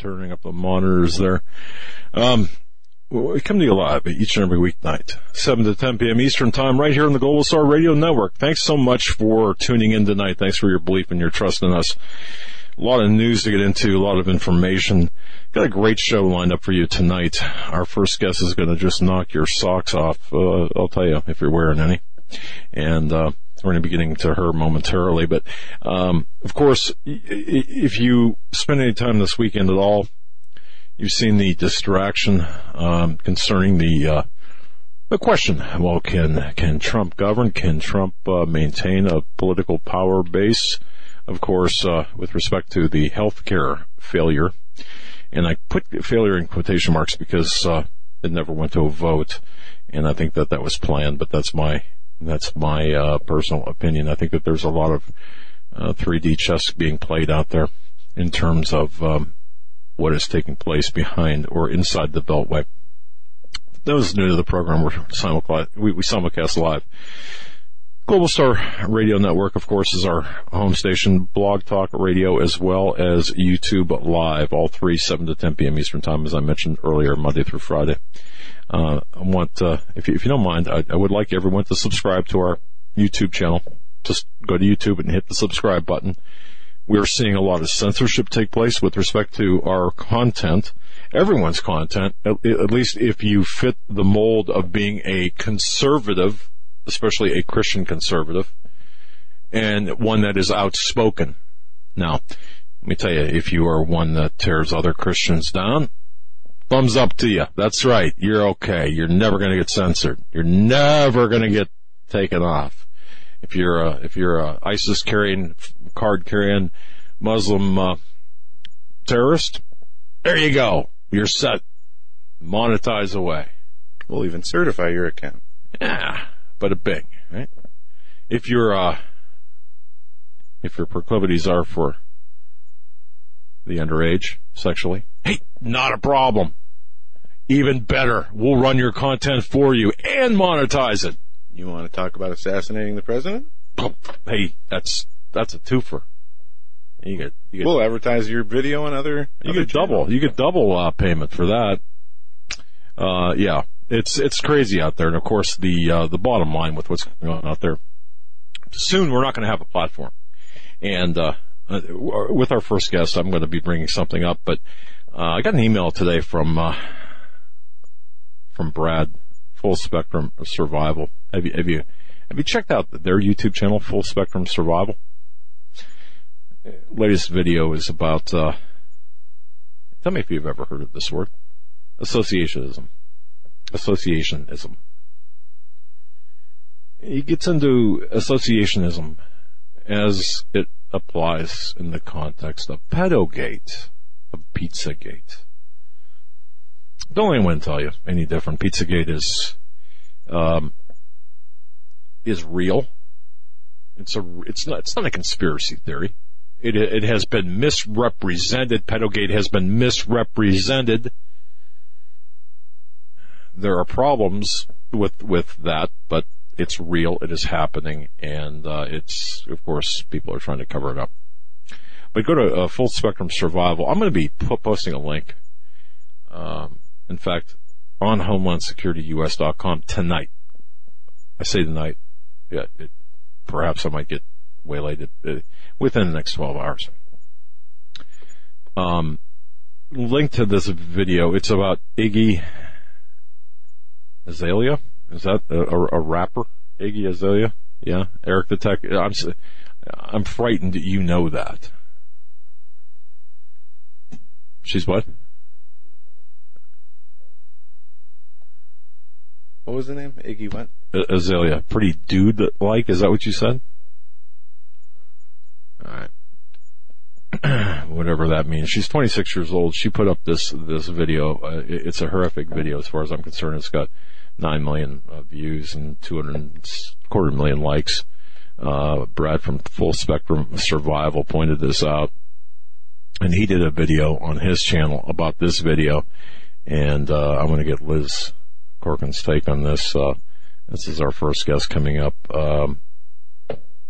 Turning up the monitors there. Um, we come to you live each and every weeknight, 7 to 10 p.m. Eastern Time, right here on the Global Star Radio Network. Thanks so much for tuning in tonight. Thanks for your belief and your trust in us. A lot of news to get into, a lot of information. Got a great show lined up for you tonight. Our first guest is going to just knock your socks off. Uh, I'll tell you if you're wearing any. And, uh, we're going to be getting to her momentarily, but um, of course, if you spend any time this weekend at all, you've seen the distraction um, concerning the uh, the question: Well, can can Trump govern? Can Trump uh, maintain a political power base? Of course, uh, with respect to the healthcare failure, and I put failure in quotation marks because uh, it never went to a vote, and I think that that was planned, but that's my that's my uh, personal opinion. I think that there's a lot of uh, 3D chess being played out there in terms of um, what is taking place behind or inside the Beltway. Those new to the program, we're simulcast, we, we simulcast live. Global Star Radio Network, of course, is our home station, Blog Talk Radio, as well as YouTube Live, all three, 7 to 10 p.m. Eastern Time, as I mentioned earlier, Monday through Friday. Uh, I want, uh, if you, if you don't mind, I, I would like everyone to subscribe to our YouTube channel. Just go to YouTube and hit the subscribe button. We're seeing a lot of censorship take place with respect to our content, everyone's content, at, at least if you fit the mold of being a conservative, especially a Christian conservative, and one that is outspoken. Now, let me tell you, if you are one that tears other Christians down, thumbs up to you. That's right. You're okay. You're never going to get censored. You're never going to get taken off. If you're a, if you're a ISIS carrying, card carrying Muslim, uh, terrorist, there you go. You're set. Monetize away. We'll even certify your account. Yeah, but a big, right? If your, uh, if your proclivities are for the underage sexually, hey, not a problem. Even better. We'll run your content for you and monetize it. You want to talk about assassinating the president? Hey, that's, that's a twofer. You get, you get, We'll advertise your video on other. you other get double, you get double, uh, payment for that. Uh, yeah, it's, it's crazy out there. And of course, the, uh, the bottom line with what's going on out there, soon we're not going to have a platform. And, uh, uh, with our first guest, I'm going to be bringing something up, but, uh, I got an email today from, uh, from Brad, Full Spectrum Survival. Have you, have you, have you checked out their YouTube channel, Full Spectrum Survival? Latest video is about, uh, tell me if you've ever heard of this word. Associationism. Associationism. He gets into associationism as it applies in the context of pedogate, of Pizzagate. Don't anyone tell you any different. Pizzagate is, um, is real. It's a, it's not, it's not a conspiracy theory. It, it has been misrepresented. Pedogate has been misrepresented. There are problems with, with that, but it's real. It is happening. And, uh, it's, of course, people are trying to cover it up. But go to uh, Full Spectrum Survival. I'm going to be posting a link. Um, in fact, on HomelandSecurityUS.com tonight. I say tonight. Yeah, it, perhaps I might get waylaid uh, within the next 12 hours. Um, link to this video. It's about Iggy Azalea. Is that a, a, a rapper? Iggy Azalea? Yeah. Eric the Tech. I'm, I'm frightened you know that. She's what? What was the name? Iggy what? Azalea. Pretty dude like. Is that what you said? All right. Whatever that means. She's 26 years old. She put up this this video. Uh, it- it's a horrific video, as far as I'm concerned. It's got nine million uh, views and 200 quarter million likes. Uh, Brad from Full Spectrum Survival pointed this out, and he did a video on his channel about this video. And uh, I'm going to get Liz Crokin's take on this. Uh, this is our first guest coming up. Um,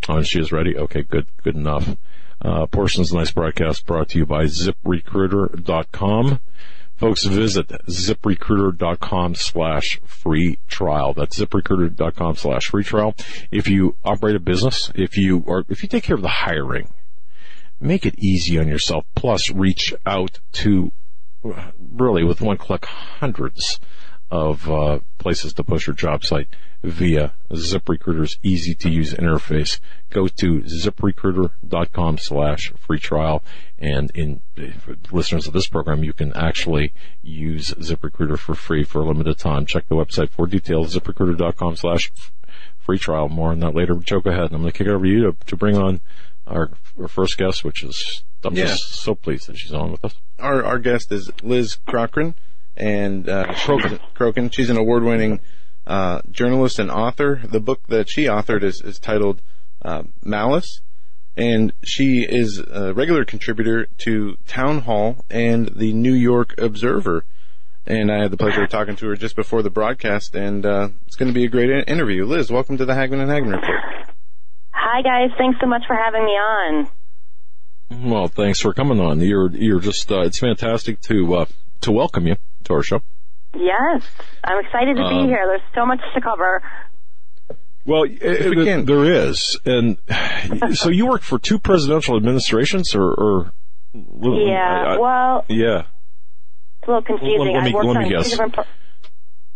Oh, and she is ready? Okay, good, good enough. Uh, portions of nice broadcast brought to you by ziprecruiter.com. Folks, visit ziprecruiter.com slash free trial. That's ziprecruiter.com slash free trial. If you operate a business, if you or if you take care of the hiring, make it easy on yourself. Plus, reach out to really with one click hundreds of uh, places to post your job site via ZipRecruiter's easy to use interface. Go to ziprecruiter.com slash free trial. And in for listeners of this program, you can actually use ZipRecruiter for free for a limited time. Check the website for details, ziprecruiter.com slash free trial. More on that later. Joe, go ahead. And I'm going to kick it over to you to, to bring on our, our first guest, which is, I'm Yeah. just so pleased that she's on with us. Our our guest is Liz Crockran, and uh, Crokin. Crokin. She's an award-winning uh, journalist and author. The book that she authored is is titled uh, Malice, and she is a regular contributor to Town Hall and the New York Observer. And I had the pleasure of talking to her just before the broadcast, and uh, it's going to be a great interview. Liz, welcome to the Hagmann and Hagmann Report. Hi guys, thanks so much for having me on. Well, thanks for coming on. You're you're just uh, it's fantastic to uh, to welcome you to our show. Yes, I'm excited to Um, be here. There's so much to cover. Well, we uh, can. there is, and so you work for two presidential administrations, or, or Yeah, I- I- well, yeah, it's a little confusing. let me- I worked let me on guess. two different. Pro-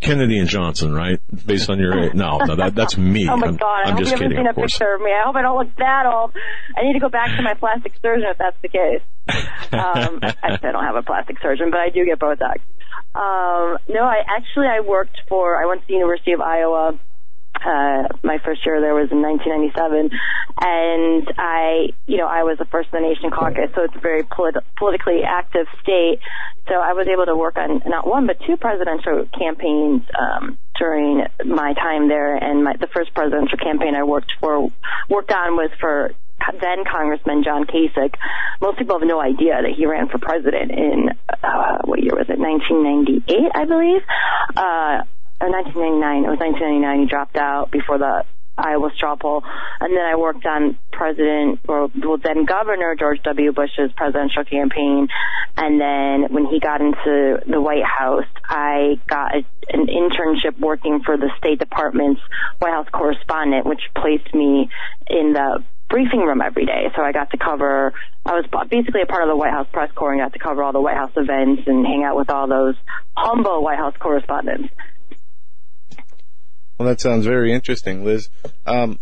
Kennedy and Johnson, right? Based on your no, no, that that's me. oh my I'm, god! I I'm hope just you haven't kidding, seen a picture of me. I hope I don't look that old. I need to go back to my plastic surgeon if that's the case. Um, I, I don't have a plastic surgeon, but I do get Botox. Um, no, I actually I worked for. I went to the University of Iowa. Uh, my first year there was in 1997, and I, you know, I was the first in the nation caucus, so it's a very polit- politically active state. So I was able to work on not one but two presidential campaigns um, during my time there. And my, the first presidential campaign I worked for, worked on was for then Congressman John Kasich. Most people have no idea that he ran for president in uh, what year was it? 1998, I believe. Uh, or 1999. It was 1999. He dropped out before the Iowa straw poll, and then I worked on President or well, then Governor George W. Bush's presidential campaign, and then when he got into the White House, I got a, an internship working for the State Department's White House correspondent, which placed me in the briefing room every day. So I got to cover, I was basically a part of the White House press corps and got to cover all the White House events and hang out with all those humble White House correspondents. Well, that sounds very interesting, Liz. Um,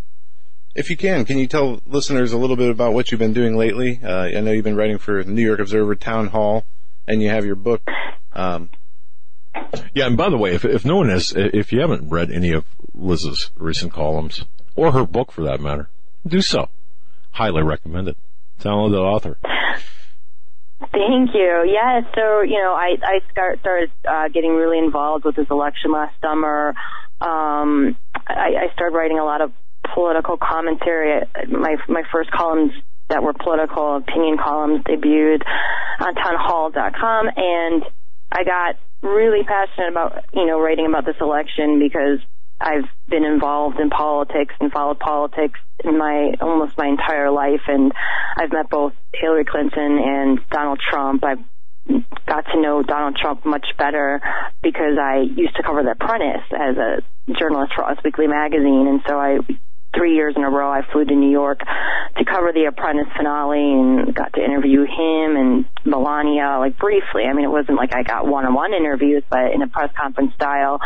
if you can, can you tell listeners a little bit about what you've been doing lately? Uh, I know you've been writing for the New York Observer Town Hall, and you have your book. Um, Yeah, and by the way, if if no one has, if you haven't read any of Liz's recent columns or her book for that matter, do so. Highly recommend it. Talented author. Thank you. Yeah, so you know, I I start, started uh, getting really involved with this election last summer. Um, I, I started writing a lot of political commentary. My my first columns that were political opinion columns debuted on townhall.com, and I got really passionate about you know writing about this election because I've been involved in politics and followed politics in my almost my entire life, and I've met both Hillary Clinton and Donald Trump. I've got to know Donald Trump much better because I used to cover The Apprentice as a journalist for Us Weekly magazine, and so I three years in a row I flew to New York to cover the Apprentice finale and got to interview him and Melania like briefly. I mean, it wasn't like I got one-on-one interviews, but in a press conference style.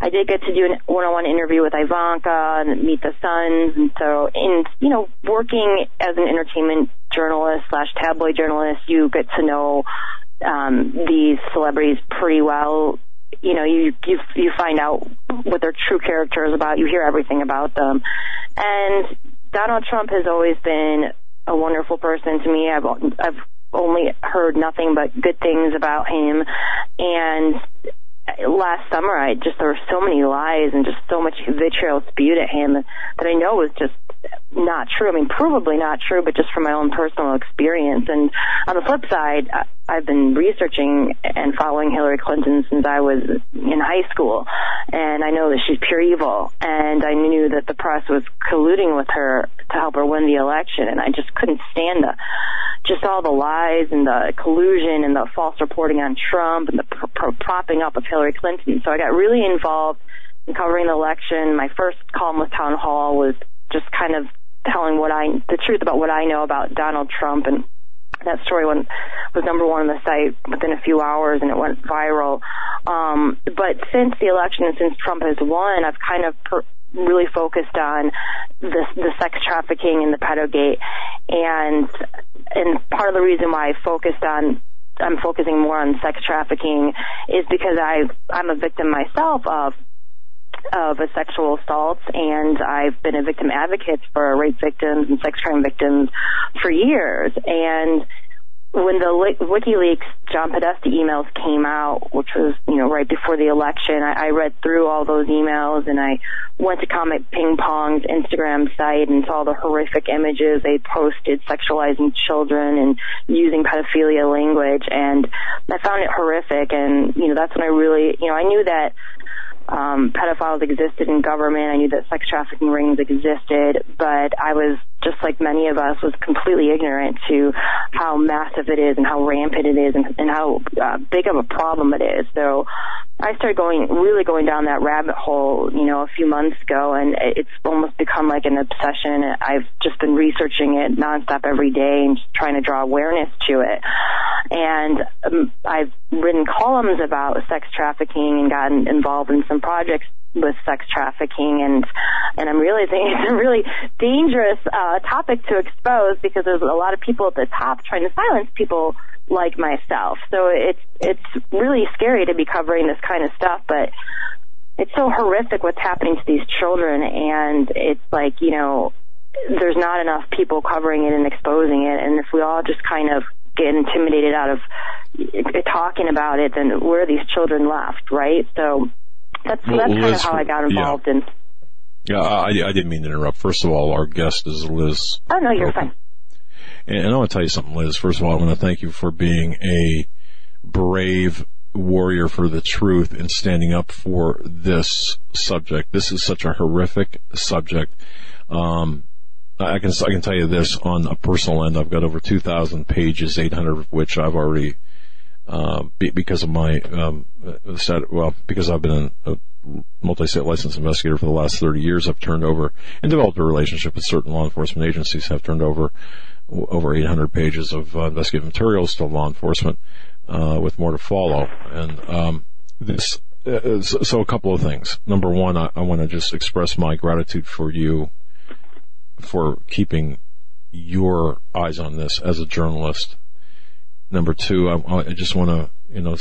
I did get to do a one-on-one interview with Ivanka and meet the sons, and so in you know working as an entertainment journalist slash tabloid journalist, you get to know um, these celebrities pretty well. You know, you you you find out what their true character is about. You hear everything about them, and Donald Trump has always been a wonderful person to me. I've I've only heard nothing but good things about him, and last summer I just there were so many lies and just so much vitriol spewed at him that I know was just not true. I mean, provably not true, but just from my own personal experience. And on the flip side, I've been researching and following Hillary Clinton since I was in high school, and I know that she's pure evil. And I knew that the press was colluding with her to help her win the election, and I just couldn't stand the just all the lies and the collusion and the false reporting on Trump and the pr- propping up of Hillary Clinton. So I got really involved in covering the election. My first column with Town Hall was just kind of telling what I the truth about what I know about Donald Trump and that story went was number one on the site within a few hours and it went viral. Um, but since the election and since Trump has won, I've kind of per- really focused on the the sex trafficking and the pedogate, and and part of the reason why I focused on I'm focusing more on sex trafficking is because I I'm a victim myself of of a sexual assault and I've been a victim advocate for rape victims and sex crime victims for years. And when the WikiLeaks John Podesta emails came out, which was you know right before the election, I, I read through all those emails and I went to Comet Ping Pong's Instagram site and saw the horrific images they posted sexualizing children and using pedophilia language, and I found it horrific. And you know that's when I really you know I knew that um, pedophiles existed in government. I knew that sex trafficking rings existed, but I was just like many of us was completely ignorant to how massive it is and how rampant it is and, and how uh, big of a problem it is. So I started going, really going down that rabbit hole, you know, a few months ago and it's almost become like an obsession. I've just been researching it nonstop every day and trying to draw awareness to it. And um, I've written columns about sex trafficking and gotten involved in some projects with sex trafficking and and I'm realizing it's a really dangerous uh, topic to expose because there's a lot of people at the top trying to silence people like myself. So it's it's really scary to be covering this kind of stuff, but it's so horrific what's happening to these children and it's like, you know, there's not enough people covering it and exposing it and if we all just kind of get intimidated out of talking about it, then where are these children left, right? So that's well, that's Liz, kind of how I got involved yeah. in. Yeah, I, I didn't mean to interrupt. First of all, our guest is Liz. Oh no, you're fine. And, and I want to tell you something, Liz. First of all, I want to thank you for being a brave warrior for the truth and standing up for this subject. This is such a horrific subject. Um, I can I can tell you this on a personal end. I've got over 2,000 pages, 800 of which I've already uh, be, because of my um, set, well because I've been a multi-state licensed investigator for the last 30 years. I've turned over and developed a relationship with certain law enforcement agencies. Have turned over over 800 pages of uh, investigative materials to law enforcement, uh, with more to follow. And um, this, uh, so a couple of things. Number one, I, I want to just express my gratitude for you for keeping your eyes on this as a journalist. Number two, I, I just want to, you know,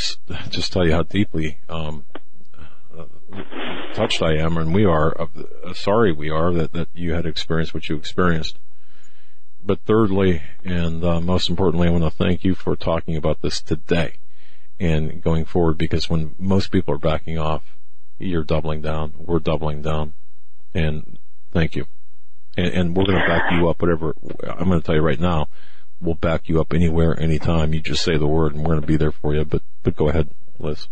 just tell you how deeply um, touched I am, and we are uh, sorry we are that that you had experienced what you experienced. But thirdly, and uh, most importantly, I want to thank you for talking about this today and going forward because when most people are backing off, you're doubling down. We're doubling down, and thank you and, and we're going to back you up. Whatever I'm going to tell you right now, we'll back you up anywhere, anytime. You just say the word, and we're going to be there for you. But but go ahead, Liz.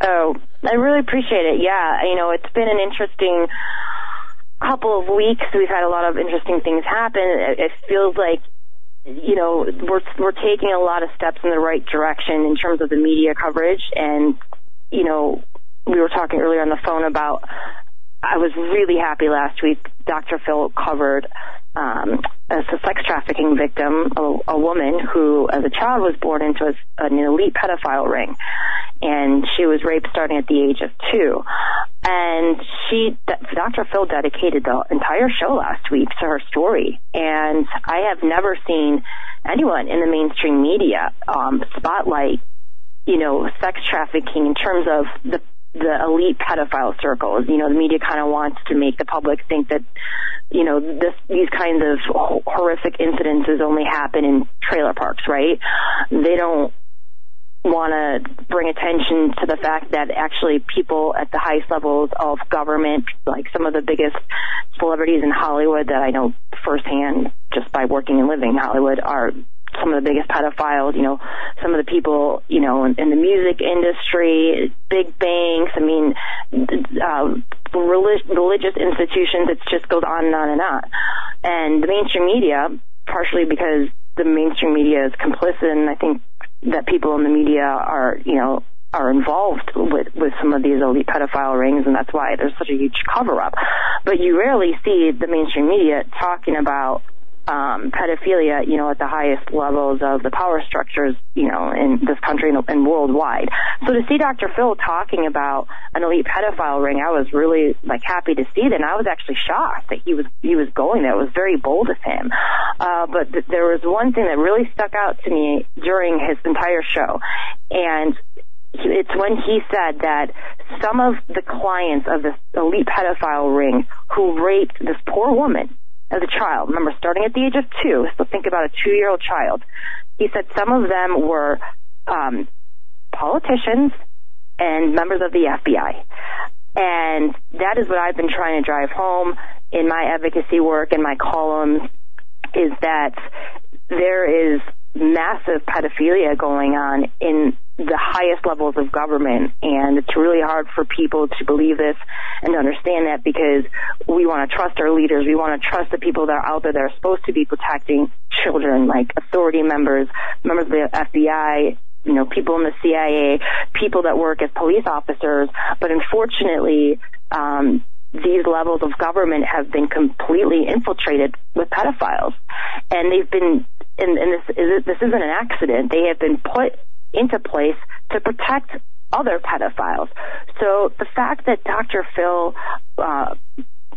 Oh, I really appreciate it. Yeah, you know, it's been an interesting couple of weeks. We've had a lot of interesting things happen. It feels like you know we're we're taking a lot of steps in the right direction in terms of the media coverage and you know we were talking earlier on the phone about I was really happy last week. Dr. Phil covered um, as a sex trafficking victim, a, a, woman who, as a child, was born into a, an elite pedophile ring, and she was raped starting at the age of two. And she, Dr. Phil, dedicated the entire show last week to her story, and I have never seen anyone in the mainstream media um, spotlight, you know, sex trafficking in terms of the the elite pedophile circles. You know, the media kind of wants to make the public think that, you know, this, these kinds of horrific incidences only happen in trailer parks, right? They don't want to bring attention to the fact that actually people at the highest levels of government, like some of the biggest celebrities in Hollywood that I know firsthand just by working and living in Hollywood are some of the biggest pedophiles, you know, some of the people, you know, in, in the music industry, big banks, I mean, uh, relig- religious institutions, it just goes on and on and on. And the mainstream media, partially because the mainstream media is complicit, and I think that people in the media are, you know, are involved with, with some of these elite pedophile rings, and that's why there's such a huge cover up. But you rarely see the mainstream media talking about um, pedophilia, you know, at the highest levels of the power structures, you know, in this country and, and worldwide. So to see Dr. Phil talking about an elite pedophile ring, I was really like happy to see that. And I was actually shocked that he was he was going there. It was very bold of him. Uh, but th- there was one thing that really stuck out to me during his entire show, and it's when he said that some of the clients of this elite pedophile ring who raped this poor woman as a child. Remember, starting at the age of two, so think about a two-year-old child. He said some of them were um, politicians and members of the FBI. And that is what I've been trying to drive home in my advocacy work and my columns is that there is massive pedophilia going on in the highest levels of government and it's really hard for people to believe this and understand that because we want to trust our leaders. We want to trust the people that are out there that are supposed to be protecting children like authority members members of the FBI you know people in the CIA people that work as police officers. But unfortunately um these levels of government have been completely infiltrated with pedophiles. And they've been and, and this is this isn't an accident. They have been put into place to protect other pedophiles. So the fact that Dr. Phil, uh,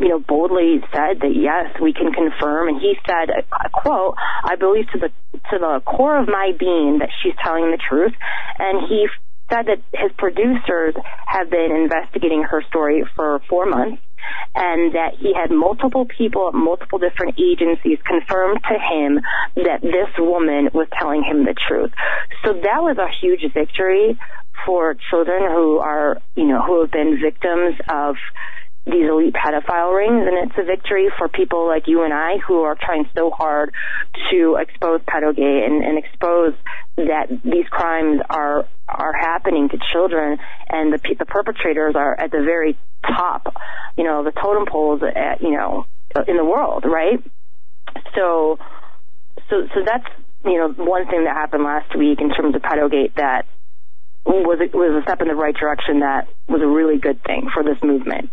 you know, boldly said that yes, we can confirm, and he said, uh, "quote I believe to the to the core of my being that she's telling the truth," and he said that his producers have been investigating her story for four months and that he had multiple people at multiple different agencies confirm to him that this woman was telling him the truth. So that was a huge victory for children who are, you know, who have been victims of these elite pedophile rings and it's a victory for people like you and I who are trying so hard to expose pedogate and, and expose that these crimes are are happening to children and the the perpetrators are at the very top you know the totem poles at, you know in the world right? So so so that's you know one thing that happened last week in terms of pedogate that was a, was a step in the right direction that was a really good thing for this movement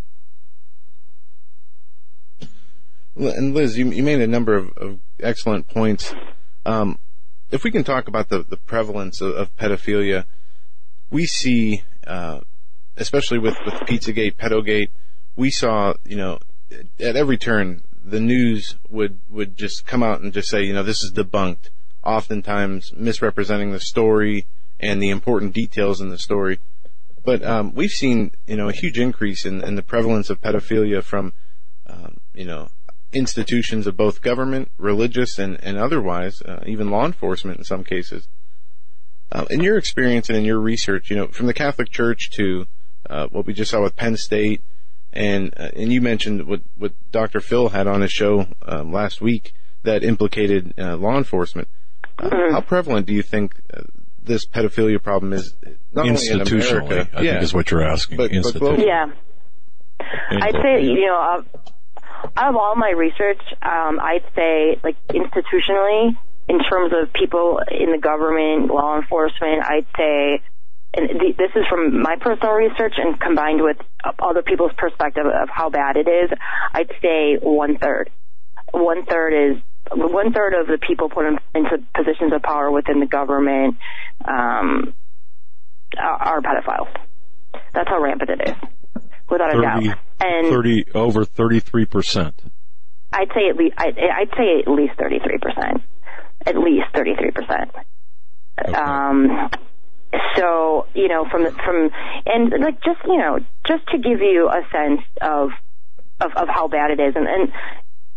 And Liz, you, you made a number of, of excellent points. Um, if we can talk about the, the prevalence of, of pedophilia, we see, uh, especially with, with Pizzagate, Pedogate, we saw, you know, at every turn, the news would, would just come out and just say, you know, this is debunked, oftentimes misrepresenting the story and the important details in the story. But um, we've seen, you know, a huge increase in, in the prevalence of pedophilia from, um, you know, institutions of both government, religious, and, and otherwise, uh, even law enforcement in some cases. Uh, in your experience and in your research, you know, from the Catholic Church to uh, what we just saw with Penn State, and uh, and you mentioned what what Dr. Phil had on his show um, last week that implicated uh, law enforcement. Uh, mm-hmm. How prevalent do you think this pedophilia problem is? Not Institutionally, only in America, I yeah, think is what you're asking. But, but yeah, I'd say you know out of all my research, um, I'd say like institutionally, in terms of people in the government, law enforcement, I'd say, and th- this is from my personal research and combined with other people's perspective of how bad it is, I'd say one third. One third is one third of the people put in, into positions of power within the government um, are pedophiles. That's how rampant it is without 30, a doubt. And 30 over 33 percent. I'd say at least I'd, I'd say at least 33 percent. At least 33 percent. Okay. Um, so you you know, from from and like just you know, just to give you a sense of of, of how bad it is, and and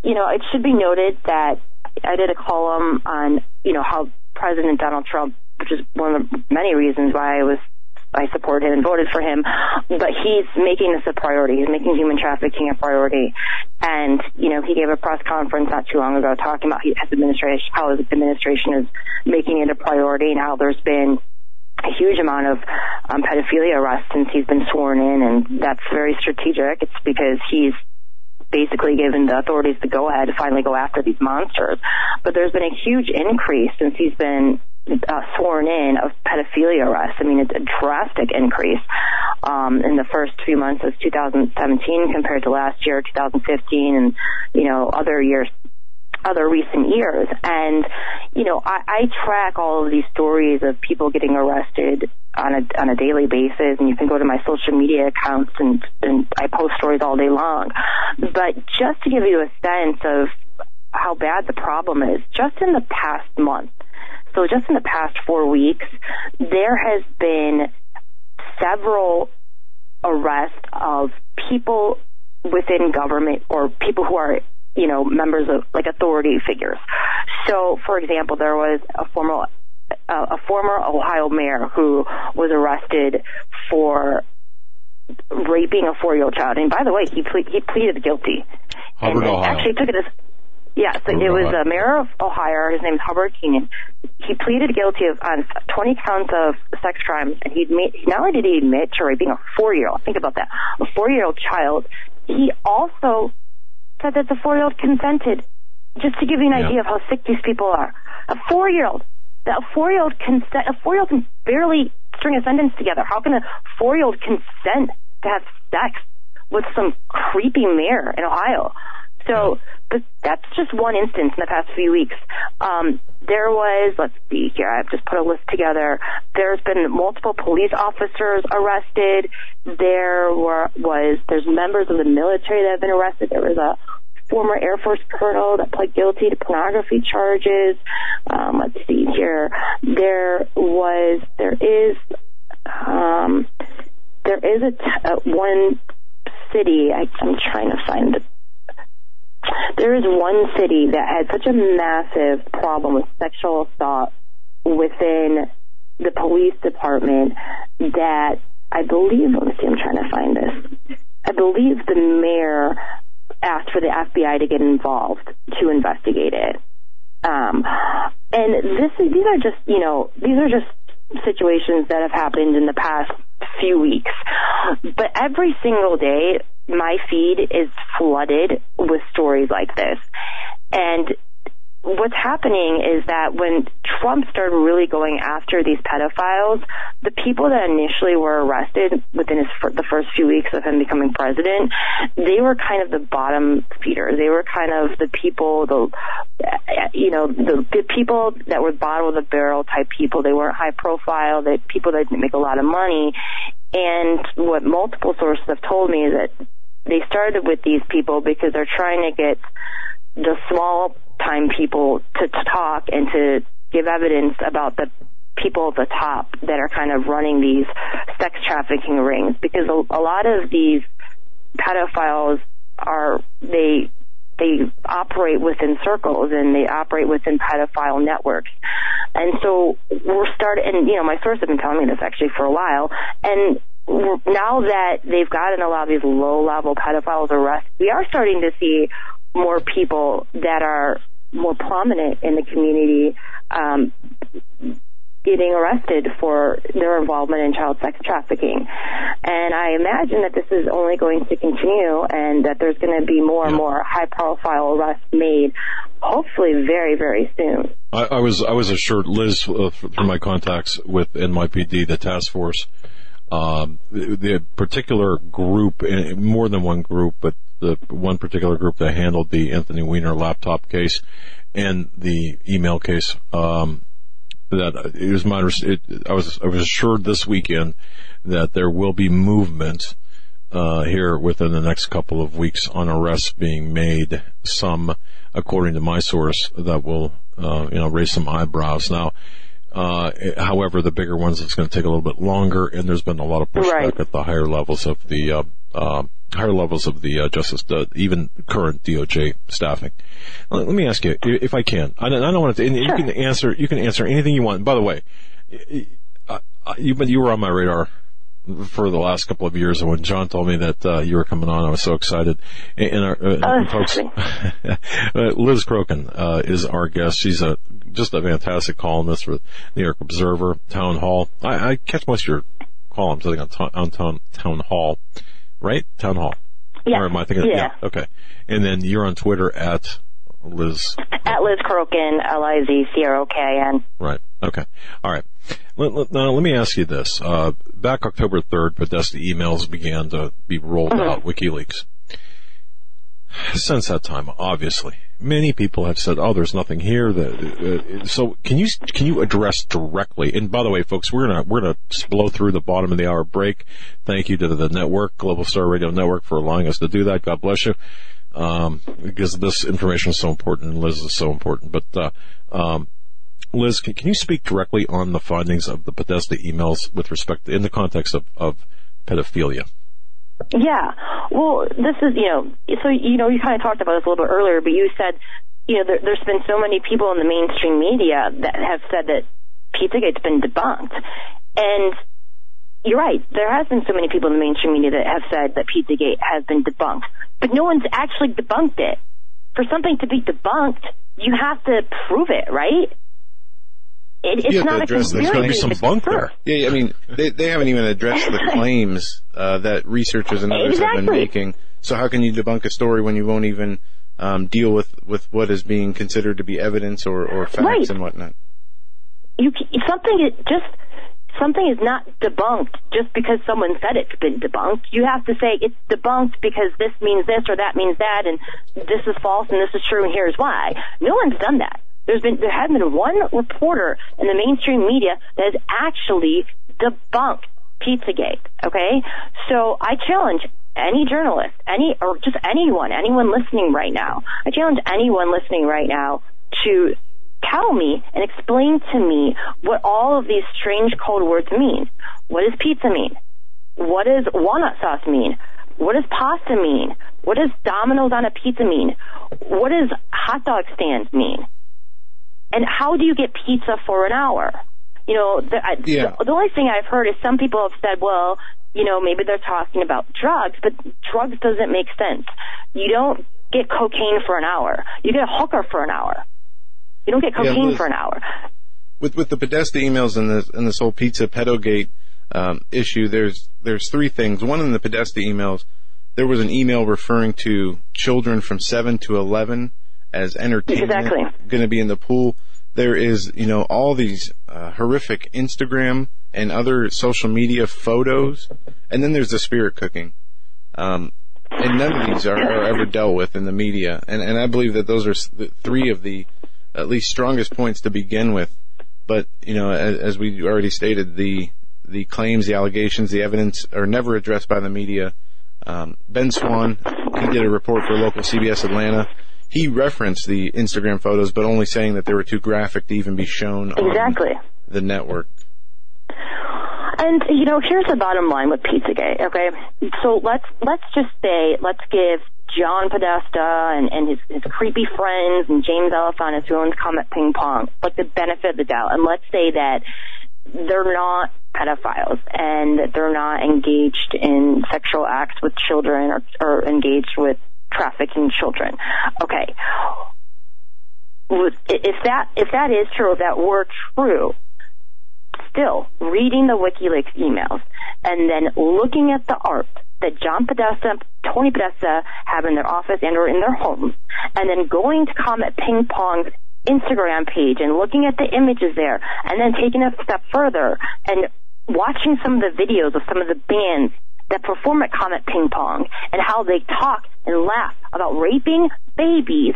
you know, it should be noted that I did a column on you know how President Donald Trump, which is one of the many reasons why I was I supported him and voted for him, but he's making this a priority. He's making human trafficking a priority. And, you know, he gave a press conference not too long ago talking about his administration, how his administration is making it a priority and how there's been a huge amount of um, pedophilia arrests since he's been sworn in, and that's very strategic. It's because he's basically given the authorities the go ahead to finally go after these monsters. But there's been a huge increase since he's been uh, sworn in of pedophilia arrests. I mean, it's a drastic increase um, in the first few months of 2017 compared to last year, 2015, and you know other years other recent years. And, you know, I, I track all of these stories of people getting arrested on a on a daily basis and you can go to my social media accounts and, and I post stories all day long. But just to give you a sense of how bad the problem is, just in the past month, so just in the past four weeks, there has been several arrests of people within government or people who are you know members of like authority figures. So, for example, there was a former uh, a former Ohio mayor who was arrested for raping a four-year-old child. And by the way, he ple- he pleaded guilty. Hubbard, and Ohio. Actually, took it as yeah, so it was the mayor of Ohio. His name is Hubbard Keenan. He pleaded guilty of on 20 counts of sex crimes, and he admit, not only did he admit to raping a four-year-old, think about that, a four-year-old child, he also said that the four-year-old consented. Just to give you an Yeah. idea of how sick these people are, a four-year-old, that a four-year-old consent, a four-year-old can barely string a sentence together. How can a four-year-old consent to have sex with some creepy mayor in Ohio? So, but that's just one instance in the past few weeks. Um, there was, let's see here, I've just put a list together. There's been multiple police officers arrested. There were, was, there's members of the military that have been arrested. There was a former Air Force colonel that pled guilty to pornography charges. Um, let's see here. There was, there is, um, there is a t- uh, one city. I, I'm trying to find the there is one city that had such a massive problem with sexual assault within the police department that I believe, let me see, I'm trying to find this. I believe the mayor asked for the FBI to get involved to investigate it. Um, and this, these are just, you know, these are just situations that have happened in the past few weeks. But every single day, my feed is flooded with stories like this. And what's happening is that when Trump started really going after these pedophiles, the people that initially were arrested within his the first few weeks of him becoming president, they were kind of the bottom feeders. They were kind of the people, the you know, the, the people that were bottom of the barrel type people. They weren't high profile. That people that didn't make a lot of money. And what multiple sources have told me is that they started with these people because they're trying to get the small time people to, to talk and to give evidence about the people at the top that are kind of running these sex trafficking rings because a, a lot of these pedophiles are they they operate within circles and they operate within pedophile networks. And so we're starting, and you know, my sources have been telling me this actually for a while. And now that they've gotten a lot of these low level pedophiles arrested, we are starting to see more people that are more prominent in the community, um, getting arrested for their involvement in child sex trafficking. And I imagine that this is only going to continue and that there's going to be more and more high profile arrests made, hopefully very, very soon. I, I was I was assured, Liz, uh, through my contacts with NYPD, the task force, um, the, particular group, eh, more than one group, but the one particular group that handled the Anthony Weiner laptop case and the email case, um, that it was my it, I was I was assured this weekend that there will be movement uh, here within the next couple of weeks on arrests being made. Some, according to my source, that will uh, you know raise some eyebrows. Now, Uh, however, the bigger ones, it's going to take a little bit longer, and there's been a lot of pushback Right. at the higher levels of the uh, uh, higher levels of the uh, justice, uh, even current DOJ staffing. Let, let me ask you, if I can, I don't, I don't want to. And You can answer. You can answer anything you want. By the way, you but you were on my radar for the last couple of years, and when John told me that uh, you were coming on, I was so excited. And, our, uh, Oh, and folks, uh, Liz Crokin uh, is our guest. She's a just a fantastic columnist for New York Observer, Town Hall. I, I catch most of your columns, I think, on, town, on town, town Hall, right? Town Hall. Yeah. Or am I thinking? Yeah. Okay. And then you're on Twitter at Liz. At Liz Crokin, L-I-Z-C-R-O-K-I-N. Right. Okay. All right. Let, now let me ask you this. Uh, back October 3rd, Podesta emails began to be rolled out, WikiLeaks. Since that time, obviously, many people have said, "Oh, there's nothing here." That, uh, so, can you can you address directly? And by the way, folks, we're gonna we're gonna blow through the bottom of the hour break. Thank you to the network, Global Star Radio Network, for allowing us to do that. God bless you um, because this information is so important and Liz is so important. But uh, um, Liz, can, can you speak directly on the findings of the Podesta emails with respect in the context of, of pedophilia? Yeah. Well, this is, you know, so, you know, you kind of talked about this a little bit earlier, but you said, you know, there, there's been so many people in the mainstream media that have said that Pizzagate's been debunked. And you're right. There has been so many people in the mainstream media that have said that Pizzagate has been debunked, but no one's actually debunked it. For something to be debunked, you have to prove it, right? It, it's have to not a address the There's to be some bunk there. Yeah, I mean, they they haven't even addressed the claims uh, that researchers and others have been making. So how can you debunk a story when you won't even um, deal with, with what is being considered to be evidence or, or facts Right. and whatnot? you something is just something is not debunked just because someone said it's been debunked. You have to say it's debunked because this means this or that means that, and this is false and this is true, and here's why. No one's done that. There's been there hasn't been one reporter in the mainstream media that has actually debunked Pizzagate. Okay, so I challenge any journalist, any or just anyone, anyone listening right now. I challenge anyone listening right now to tell me and explain to me what all of these strange code words mean. What does pizza mean? What does walnut sauce mean? What does pasta mean? What does Domino's on a pizza mean? What does hot dog stand mean? And how do you get pizza for an hour? You know, the, Yeah. the, the only thing I've heard is some people have said, well, you know, maybe they're talking about drugs, but drugs doesn't make sense. You don't get cocaine for an hour. You get a hooker for an hour. You don't get Yeah, cocaine for an hour. with with the Podesta emails and this and this whole pizza pedogate um, issue, there's there's three things. One in the Podesta emails, there was an email referring to children from seven to eleven as entertainment Exactly. going to be in the pool. There is you know all these uh, horrific Instagram and other social media photos, and then there's the spirit cooking. Um, and none of these are, are ever dealt with in the media. And, and I believe that those are three of the at least strongest points to begin with. But you know, as, as we already stated, the the claims, the allegations, the evidence are never addressed by the media. Um, ben Swann, he did a report for local CBS Atlanta. He referenced the Instagram photos, but only saying that they were too graphic to even be shown on Exactly. the network. And you know, here's the bottom line with Pizzagate. Okay, so let's let's just say let's give John Podesta and, and his, his creepy friends and James Alefantis who owns Comet Ping Pong like the benefit of the doubt, and let's say that they're not pedophiles and that they're not engaged in sexual acts with children or, or engaged with trafficking children. Okay. If that if that is true, if that were true, still reading the WikiLeaks emails and then looking at the art that John Podesta, Tony Podesta have in their office and or in their homes, and then going to Comet Ping Pong's Instagram page and looking at the images there, and then taking a step further and watching some of the videos of some of the bands that perform at Comet Ping Pong and how they talk and laugh about raping babies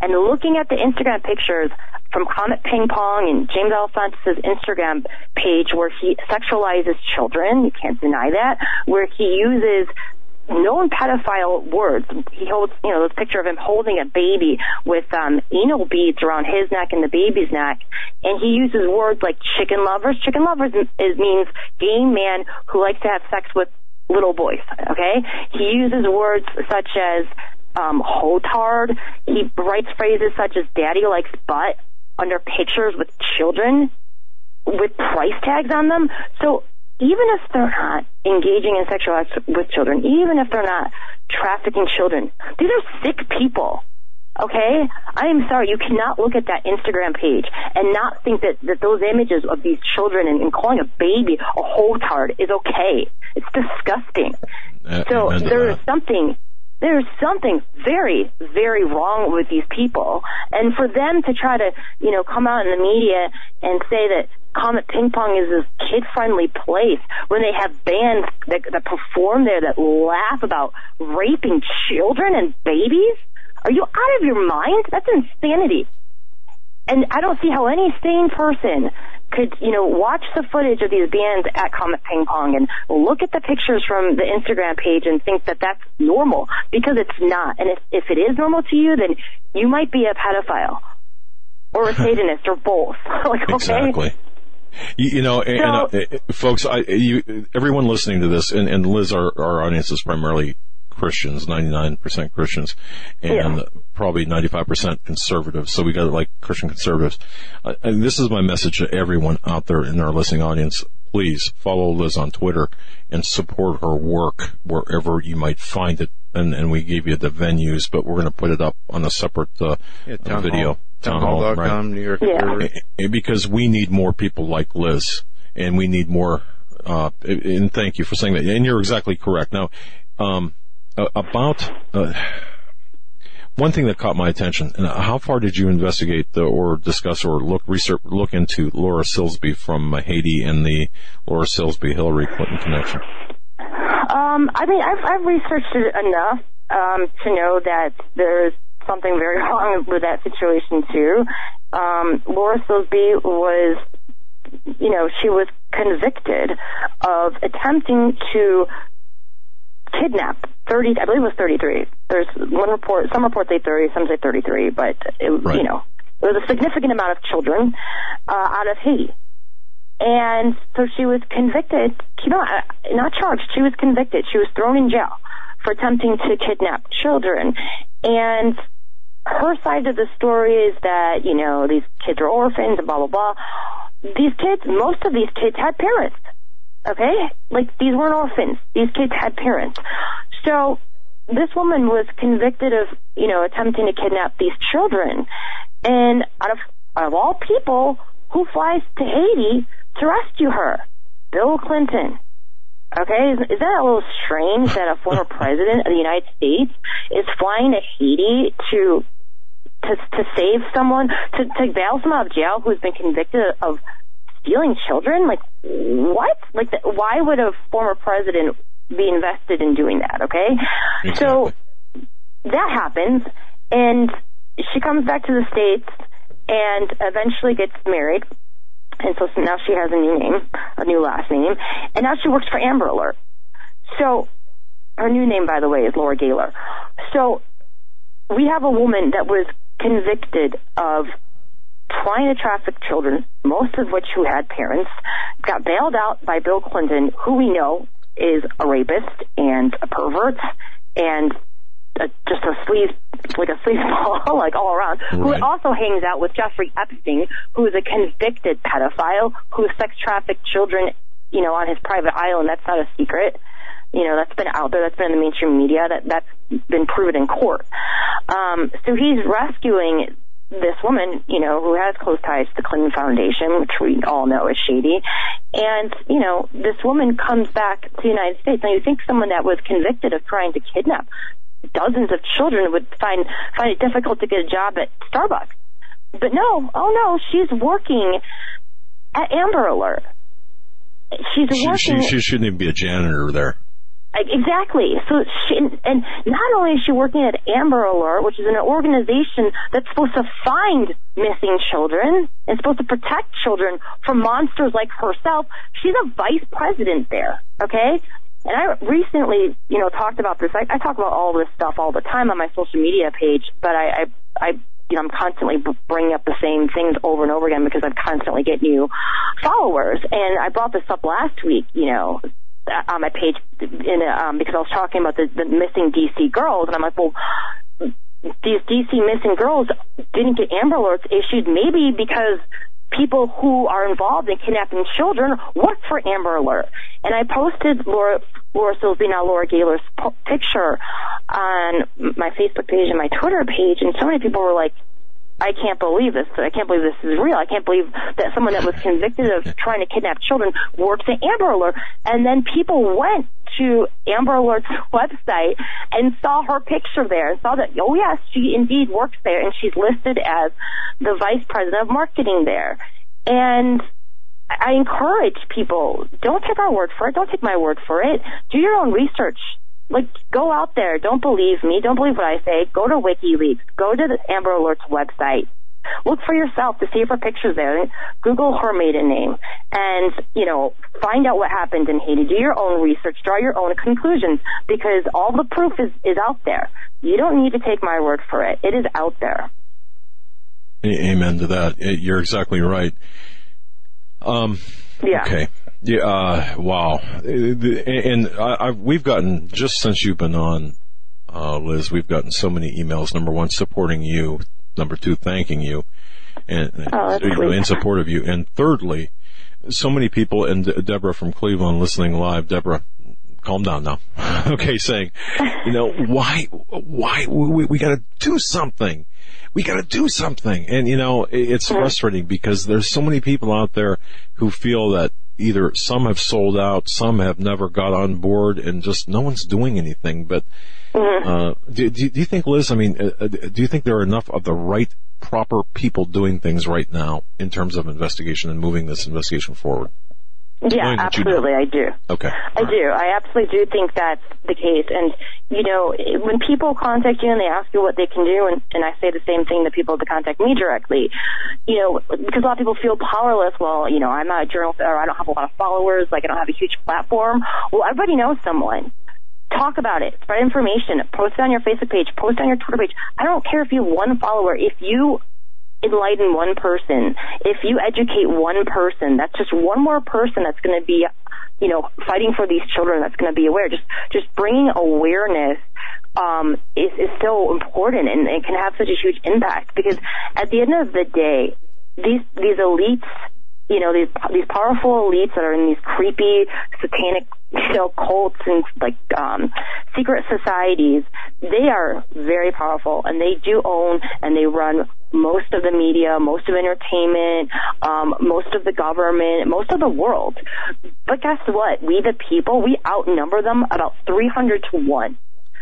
and looking at the Instagram pictures from Comet Ping Pong and James Alefantis' Instagram page where he sexualizes children, you can't deny that, where he uses known pedophile words. He holds, you know, this picture of him holding a baby with um, anal beads around his neck and the baby's neck, and he uses words like chicken lovers. Chicken lovers is, means gay man who likes to have sex with little boys. Okay, he uses words such as um, hotard. He writes phrases such as "daddy likes butt" under pictures with children with price tags on them. So even if they're not engaging in sexual acts with children, even if they're not trafficking children, these are sick people. Okay? I am sorry, you cannot look at that Instagram page and not think that, that those images of these children and, and calling a baby a hotard is okay. It's disgusting. Uh, so there is something there's something very, very wrong with these people. And for them to try to, you know, come out in the media and say that Comet Ping Pong is this kid-friendly place when they have bands that, that perform there that laugh about raping children and babies? Are you out of your mind? That's insanity. And I don't see how any sane person could, you know, watch the footage of these bands at Comet Ping Pong and look at the pictures from the Instagram page and think that that's normal because it's not. And if, if it is normal to you, then you might be a pedophile or a Satanist or both. like, okay? Exactly. You, you know, and, so, and, uh, folks, I, you, everyone listening to this, and, and Liz, our, our audience is primarily Christians, 99% Christians, and yeah. probably 95% conservatives. So we got like Christian conservatives. Uh, and this is my message to everyone out there in our listening audience. Please follow Liz on Twitter and support her work wherever you might find it. And, and we gave you the venues, but we're going to put it up on a separate uh, yeah, uh, video. Hall. Townhall.com, right? New York. Yeah. Because we need more people like Liz, and we need more. Uh, and thank you for saying that. And you're exactly correct. Now, um, about uh, one thing that caught my attention. And how far did you investigate the, or discuss or look research look into Laura Silsby from Haiti and the Laura Silsby Hillary Clinton connection? Um, I mean, I've, I've researched it enough um, to know that there's something very wrong with that situation too. Um, Laura Silsby was, you know, she was convicted of attempting to kidnap 30, I believe it was 33. There's one report, some reports say 30, some say 33, but it, right. you know, there was a significant amount of children uh, out of Haiti. And so she was convicted, you know, not charged, she was convicted. She was thrown in jail for attempting to kidnap children. And her side of the story is that, you know, these kids are orphans and blah, blah, blah. These kids, most of these kids had parents. Okay? Like, these weren't orphans. These kids had parents. So, this woman was convicted of, you know, attempting to kidnap these children. And out of, out of all people, who flies to Haiti to rescue her? Bill Clinton. Okay, is, is that a little strange that a former president of the United States is flying to Haiti to to to save someone to to bail someone out of jail who's been convicted of stealing children? Like what? Like the, why would a former president be invested in doing that? Okay, exactly. so that happens, and she comes back to the states and eventually gets married. And so now she has a new name, a new last name, and now she works for Amber Alert. So her new name, by the way, is Laura Gaylor. So we have a woman that was convicted of trying to traffic children, most of which who had parents, got bailed out by Bill Clinton, who we know is a rapist and a pervert and a, just a sleaze, like a sleazeball, like all around, right. who also hangs out with Jeffrey Epstein, who is a convicted pedophile who sex trafficked children, you know, on his private island. That's not a secret. You know, that's been out there. That's been in the mainstream media. That that's been proven in court. Um, so he's rescuing this woman, you know, who has close ties to the Clinton Foundation, which we all know is shady. And, you know, this woman comes back to the United States. Now you think someone that was convicted of trying to kidnap dozens of children would find find it difficult to get a job at Starbucks. But no, oh no, she's working at Amber Alert. She's she, working. She, she shouldn't even be a janitor there. Exactly. So she, and not only is she working at Amber Alert, which is an organization that's supposed to find missing children and supposed to protect children from monsters like herself, she's a vice president there. Okay? And I recently, you know, talked about this. I, I talk about all this stuff all the time on my social media page, but I, I, I you know, I'm constantly bringing up the same things over and over again because I'm constantly getting new followers. And I brought this up last week, you know, on my page in a, um, because I was talking about the, the missing DC girls, and I'm like, well, these DC missing girls didn't get Amber Alerts issued maybe because people who are involved in kidnapping children work for Amber Alert. And I posted Laura, Laura Silsby, now Laura Gaylor's picture on my Facebook page and my Twitter page, and so many people were like, I can't believe this. I can't believe this is real. I can't believe that someone that was convicted of trying to kidnap children works at Amber Alert. And then people went to Amber Alert's website and saw her picture there and saw that, oh yes, she indeed works there and she's listed as the vice president of marketing there. And I encourage people, don't take our word for it. Don't take my word for it. Do your own research like go out there. Don't believe me. Don't believe what I say. Go to WikiLeaks. Go to the Amber Alert's website. Look for yourself to see if her picture's there. Google her maiden name and, you know, find out what happened in Haiti. Do your own research. Draw your own conclusions because all the proof is, is out there. You don't need to take my word for it. It is out there. Amen to that. You're exactly right. Um, yeah. Okay. Yeah. Uh, wow. And I, I, we've gotten just since you've been on, uh, Liz, we've gotten so many emails. Number one, supporting you. Number two, thanking you, and oh, in support of you. And thirdly, so many people. And Deborah from Cleveland listening live. Deborah, calm down now. okay, saying, you know, why, why we, we got to do something. We got to do something. And you know, it's frustrating because there's so many people out there who feel that either some have sold out, some have never got on board, and just no one's doing anything. But mm-hmm. uh, do, do, do, you think, Liz? I mean, uh, uh, do you think there are enough of the right, proper people doing things right now in terms of investigation and moving this investigation forward? Yeah, absolutely, I do. Okay. I do. I absolutely do think that's the case. And, you know, when people contact you and they ask you what they can do, and, and I say the same thing to people that contact me directly, you know, because a lot of people feel powerless. Well, you know, I'm not a journalist or I don't have a lot of followers, like I don't have a huge platform. Well, everybody knows someone talk about it, spread information, post it on your Facebook page, post it on your Twitter page. I don't care if you have one follower. If you enlighten one person, if you educate one person, that's just one more person that's going to be, you know, fighting for these children that's going to be aware. Just, just bringing awareness um, is, is so important and it can have such a huge impact because at the end of the day, these, these elites you know these these powerful elites that are in these creepy satanic you know cults and like um secret societies they are very powerful and they do own and they run most of the media most of entertainment um most of the government most of the world. But guess what? We the people we outnumber them about 300 to 1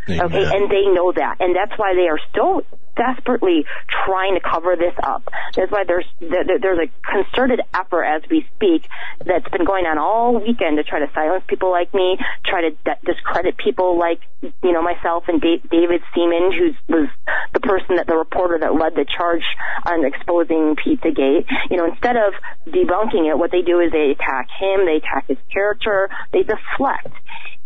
Amen. Okay, and they know that, and that's why they are so desperately trying to cover this up. That's why there's there's a concerted effort as we speak that's been going on all weekend to try to silence people like me, try to discredit people like you know myself and da- David Seaman, who was the person that the reporter that led the charge on exposing Pizzagate. You know, instead of debunking it, what they do is they attack him, they attack his character, they deflect,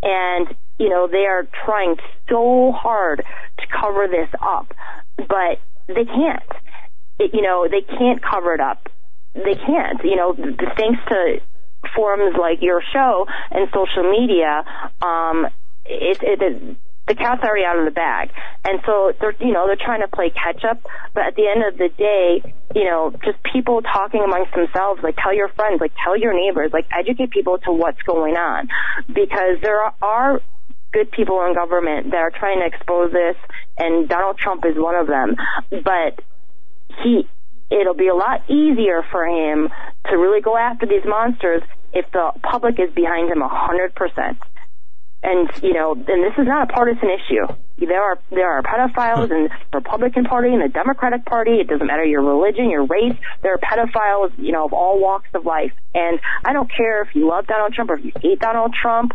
and you know they are trying so hard to cover this up but they can't. It, you know, they can't cover it up. They can't. You know, thanks to forums like your show and social media, um, it, it, it the cat's already out of the bag. And so they're, you know, they're trying to play catch up. But at the end of the day, you know, just people talking amongst themselves, like tell your friends, like tell your neighbors, like educate people to what's going on. Because there are good people in government that are trying to expose this, and Donald Trump is one of them. But he, it'll be a lot easier for him to really go after these monsters if the public is behind him a hundred percent. And you know, and this is not a partisan issue. There are there are pedophiles in the Republican Party and the Democratic Party. It doesn't matter your religion, your race. There are pedophiles, you know, of all walks of life. And I don't care if you love Donald Trump or if you hate Donald Trump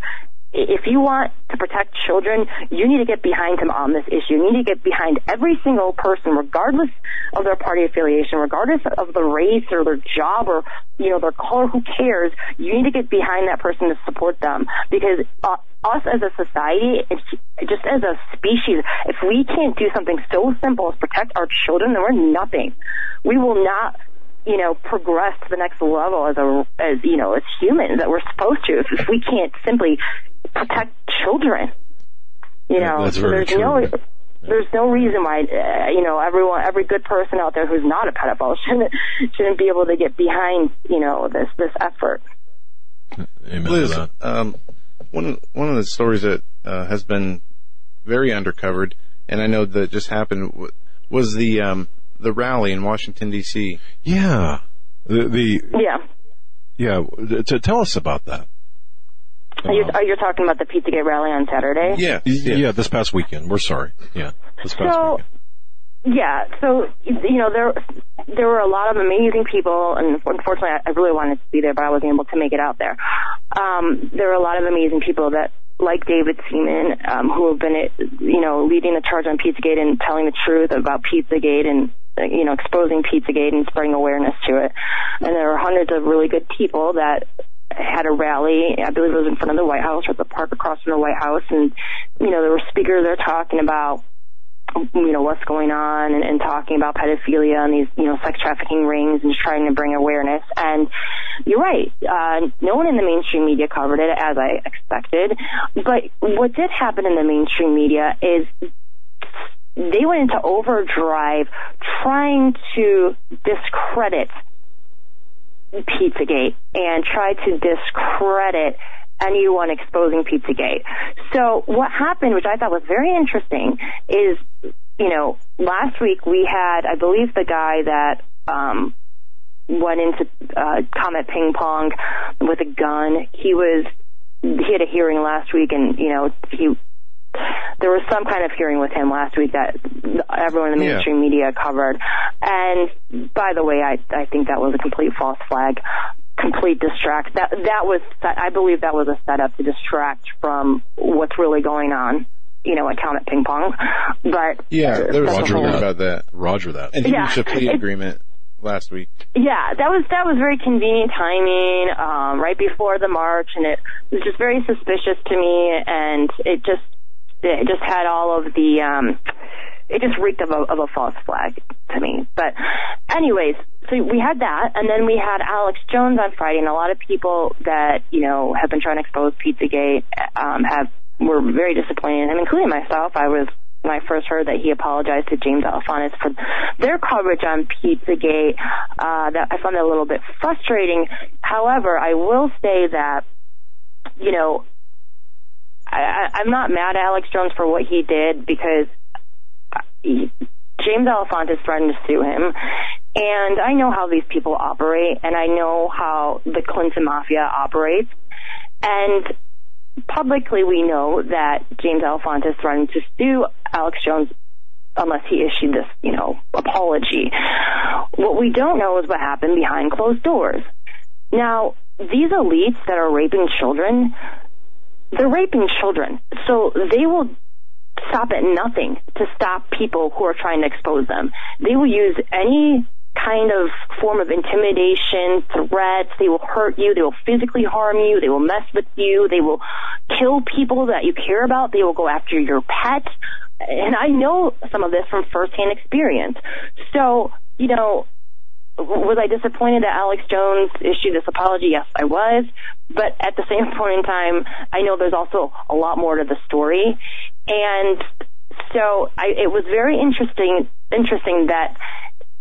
if you want to protect children, you need to get behind him on this issue. You need to get behind every single person, regardless of their party affiliation, regardless of the race or their job or, you know, their color, who cares? You need to get behind that person to support them because uh, us as a society, just as a species, if we can't do something so simple as protect our children, then we're nothing. We will not you know, progress to the next level as a, as, you know, as humans that we're supposed to if we can't simply protect children. You know, That's very there's true. no there's no reason why uh, you know everyone every good person out there who's not a pedophile shouldn't shouldn't be able to get behind you know this this effort. Amen Liz, um, one one of the stories that uh, has been very undercovered, and I know that just happened, was the um, the rally in Washington D.C. Yeah. The, the Yeah. yeah. To tell us about that. Are you, are you talking about the Pizzagate rally on Saturday? Yeah, Yeah. This past weekend. We're sorry. Yeah. This past So, weekend. yeah, so you know there there were a lot of amazing people, and unfortunately, I I really wanted to be there, but I wasn't able to make it out there. Um, there were a lot of amazing people that, like David Seaman, um, who have been, you know, leading the charge on Pizzagate and telling the truth about Pizzagate and you know exposing Pizzagate and spreading awareness to it. And there were hundreds of really good people that had a rally. I believe it was in front of the White House or the park across from the White House, and you know there were speakers there talking about you know what's going on and, and talking about pedophilia and these you know sex trafficking rings and just trying to bring awareness. And you're right, uh, no one in the mainstream media covered it as I expected. But what did happen in the mainstream media is they went into overdrive trying to discredit Pizzagate and tried to discredit anyone exposing Pizzagate. So what happened, which I thought was very interesting, is, you know, last week we had, I believe the guy that, um, went into, uh, Comet Ping Pong with a gun. He was, he had a hearing last week and, you know, he, there was some kind of hearing with him last week that everyone in the Yeah. mainstream media covered. And by the way, I I think that was a complete false flag, complete distract. That that was I believe that was a setup to distract from what's really going on. You know, at Comet Ping Pong. But Yeah, there was that's a a rumor whole- about that, Roger that. and he Yeah. reached a plea agreement last week. Yeah, that was that was very convenient timing, um, right before the march, and it was just very suspicious to me, and it just it just had all of the um, it just reeked of a, of a false flag to me. But anyways, so we had that, and then we had Alex Jones on Friday, and a lot of people that you know have been trying to expose Pizzagate um, have were very disappointed in him, including myself. I was when I first heard that he apologized to James Alefantis for their coverage on Pizzagate, uh, that I found that a little bit frustrating. However, I will say that, you know, I, I'm not mad at Alex Jones for what he did because uh, he, James Alefantis threatened to sue him. And I know how these people operate, and I know how the Clinton Mafia operates. And publicly we know that James Alefantis threatened to sue Alex Jones unless he issued this, you know, apology. What we don't know is what happened behind closed doors. Now, these elites that are raping children, they're raping children. So they will stop at nothing to stop people who are trying to expose them. They will use any kind of form of intimidation, threats. They will hurt you. They will physically harm you. They will mess with you. They will kill people that you care about. They will go after your pet. And I know some of this from firsthand experience. So, you know, was I disappointed that Alex Jones issued this apology? Yes, I was. But at the same point in time, I know there's also a lot more to the story. And so I, it was very interesting, interesting that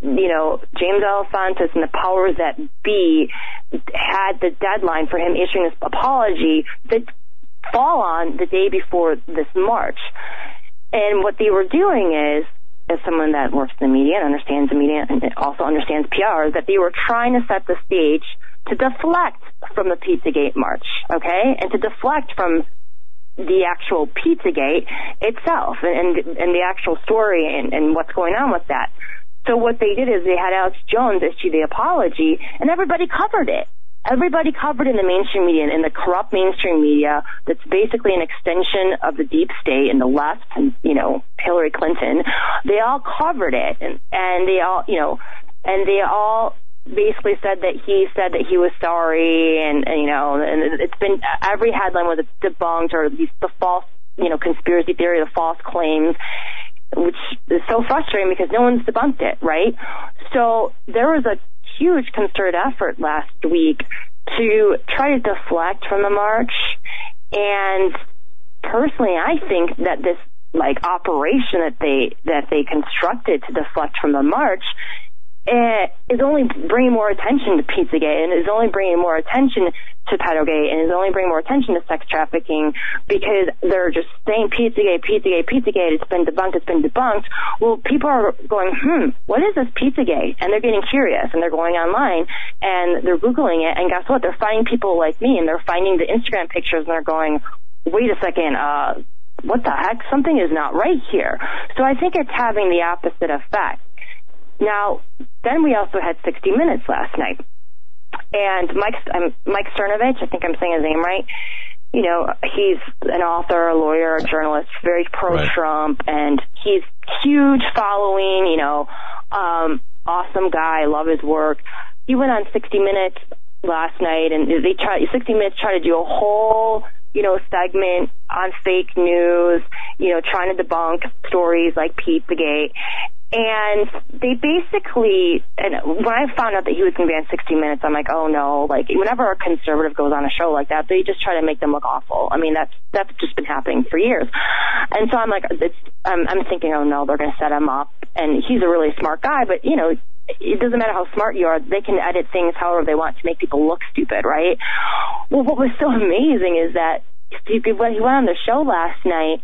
you know, James Alefantis and the powers that be had the deadline for him issuing this apology that fall on the day before this march. And what they were doing is, as someone that works in the media and understands the media and also understands PR, that they were trying to set the stage to deflect from the Pizzagate march, okay? And to deflect from the actual Pizzagate itself and, and, and the actual story and, and what's going on with that. So what they did is they had Alex Jones issue the apology, and everybody covered it. Everybody covered in the mainstream media, and in the corrupt mainstream media, that's basically an extension of the deep state and the left and, you know, Hillary Clinton, they all covered it and, and they all, you know, and they all basically said that he said that he was sorry and, and you know, and it's been, every headline was debunked or these, the false, you know, conspiracy theory, the false claims which is so frustrating because no one's debunked it, right? So there was a huge concerted effort last week to try to deflect from the march. And personally, I think that this like operation that they that they constructed to deflect from the march is only bringing more attention to Pizzagate and is only bringing more attention to Pedogate and is only bringing more attention to sex trafficking because they're just saying Pizzagate, Pizzagate, Pizzagate, it's been debunked, it's been debunked. Well, people are going, hmm, what is this Pizzagate? And they're getting curious and they're going online and they're Googling it and guess what? They're finding people like me and they're finding the Instagram pictures and they're going, wait a second, uh, what the heck? Something is not right here. So I think it's having the opposite effect. Now, then we also had 60 Minutes last night. And Mike, um, Mike Cernovich, I think I'm saying his name right, you know, he's an author, a lawyer, a journalist, very pro-Trump, right. and he's huge following, you know, um, awesome guy, love his work. He went on 60 Minutes last night, and they tried, 60 Minutes tried to do a whole you know, segment on fake news, you know, trying to debunk stories like Pizzagate. And they basically, and when I found out that he was going to be on 60 Minutes, I'm like, oh no, like whenever a conservative goes on a show like that, they just try to make them look awful. I mean, that's, that's just been happening for years. And so I'm like, it's, I'm, I'm thinking, oh no, they're going to set him up. And he's a really smart guy, but you know, it doesn't matter how smart you are, they can edit things however they want to make people look stupid, right? Well, what was so amazing is that he went on the show last night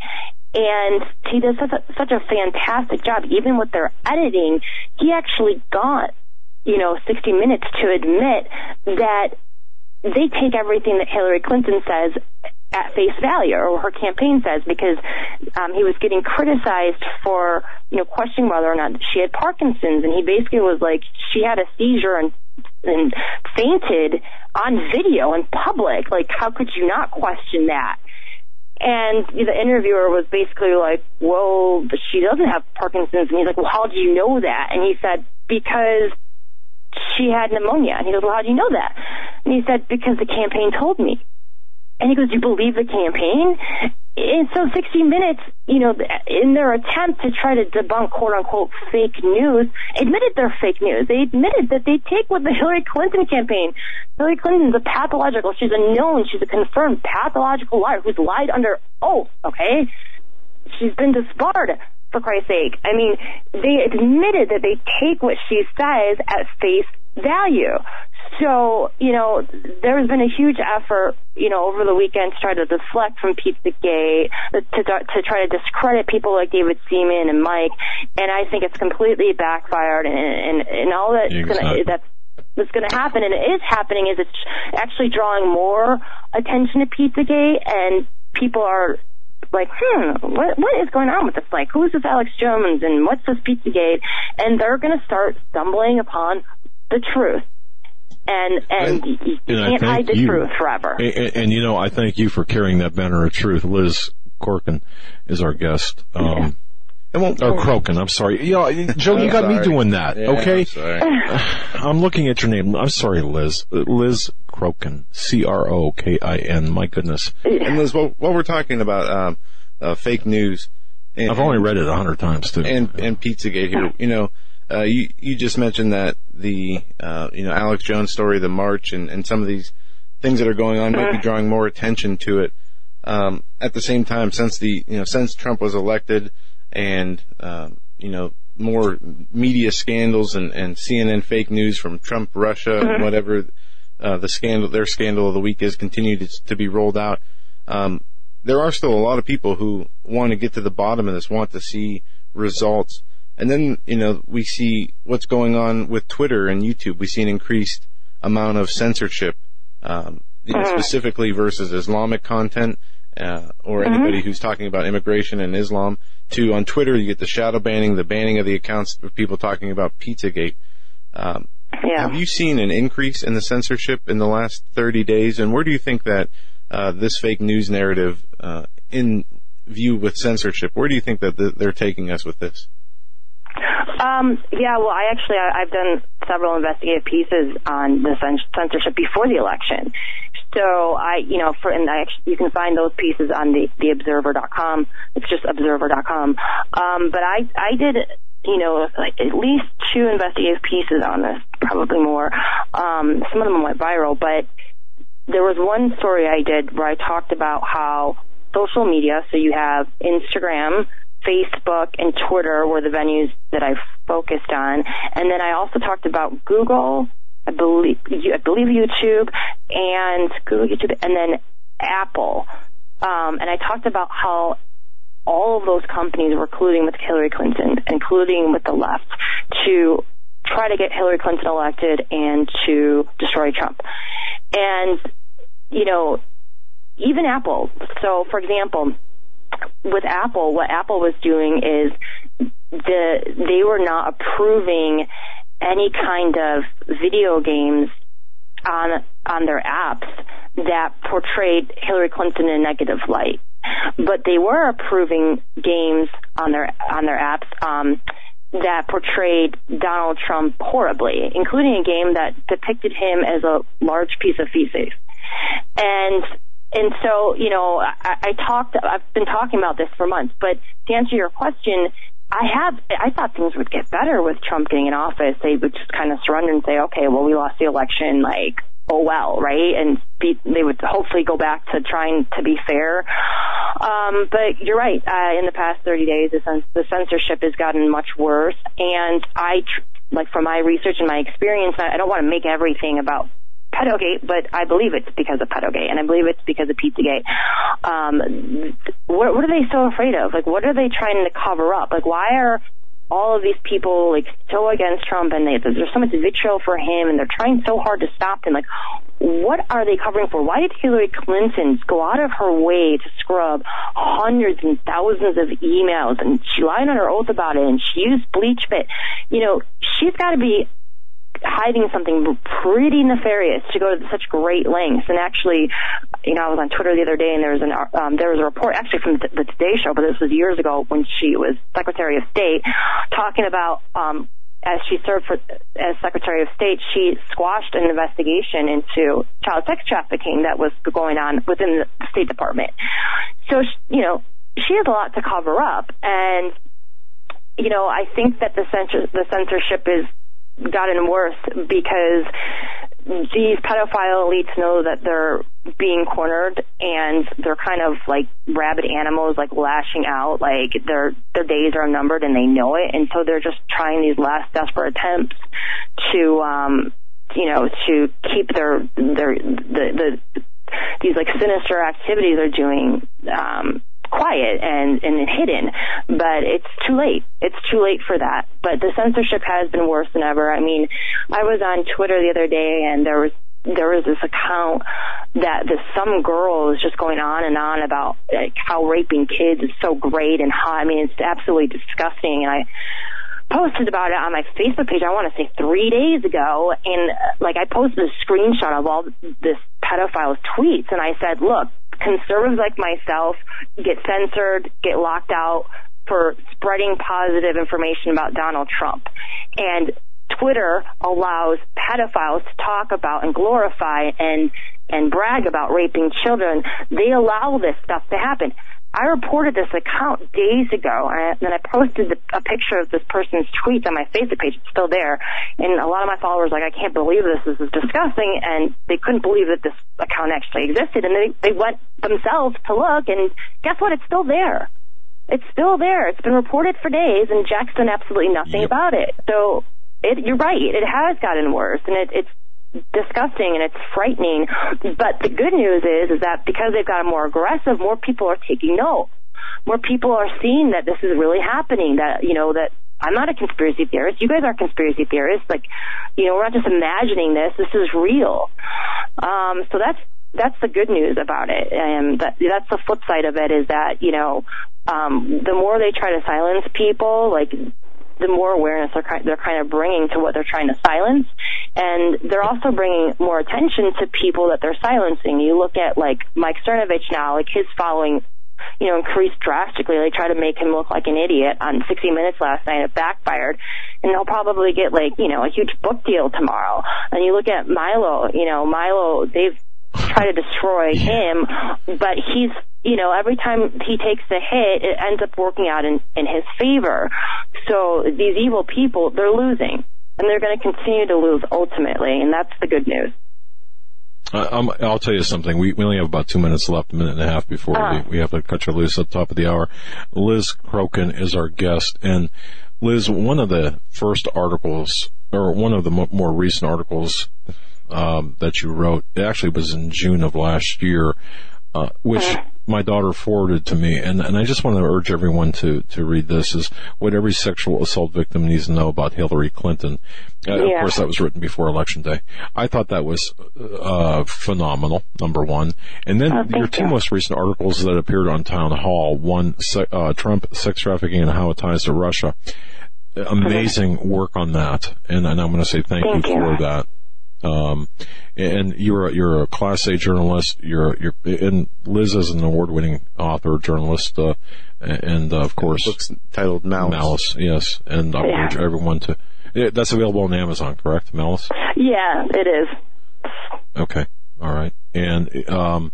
and he does such a, such a fantastic job, even with their editing. He actually got, you know, 60 minutes to admit that they take everything that Hillary Clinton says at face value, or her campaign says, because um, he was getting criticized for, you know, questioning whether or not she had Parkinson's, and he basically was like, she had a seizure and and fainted on video in public. Like, how could you not question that? And the interviewer was basically like, well, she doesn't have Parkinson's. And he's like, well, how do you know that? And he said, because she had pneumonia. And he goes, well, how do you know that? And he said, because the campaign told me. And he goes, Do you believe the campaign? And so 60 Minutes, you know, in their attempt to try to debunk quote unquote fake news, admitted they're fake news. They admitted that they take with the Hillary Clinton campaign. Hillary Clinton's a pathological, she's a known, she's a confirmed pathological liar who's lied under oath, okay? She's been disbarred for Christ's sake. I mean, they admitted that they take what she says at face value. So, you know, there's been a huge effort, you know, over the weekend to try to deflect from Pizzagate, to, to try to discredit people like David Seaman and Mike, and I think it's completely backfired, and, and, and all that's gonna, that's going to happen, and it is happening, is it's actually drawing more attention to Pizzagate, and people are like, hmm, what what is going on with this? Like, who's this Alex Jones, and what's this Pizzagate? And they're going to start stumbling upon the truth and and, and you can't hide the you, truth forever. And, and, you know, I thank you for carrying that banner of truth. Liz Corkin is our guest. Um, yeah. or Crokin, I'm sorry. You know, Joe, you got sorry. me doing that, yeah, okay? I'm, I'm, looking at your name. I'm sorry, Liz. Liz Crokin. C-R-O-K-I-N. My goodness. And Liz, while, while we're talking about um, uh, fake news, and, I've only read it a hundred times too. And and Pizzagate here, you know, uh, you you just mentioned that the uh, you know Alex Jones story, the march, and, and some of these things that are going on might be drawing more attention to it. Um, at the same time, since the you know since Trump was elected, and um, you know more media scandals and, and CNN fake news from Trump, Russia, mm-hmm. whatever uh, the scandal their scandal of the week is continued to, to be rolled out. Um, there are still a lot of people who want to get to the bottom of this, want to see results. And then, you know, we see what's going on with Twitter and YouTube. We see an increased amount of censorship, um, uh-huh. specifically versus Islamic content, uh, or uh-huh. anybody who's talking about immigration and Islam. To on Twitter, you get the shadow banning, the banning of the accounts of people talking about Pizzagate. Um, Yeah. Have you seen an increase in the censorship in the last 30 days? And where do you think that uh, this fake news narrative, uh, in view with censorship, where do you think that th- they're taking us with this? Um, yeah, well, I actually I, I've done several investigative pieces on the censorship before the election. So I, you know, for and I actually, you can find those pieces on the theobserver.com. It's just observer.com. Um, but I I did you know, like at least two investigative pieces on this, probably more. Um, some of them went viral, but there was one story I did where I talked about how social media, so you have Instagram, Facebook, and Twitter were the venues that I focused on. And then I also talked about Google, I believe, I believe YouTube, and Google, YouTube, and then Apple. Um, and I talked about how all of those companies were colluding with Hillary Clinton, including with the left, to try to get Hillary Clinton elected and to destroy Trump. And, you know, even Apple. So, for example, with Apple, what Apple was doing is the they were not approving any kind of video games on on their apps that portrayed Hillary Clinton in a negative light. But they were approving games on their on their apps um, that portrayed Donald Trump horribly, including a game that depicted him as a large piece of feces. And and so, you know, I, I talked, I've been talking about this for months, but to answer your question, I have, I thought things would get better with Trump getting in office. They would just kind of surrender and say, okay, well, we lost the election, like, oh well, right? And be, they would hopefully go back to trying to be fair. Um, but you're right. Uh, in the past 30 days, the, the censorship has gotten much worse. And I, tr- like from my research and my experience, I don't want to make everything about Pedogate, but I believe it's because of Pedogate, and I believe it's because of Pizzagate. Um, what, what are they so afraid of? Like, what are they trying to cover up? Like, why are all of these people like so against Trump and they, there's so much vitriol for him and they're trying so hard to stop him. Like, what are they covering for? Why did Hillary Clinton go out of her way to scrub hundreds and thousands of emails and she lied on her oath about it and she used BleachBit? You know, she's got to be hiding something pretty nefarious to go to such great lengths. And actually, you know, I was on Twitter the other day, and there was an um, there was a report actually from the Today Show, but this was years ago when she was Secretary of State, talking about. Um, as she served for, as Secretary of State, she squashed an investigation into child sex trafficking that was going on within the State Department. So, you know, she has a lot to cover up, and you know, I think that the censor, the censorship is gotten worse because these pedophile elites know that they're being cornered and they're kind of like rabid animals like lashing out like their their days are numbered and they know it. And so they're just trying these last desperate attempts to um you know to keep their their the the these like sinister activities they're doing um quiet and, and hidden, but it's too late. It's too late for that. But the censorship has been worse than ever. I mean, I was on Twitter the other day and there was there was this account that this some girl is just going on and on about like how raping kids is so great and how I mean it's absolutely disgusting and I posted about it on my Facebook page I want to say 3 days ago and uh, like I posted a screenshot of all this pedophile's tweets and I said look conservatives like myself get censored, get locked out for spreading positive information about Donald Trump. And Twitter allows pedophiles to talk about and glorify and and brag about raping children. They allow this stuff to happen. I reported this account days ago, and then I posted a picture of this person's tweets on my Facebook page. It's still there, and a lot of my followers like, I can't believe this. This is disgusting, and they couldn't believe that this account actually existed, and they they went themselves to look, and guess what? It's still there. It's still there. It's been reported for days, and Jack's done absolutely nothing yep. about it. So, it, you're right. It has gotten worse, and it, it's disgusting and it's frightening. But the good news is, is that because they've got more aggressive, more people are taking note. More people are seeing that this is really happening. That you know that I'm not a conspiracy theorist. You guys are conspiracy theorists. Like, you know, we're not just imagining this. This is real. Um, so that's that's the good news about it. And that, that's the flip side of it is that you know, um, the more they try to silence people, like the more awareness they're kind, they're kind of bringing to what they're trying to silence, and they're also bringing more attention to people that they're silencing. You look at like Mike Cernovich now, like his following you know, increased drastically. They try to make him look like an idiot on 60 Minutes last night. It backfired. And they'll probably get like, you know, a huge book deal tomorrow. And you look at Milo, you know, Milo, they've tried to destroy him, but he's, you know, every time he takes a hit, it ends up working out in, in his favor. So these evil people, they're losing. And they're going to continue to lose ultimately, and that's the good news. Uh, I'll tell you something. We, we only have about two minutes left, a minute and a half before uh. we, we have to cut you loose at the top of the hour. Liz Crokin is our guest. And Liz, one of the first articles, or one of the more recent articles um, that you wrote, it actually was in June of last year, uh, which uh my daughter forwarded to me, and, and I just want to urge everyone to, to read this, is what every sexual assault victim needs to know about Hillary Clinton. Uh, yeah. Of course, that was written before Election Day. I thought that was uh, phenomenal, number one. And then oh, your two you. most recent articles that appeared on Town Hall, one, uh, Trump, sex trafficking and how it ties to Russia. Amazing work on that, and, and I'm going to say thank, thank you, you for that. Um, and you're a, you're a class A journalist. You're you're and Liz is an award winning author, journalist, uh, and uh, of course, books titled Malice. Malice, yes. And I yeah. urge everyone to. That's available on Amazon, correct? Malice. Yeah, it is. Okay. All right. And um,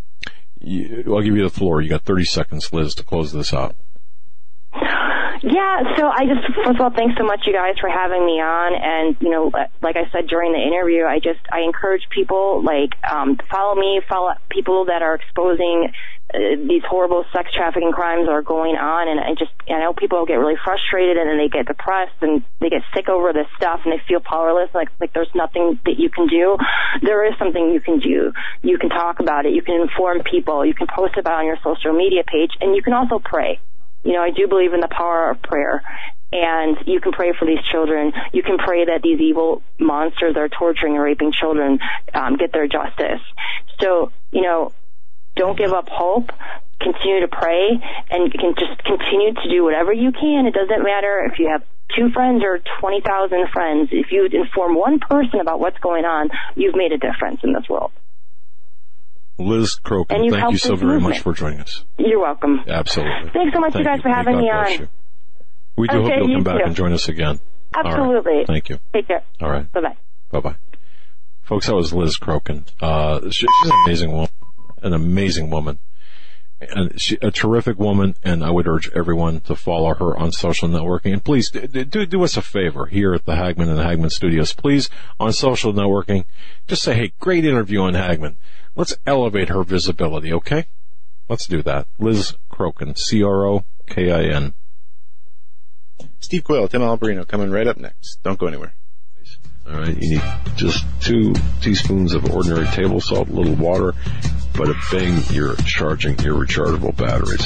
you, I'll give you the floor. You got 30 seconds, Liz, to close this out. Yeah, so I just first of all, thanks so much, you guys, for having me on. And you know, like I said during the interview, I just I encourage people like um, follow me, follow people that are exposing uh, these horrible sex trafficking crimes are going on. And I just I know people get really frustrated and then they get depressed and they get sick over this stuff and they feel powerless, like like there's nothing that you can do. There is something you can do. You can talk about it. You can inform people. You can post about it on your social media page, and you can also pray. You know, I do believe in the power of prayer. And you can pray for these children. You can pray that these evil monsters that are torturing and raping children um, get their justice. So, you know, don't give up hope. Continue to pray, and you can just continue to do whatever you can. It doesn't matter if you have two friends or 20,000 friends. If you inform one person about what's going on, you've made a difference in this world. Liz Crokin, thank you so very movement. much for joining us. You're welcome. Absolutely. Thanks so much, thank you guys, you. for having God me on. You. We do okay, hope you'll you come back too. and join us again. Absolutely. Thank you. Take care. All right. Bye bye. Bye bye. Folks, that was Liz Crokin. Uh, she, she's an amazing woman. An amazing woman. And she, a terrific woman, and I would urge everyone to follow her on social networking. And please do, do, do us a favor here at the Hagmann and the Hagmann Studios. Please, on social networking, just say, hey, great interview on Hagmann." Let's elevate her visibility, okay? Let's do that. Liz Crokin, C-R-O-K-I-N. Steve Quayle, Tim Alberino coming right up next. Don't go anywhere. All right, you need just two teaspoons of ordinary table salt, a little water, but a bang, you're charging your rechargeable batteries.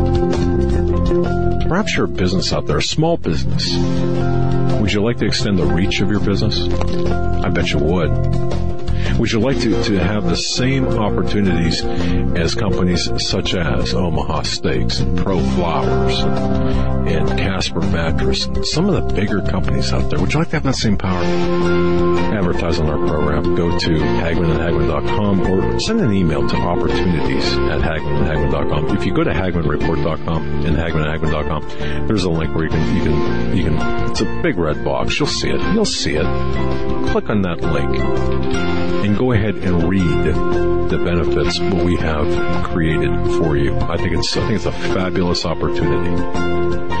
Perhaps you're a business out there, a small business. Would you like to extend the reach of your business? I bet you would. Would you like to, to have the same opportunities as companies such as Omaha Steaks and Pro Flowers and Casper Mattress and some of the bigger companies out there? Would you like to have that same power? Advertise on our program. Go to hagmannandhagmann.com or send an email to opportunities at hagmannandhagmann.com. If you go to hagmannreport.com and hagmannandhagmann.com, there's a link where you can, you can, you can, it's a big red box. You'll see it. You'll see it. Click on that link and go ahead and read the benefits what we have created for you. I think it's I think it's a fabulous opportunity.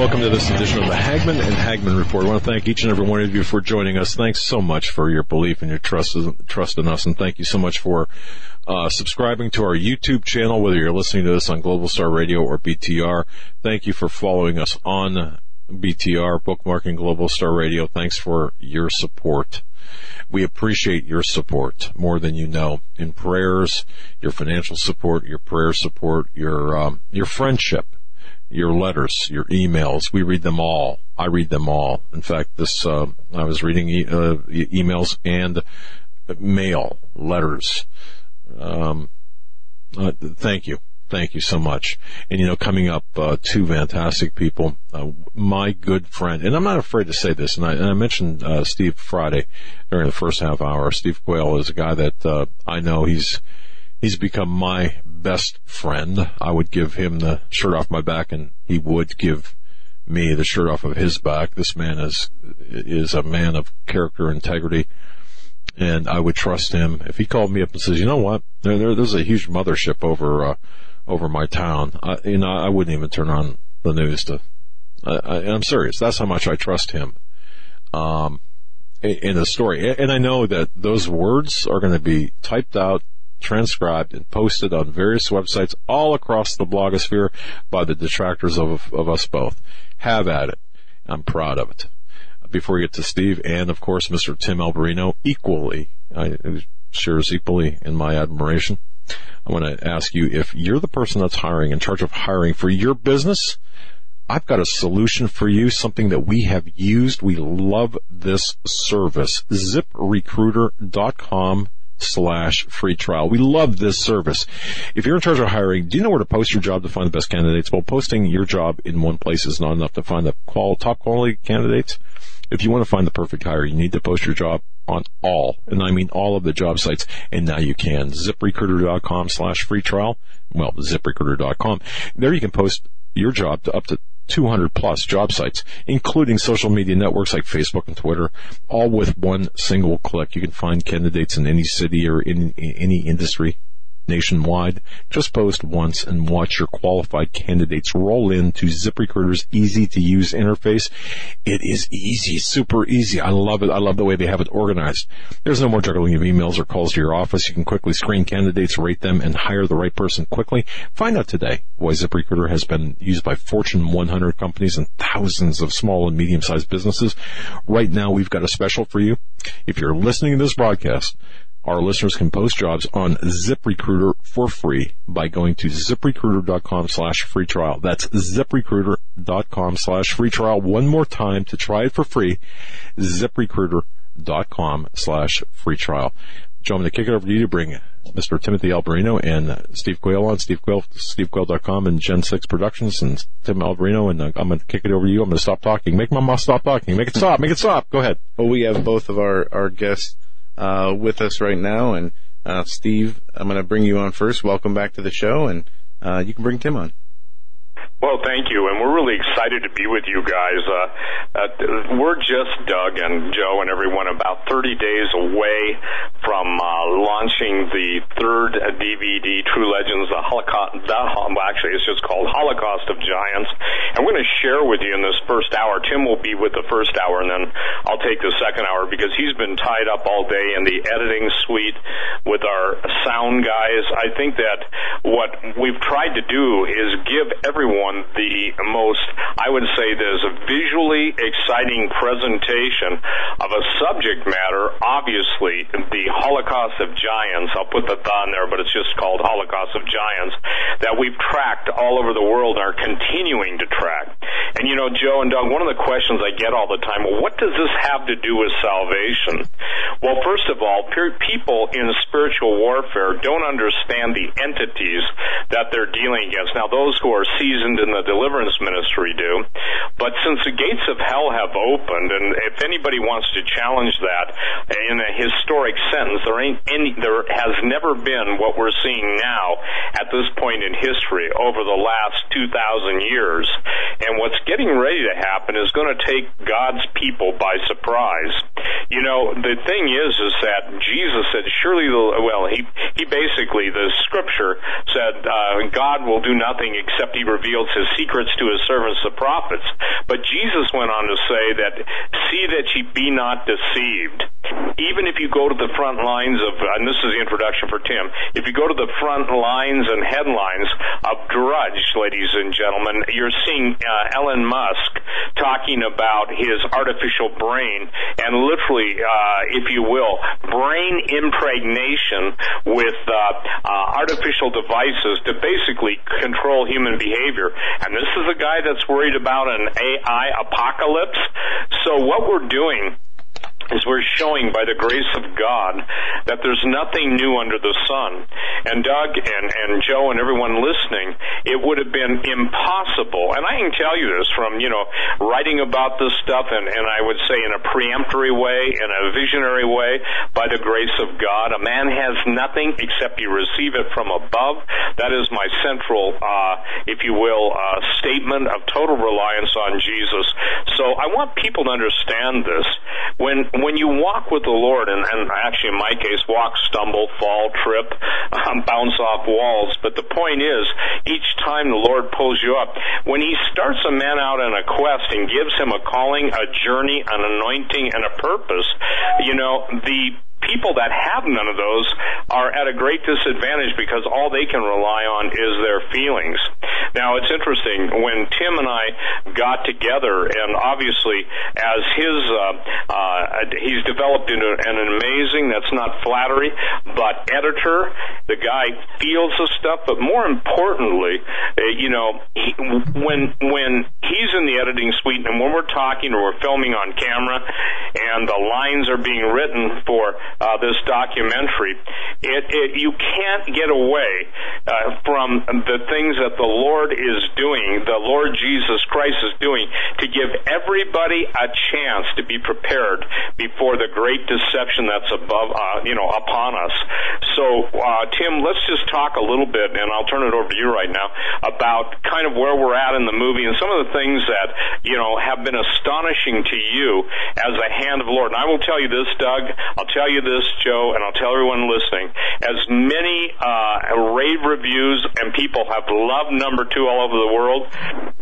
Welcome to this edition of the Hagmann and Hagmann Report. I want to thank each and every one of you for joining us. Thanks so much for your belief and your trust, trust in us, and thank you so much for uh, subscribing to our YouTube channel, whether you're listening to this on Global Star Radio or BTR. Thank you for following us on BTR, bookmarking Global Star Radio. Thanks for your support. We appreciate your support more than you know in prayers, your financial support, your prayer support, your um, your friendship your letters, your emails. We read them all. I read them all. In fact, this uh, I was reading e- uh, emails and mail letters. Um, uh, thank you. Thank you so much. And you know, coming up, uh, two fantastic people. Uh, my good friend, and I'm not afraid to say this, and I, and I mentioned uh, Steve Friday during the first half hour. Steve Quayle is a guy that uh, I know. He's he's become my best friend. I would give him the shirt off my back, and he would give me the shirt off of his back. This man is is a man of character, integrity, and I would trust him if he called me up and says, "You know what? There, there there's a huge mothership over uh, over my town." I, you know, I wouldn't even turn on the news to. I, I, I'm serious. That's how much I trust him. Um, in the story, and I know that those words are going to be typed out transcribed and posted on various websites all across the blogosphere by the detractors of, of us both. Have at it. I'm proud of it. Before we get to Steve and of course Mr. Tim Alberino, equally, I shares equally in my admiration. I want to ask you if you're the person that's hiring, in charge of hiring for your business, I've got a solution for you, something that we have used. We love this service. ZipRecruiter.com slash free trial. We love this service. If you're in charge of hiring, do you know where to post your job to find the best candidates? Well, posting your job in one place is not enough to find the qual- top quality candidates. If you want to find the perfect hire, you need to post your job on all, and I mean all of the job sites, and now you can. ZipRecruiter.com slash free trial. Well, ZipRecruiter.com. There you can post your job to up to 200 plus job sites, including social media networks like Facebook and Twitter, all with one single click. You can find candidates in any city or in, in any industry nationwide. Just post once and watch your qualified candidates roll into ZipRecruiter's easy to use interface. It is easy, super easy. I love it. I love the way they have it organized. There's no more juggling of emails or calls to your office. You can quickly screen candidates, rate them, and hire the right person quickly. Find out today why ZipRecruiter has been used by Fortune 100 companies and thousands of small and medium sized businesses. Right now, we've got a special for you. If you're listening to this broadcast, our listeners can post jobs on ZipRecruiter for free by going to ziprecruiter.com slash free trial. That's ziprecruiter.com slash free trial. One more time to try it for free. ziprecruiter.com slash free trial. Joe, I'm going to kick it over to you to bring Mr. Timothy Alberino and Steve Quayle on. Steve Quayle, SteveQuayle.com and Gen 6 Productions and Tim Alberino. And uh, I'm going to kick it over to you. I'm going to stop talking. Make my mouth stop talking. Make it stop. Make it stop. Go ahead. Well, we have both of our, our guests uh, with us right now. And uh, Steve, I'm going to bring you on first. Welcome back to the show, and uh, you can bring Tim on. Well, thank you, and we're really excited to be with you guys. Uh, uh, we're just Doug and Joe and everyone about 30 days away from uh, launching the third DVD, True Legends, the Holocaust. The, well, actually, it's just called Holocaust of Giants. We're going to share with you in this first hour. Tim will be with the first hour, and then I'll take the second hour because he's been tied up all day in the editing suite with our sound guys. I think that what we've tried to do is give everyone on the most, I would say there's a visually exciting presentation of a subject matter, obviously the Holocaust of Giants, I'll put the thought in there, but it's just called Holocaust of Giants, that we've tracked all over the world and are continuing to track. And you know, Joe and Doug, one of the questions I get all the time, well, what does this have to do with salvation? Well, first of all, people in spiritual warfare don't understand the entities that they're dealing against. Now, those who are seasoned in the deliverance ministry do. But since the gates of hell have opened, and if anybody wants to challenge that in a historic sentence, there ain't any, there has never been what we're seeing now at this point in history over the last 2,000 years. And what's getting ready to happen is going to take God's people by surprise. You know, the thing is, is that Jesus said, surely the, well, he, he basically, the scripture said, uh, God will do nothing except he reveals his secrets to his servants, the prophets. But Jesus went on to say that, see that ye be not deceived. Even if you go to the front lines of, and this is the introduction for Tim, if you go to the front lines and headlines of Drudge, ladies and gentlemen, you're seeing uh, Elon Musk talking about his artificial brain and literally, uh, if you will, brain impregnation with uh, uh artificial devices to basically control human behavior. And this is a guy that's worried about an AI apocalypse. So what we're doing is we're showing by the grace of God that there's nothing new under the sun. And Doug and, and Joe and everyone listening, it would have been impossible. And I can tell you this from, you know, writing about this stuff and, and I would say in a preemptory way, in a visionary way, by the grace of God. A man has nothing except you receive it from above. That is my central, uh, if you will, uh, statement of total reliance on Jesus. So I want people to understand this. When when you walk with the Lord, and, and actually in my case, walk, stumble, fall, trip, um, bounce off walls, but the point is, each time the Lord pulls you up, when He starts a man out on a quest and gives him a calling, a journey, an anointing, and a purpose, you know, the people that have none of those are at a great disadvantage because all they can rely on is their feelings. Now, it's interesting when Tim and I got together, and obviously, as his, uh, uh, he's developed into an amazing, that's not flattery, but editor. The guy feels the stuff, but more importantly, uh, you know, he, when, when he's in the editing suite and when we're talking or we're filming on camera and the lines are being written for uh, this documentary, it, it, you can't get away uh, from the things that the Lord is doing, the Lord Jesus Christ is doing, to give everybody a chance to be prepared before the great deception that's above, uh, you know, upon us. So, uh, Tim, let's just talk a little bit, and I'll turn it over to you right now about kind of where we're at in the movie and some of the things that you know have been astonishing to you as a hand of the Lord. And I will tell you this, Doug. I'll tell you this, Joe, and I'll tell everyone listening. As many uh, rave reviews and people have loved number two all over the world,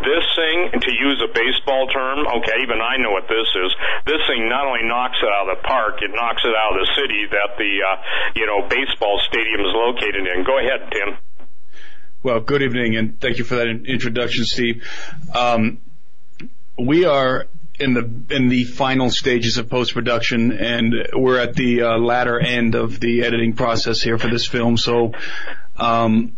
this thing, to use a baseball term, okay, even I know what this is. This thing not only knocks it out of the park, it knocks it out of the city that the uh, you know baseball stadium is located in. Go ahead, Tim. Well, good evening, and thank you for that introduction, Steve. Um, we are in the in the final stages of post production, and we're at the uh, latter end of the editing process here for this film. So um,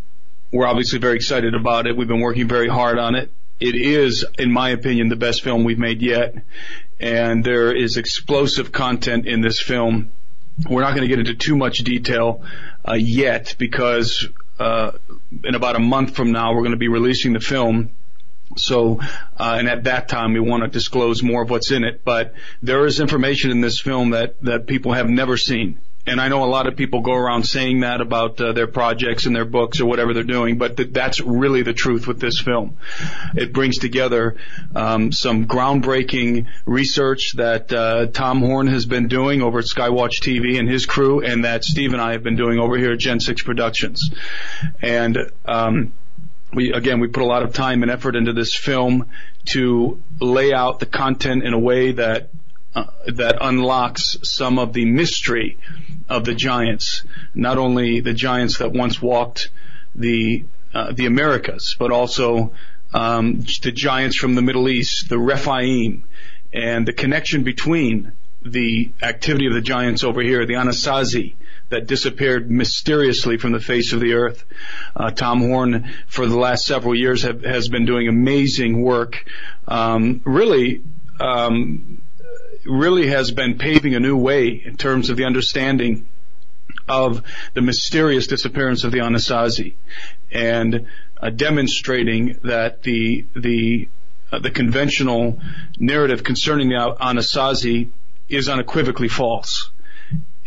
we're obviously very excited about it. We've been working very hard on it. It is, in my opinion, the best film we've made yet, and there is explosive content in this film. We're not going to get into too much detail uh, yet because uh, in about a month from now we're going to be releasing the film so, uh, and at that time we want to disclose more of what's in it, but there is information in this film that, that people have never seen. and I know a lot of people go around saying that about uh, their projects and their books or whatever they're doing, but th- that's really the truth with this film. It brings together um, some groundbreaking research that uh, Tom Horn has been doing over at Skywatch TV and his crew, and that Steve and I have been doing over here at Gen 6 Productions. And um, we again we put a lot of time and effort into this film to lay out the content in a way that uh, that unlocks some of the mystery of the giants, not only the giants that once walked the uh, the Americas, but also um, the giants from the Middle East, the Rephaim, and the connection between the activity of the giants over here, the Anasazi, that disappeared mysteriously from the face of the earth. Uh, Tom Horn, for the last several years, have, has been doing amazing work, um, really um, really has been paving a new way in terms of the understanding of the mysterious disappearance of the Anasazi and uh, demonstrating that the the uh, the conventional narrative concerning the Anasazi is unequivocally false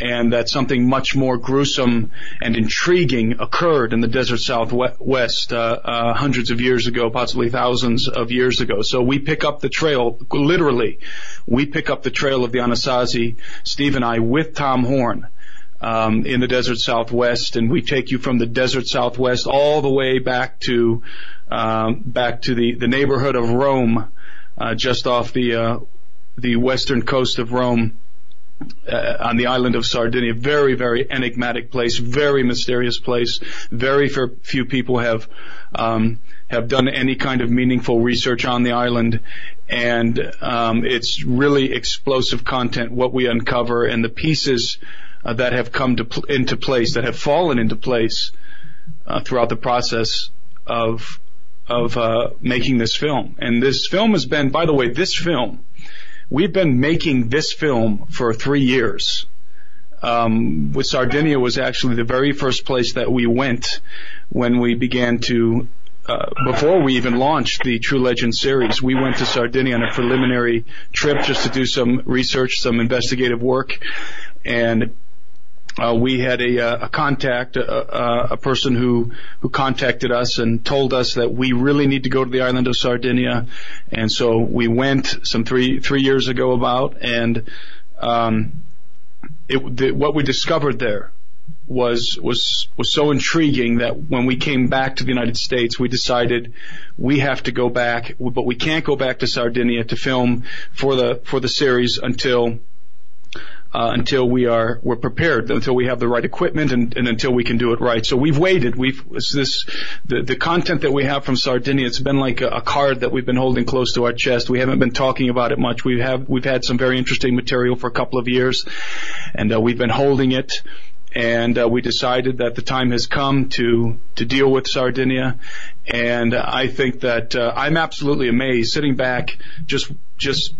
and that something much more gruesome and intriguing occurred in the desert southwest uh, uh, hundreds of years ago, possibly thousands of years ago. So we pick up the trail, literally, we pick up the trail of the Anasazi, Steve and I, with Tom Horn. Um, in the desert southwest, and we take you from the desert southwest all the way back to um, back to the, the neighborhood of Rome, uh, just off the uh, the western coast of Rome, uh, on the island of Sardinia. Very, very enigmatic place, very mysterious place. Very few people have um, have done any kind of meaningful research on the island, and um, it's really explosive content. What we uncover and the pieces uh, that have come pl- into place, that have fallen into place uh, throughout the process of of uh, making this film. And this film has been, by the way, this film We've been making this film for three years. Um, with Sardinia was actually the very first place that we went when we began to uh, before we even launched the True Legend series, we went to Sardinia on a preliminary trip just to do some research, some investigative work, and uh, we had a, uh, a contact, a, a, person who who contacted us and told us that we really need to go to the island of Sardinia, and so we went some three three years ago about, and um, it, the, what we discovered there was was was so intriguing that when we came back to the United States, we decided we have to go back, but we can't go back to Sardinia to film for the for the series until uh, until we are we're prepared, until we have the right equipment, and, and until we can do it right. So we've waited. We've this the the content that we have from Sardinia. It's been like a, a card that we've been holding close to our chest. We haven't been talking about it much. We have we've had some very interesting material for a couple of years, and uh, we've been holding it and uh, we decided that the time has come to to deal with Sardinia. And I think that uh, I'm absolutely amazed sitting back, just just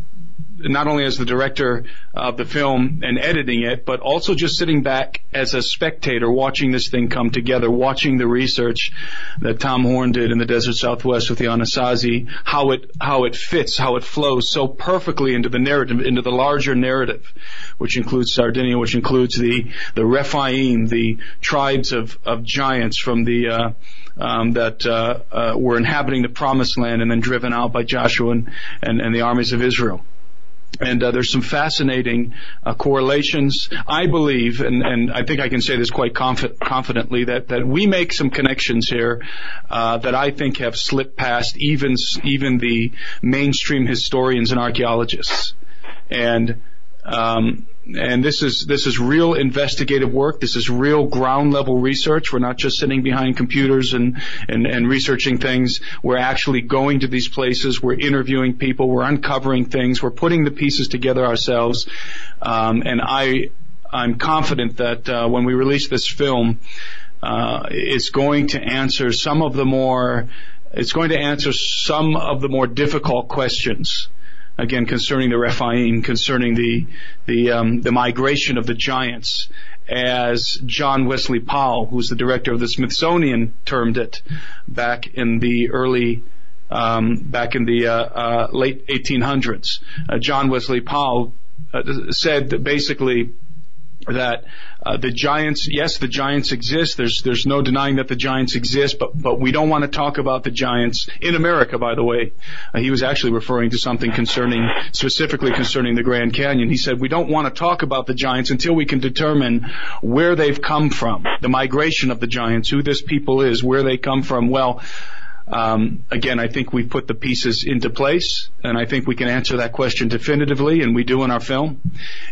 not only as the director of the film and editing it, but also just sitting back as a spectator watching this thing come together, watching the research that Tom Horn did in the desert southwest with the Anasazi, how it, how it fits, how it flows so perfectly into the narrative, into the larger narrative, which includes Sardinia, which includes the, the Rephaim, the tribes of, of giants from the, uh, um, that uh, uh, were inhabiting the promised land and then driven out by Joshua and, and, and the armies of Israel and uh, there's some fascinating uh, correlations. I believe, and, and I think I can say this quite confi- confidently, that, that we make some connections here uh, that I think have slipped past even even the mainstream historians and archaeologists. And um, and this is this is real investigative work. This is real ground level research. We're not just sitting behind computers and, and, and researching things. We're actually going to these places. We're interviewing people. We're uncovering things. We're putting the pieces together ourselves. Um, and I I'm confident that uh, when we release this film, uh, it's going to answer some of the more it's going to answer some of the more difficult questions again concerning the Rephaim, concerning the the um, the migration of the giants, as John Wesley Powell, who's the director of the Smithsonian, termed it back in the early um, back in the uh, uh, late 1800s. Uh, John Wesley Powell uh, said that basically that uh, the giants, yes, the giants exist. There's there's no denying that the giants exist, but but we don't want to talk about the giants in America. By the way, uh, he was actually referring to something concerning specifically concerning the Grand Canyon. He said we don't want to talk about the giants until we can determine where they've come from, the migration of the giants, who this people is, where they come from. Well. Um, again, I think we've put the pieces into place, and I think we can answer that question definitively, and we do in our film.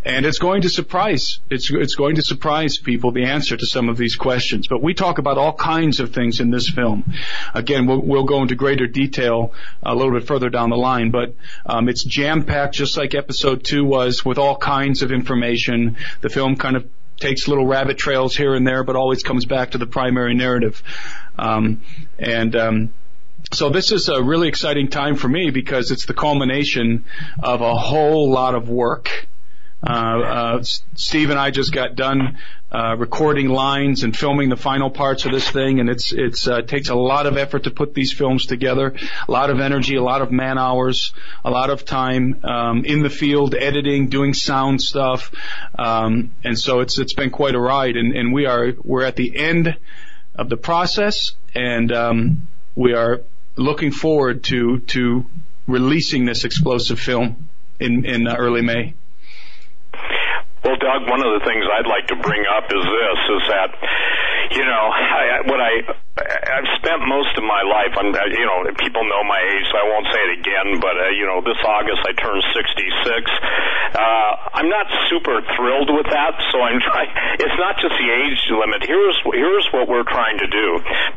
And it's going to surprise it's it's going to surprise people the answer to some of these questions. But we talk about all kinds of things in this film. Again, we'll, we'll go into greater detail a little bit further down the line, but um, it's jam packed, just like episode two was, with all kinds of information. The film kind of takes little rabbit trails here and there, but always comes back to the primary narrative. Um, and um, so this is a really exciting time for me because it's the culmination of a whole lot of work. Uh, uh, Steve and I just got done uh, recording lines and filming the final parts of this thing, and it's it's uh, it takes a lot of effort to put these films together, a lot of energy, a lot of man hours, a lot of time um, in the field, editing, doing sound stuff, um, and so it's it's been quite a ride, and, and we are we're at the end of the process, and um, we are looking forward to to releasing this explosive film in in uh, early May. Well, Doug, one of the things I'd like to bring up is this: is that you know I, what I I've spent most of my life. I'm you know people know my age, so I won't say it again. But uh, you know this August I turned 66. Uh, I'm not super thrilled with that, so I'm trying. It's not just the age limit. Here's here's what we're trying to do.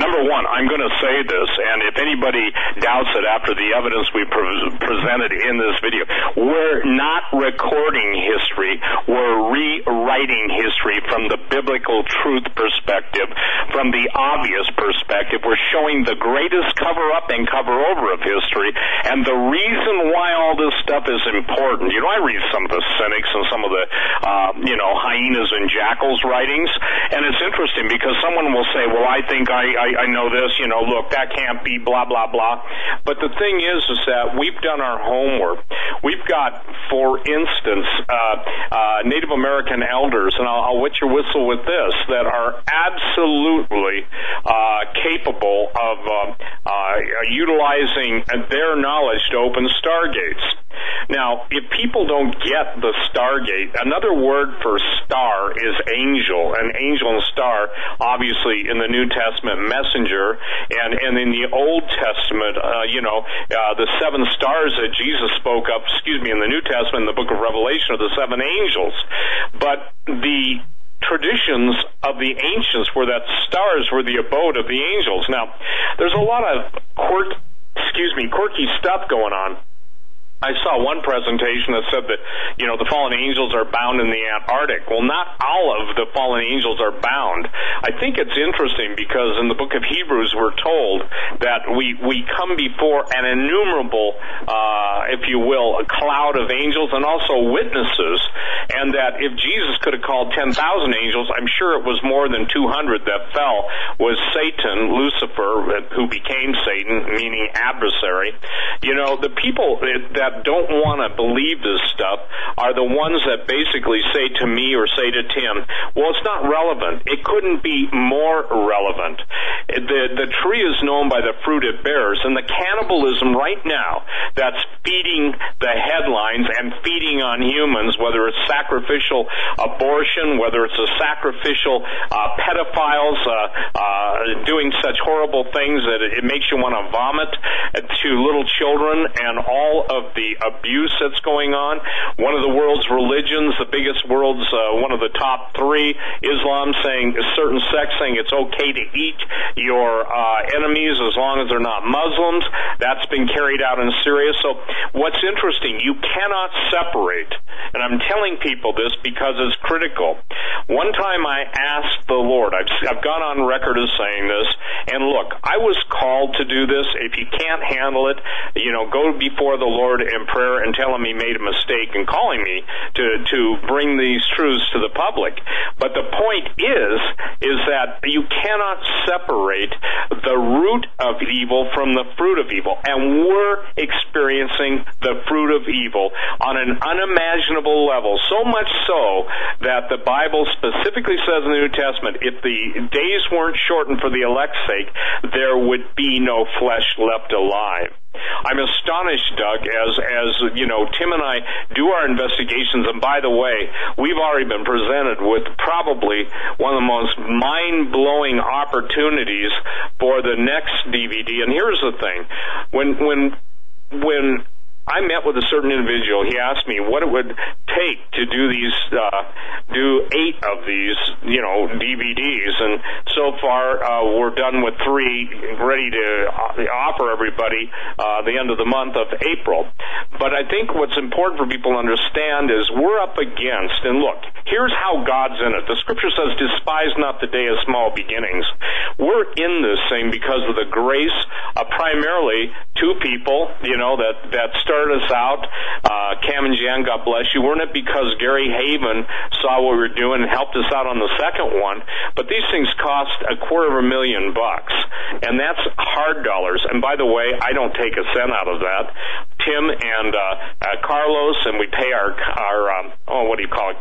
Number one, I'm going to say this, and if anybody doubts it after the evidence we pre- presented in this video, we're not recording history. We're rewriting history from the biblical truth perspective, from the obvious perspective. We're showing the greatest cover up and cover over of history. And the reason why all this stuff is important, you know, I read some of the cynics and some of the, uh, you know, hyenas and jackals writings, and it's interesting because someone will say, well, I think I, I, I know this, you know, look, that can't be blah, blah, blah. But the thing is, is that we've done our homework. We've got, for instance, uh, uh, Native Native American elders, and I'll, I'll wet your whistle with this, that are absolutely uh, capable of uh, uh, utilizing their knowledge to open stargates. Now, if people don't get the stargate, another word for star is angel, and angel and star, obviously in the New Testament, messenger, and and in the Old Testament, uh, you know, uh, the seven stars that Jesus spoke of, excuse me, in the New Testament, in the book of Revelation, are the seven angels. But the traditions of the ancients were that stars were the abode of the angels. Now, there's a lot of quirk, excuse me, quirky stuff going on I saw one presentation that said that, you know, the fallen angels are bound in the Antarctic. Well, not all of the fallen angels are bound. I think it's interesting because in the book of Hebrews we're told that we, we come before an innumerable, uh, if you will, a cloud of angels and also witnesses, and that if Jesus could have called 10,000 angels, I'm sure it was more than 200 that fell, was Satan, Lucifer, who became Satan, meaning adversary. You know, the people that don't want to believe this stuff are the ones that basically say to me or say to Tim, well, it's not relevant. It couldn't be more relevant. The, the tree is known by the fruit it bears, and the cannibalism right now that's feeding the headlines and feeding on humans, whether it's sacrificial abortion, whether it's a sacrificial uh, pedophiles uh, uh, doing such horrible things that it, it makes you want to vomit to little children and all of the abuse that's going on. One of the world's religions, the biggest world's, uh, one of the top three, Islam saying, certain sect saying it's okay to eat your uh, enemies as long as they're not Muslims. That's been carried out in Syria. So what's interesting, you cannot separate, and I'm telling people this because it's critical. One time I asked the Lord, I've, I've gone on record as saying this, and look, I was called to do this. If you can't handle it, you know, go before the Lord in prayer and telling me made a mistake and calling me to to bring these truths to the public. But the point is is that you cannot separate the root of evil from the fruit of evil, and we're experiencing the fruit of evil on an unimaginable level. So much so that the Bible specifically says in the New Testament, if the days weren't shortened for the elect's sake, there would be no flesh left alive. I'm astonished, Doug, as as you know, Tim and I do our investigations, and by the way, we've already been presented with probably one of the most mind blowing opportunities for the next DVD. And here's the thing: when when when I met with a certain individual. He asked me what it would take to do these, uh, do eight of these, you know, DVDs, and so far uh, we're done with three, ready to offer everybody uh, the end of the month of April. But I think what's important for people to understand is we're up against, and look, here's how God's in it. The Scripture says, "Despise not the day of small beginnings." We're in this thing because of the grace of primarily two people, you know, that that started started us out. Uh, Cam and Jan, God bless you. Weren't it because Gary Haven saw what we were doing and helped us out on the second one? But these things cost a quarter of a million bucks, and that's hard dollars. And by the way, I don't take a cent out of that. Tim and uh, uh, Carlos, and we pay our our um, oh, what do you call it?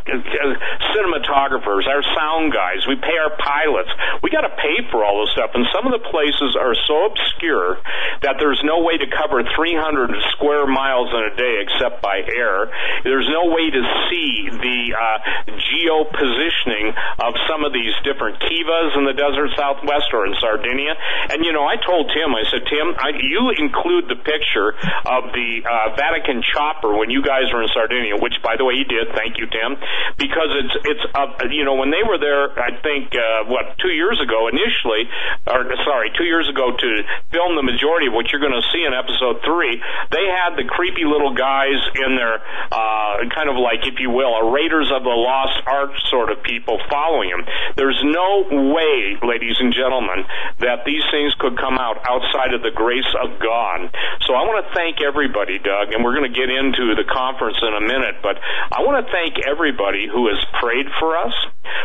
Cinematographers, our sound guys. We pay our pilots. We got to pay for all this stuff, and some of the places are so obscure that there's no way to cover 300 square miles miles in a day except by air. There's no way to see the uh, geo positioning of some of these different kivas in the desert southwest or in Sardinia. And you know, I told Tim, I said, Tim, I, you include the picture of the uh, Vatican chopper when you guys were in Sardinia, which by the way he did. Thank you, Tim, because it's it's you know when they were there, I think uh, what two years ago initially, or sorry, two years ago to film the majority of what you're going to see in episode three, they had the creepy little guys in their uh, kind of like, if you will, a Raiders of the Lost Ark sort of people following him. There's no way, ladies and gentlemen, that these things could come out outside of the grace of God. So I want to thank everybody, Doug, and we're going to get into the conference in a minute, but I want to thank everybody who has prayed for us,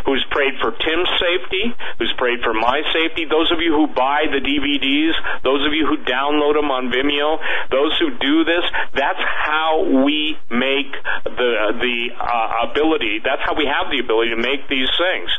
who's prayed for Tim's safety, who's prayed for my safety, those of you who buy the DVDs, those of you who download them on Vimeo, those who do this, that's how we make the the uh, ability. That's how we have the ability to make these things.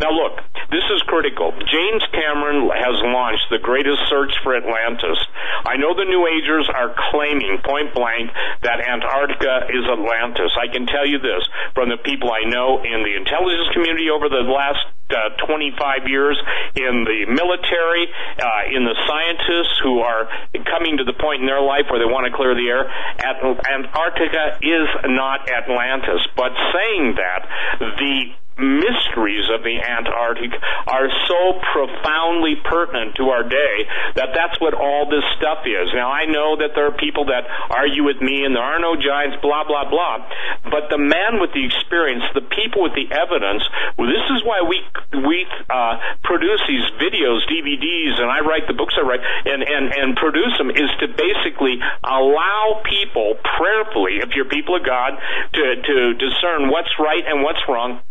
Now, look, this is critical. James Cameron has launched the greatest search for Atlantis. I know the New Agers are claiming point blank that Antarctica is Atlantis. I can tell you this from the people I know in the intelligence community over the last uh, 25 years in the military, uh, in the scientists who are coming to the point in their life where they want to clear the air. Antarctica is not Atlantis, but saying that, the mysteries of the Antarctic are so profoundly pertinent to our day that that's what all this stuff is. Now I know that there are people that argue with me and there are no giants, blah, blah, blah. But the man with the experience, the people with the evidence, well, this is why we, we, uh, produce these videos, DVDs, and I write the books I write and, and, and produce them is to basically allow people prayerfully, if you're people of God, to, to discern what's right and what's wrong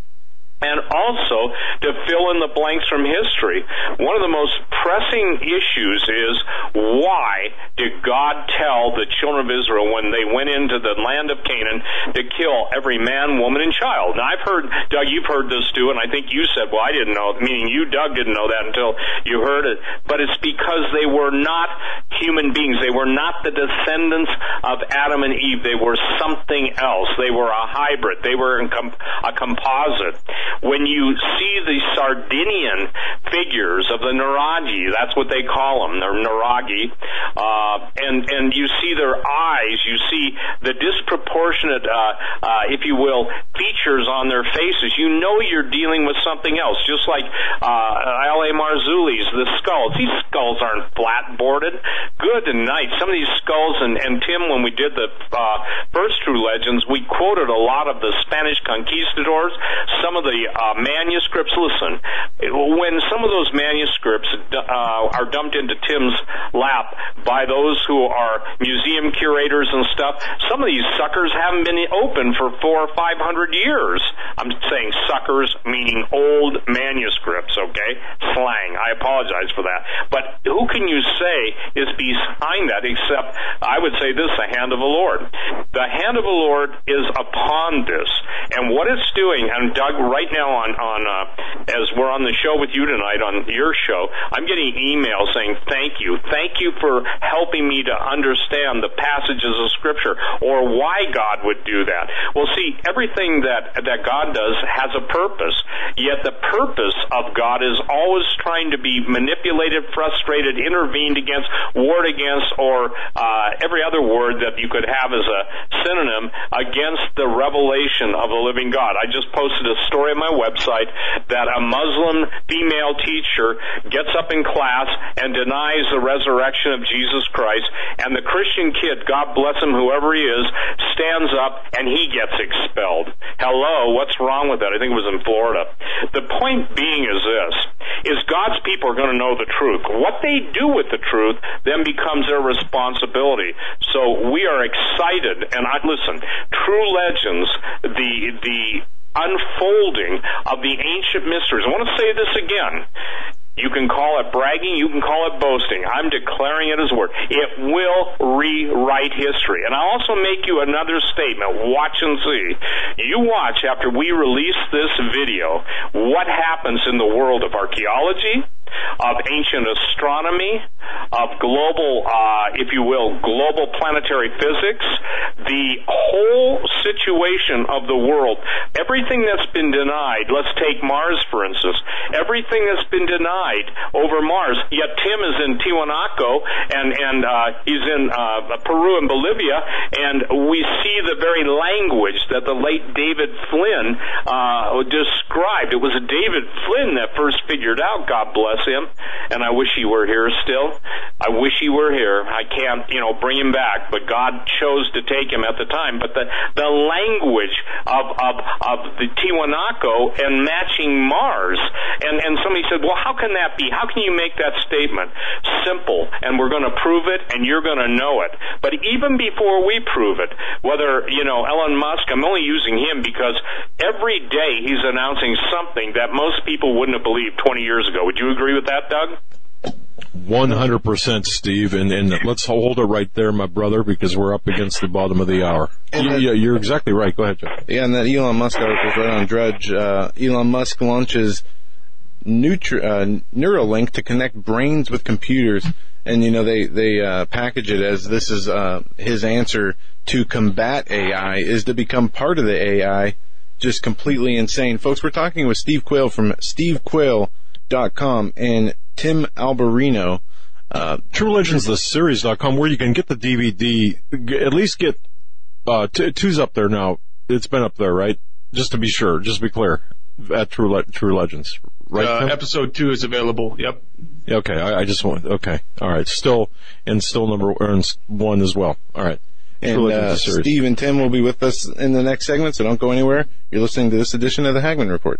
and also to fill in the blanks from history. One of the most pressing issues is why did God tell the children of Israel when they went into the land of Canaan to kill every man, woman, and child? Now I've heard, Doug, you've heard this too, and I think you said, well, I didn't know, meaning you, Doug, didn't know that until you heard it, but it's because they were not human beings. They were not the descendants of Adam and Eve. They were something else. They were a hybrid. They were a composite when you see the Sardinian figures of the Nuraghi, that's what they call them, they're Nuraghi, uh, and and you see their eyes, you see the disproportionate, uh, uh, if you will, features on their faces, you know you're dealing with something else. Just like uh, L.A. Marzulli's the skulls. These skulls aren't flat boarded. Good night. Some of these skulls, and, and Tim, when we did the uh, first True Legends, we quoted a lot of the Spanish conquistadors, some of the uh, manuscripts. Listen, when some of those manuscripts uh, are dumped into Tim's lap by those who are museum curators and stuff, some of these suckers haven't been open for four or five hundred years. I'm saying suckers meaning old manuscripts, okay? Slang. I apologize for that. But who can you say is behind that except, I would say this, the hand of the Lord. The hand of the Lord is upon this. And what it's doing, and Doug, right now on, on uh, as we're on the show with you tonight, on your show, I'm getting emails saying, thank you. Thank you for helping me to understand the passages of Scripture or why God would do that. Well, see, everything that, that God does has a purpose, yet the purpose of God is always trying to be manipulated, frustrated, intervened against, warred against, or uh, every other word that you could have as a synonym against the revelation of the living God. I just posted a story on my website that a Muslim female teacher gets up in class and denies the resurrection of Jesus Christ, and the Christian kid, God bless him, whoever he is, stands up and he gets expelled. Hello, what's wrong with that? I think it was in Florida. The point being is this, is God's people are going to know the truth. What they do with the truth then becomes their responsibility. So we are excited, and I listen, True Legends, the, the unfolding of the ancient mysteries. I want to say this again. You can call it bragging, you can call it boasting. I'm declaring it as word. It will rewrite history. And I'll also make you another statement. Watch and see. You watch after we release this video what happens in the world of archaeology, of ancient astronomy, of global, uh, if you will, global planetary physics, the whole situation of the world, everything that's been denied, let's take Mars for instance, everything that's been denied over Mars, yet Tim is in Tiwanaku and, and uh, he's in uh, Peru and Bolivia, and we see the very language that the late David Flynn uh, described. It was David Flynn that first figured out, God bless him, and I wish he were here still. I wish he were here. I can't, you know, bring him back, but God chose to take him at the time. But the the language of of of the Tiwanaku and matching Mars, and and somebody said, well, how can that be? How can you make that statement? Simple, and we're going to prove it, and you're going to know it. But even before we prove it, whether you know Elon Musk, I'm only using him because every day he's announcing something that most people wouldn't have believed 20 years ago. Would you agree with that, Doug? 100% Steve and, and let's hold it right there my brother because we're up against the bottom of the hour. You, yeah you're exactly right. Go ahead Jeff. yeah and that Elon Musk article is right on Drudge uh, Elon Musk launches Nutri- uh, Neuralink to connect brains with computers. And you know they they uh, package it as this is uh, his answer to combat AI is to become part of the AI just completely insane. Folks we're talking with Steve Quayle from stevequayle.com and Tim Alberino. Uh, True Legends, the series.com, where you can get the DVD, at least get, uh, t- two's up there now. It's been up there, right? Just to be sure, just to be clear, at True, Le- True Legends, right? Uh, episode two is available. Yep. Okay, I, I, just want, okay, alright, still, and still number one as well. Alright. And uh, Steve and Tim will be with us in the next segment, so don't go anywhere. You're listening to this edition of the Hagmann Report.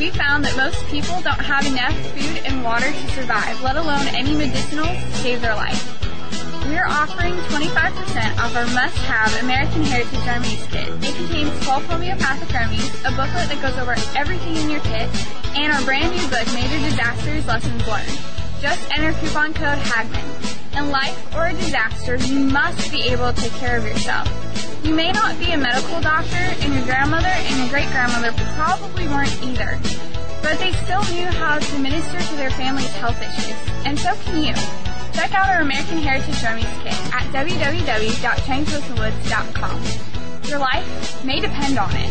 We found that most people don't have enough food and water to survive, let alone any medicinals to save their life. We are offering 25% off our must-have American Heritage Remedies kit. It contains 12 homeopathic remedies, a booklet that goes over everything in your kit, and our brand new book, Major Disasters Lessons Learned. Just enter coupon code HAGMAN. In life or a disaster, you must be able to take care of yourself. You may not be a medical doctor, and your grandmother and your great-grandmother probably weren't either. But they still knew how to minister to their family's health issues. And so can you. Check out our American Heritage Remedies Kit at www.chainclosewoods.com. Your life may depend on it.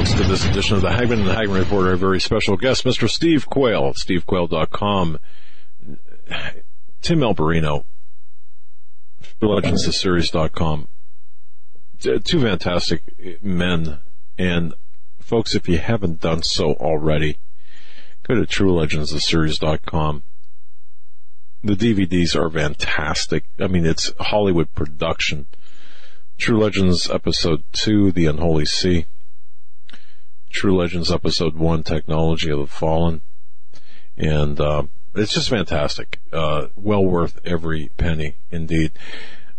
Folks, to this edition of the Hagmann and the Hagmann Report. Our very special guest, Mr. Steve Quayle stevequayle.com. Tim Alberino. T- Two fantastic men. And folks, if you haven't done so already, go to truelegendstheseries.com. The DVDs are fantastic. I mean, it's Hollywood production. True Legends Episode 2, The Unholy Sea. True Legends Episode 1, Technology of the Fallen. And, uh, it's just fantastic. Uh, well worth every penny, indeed.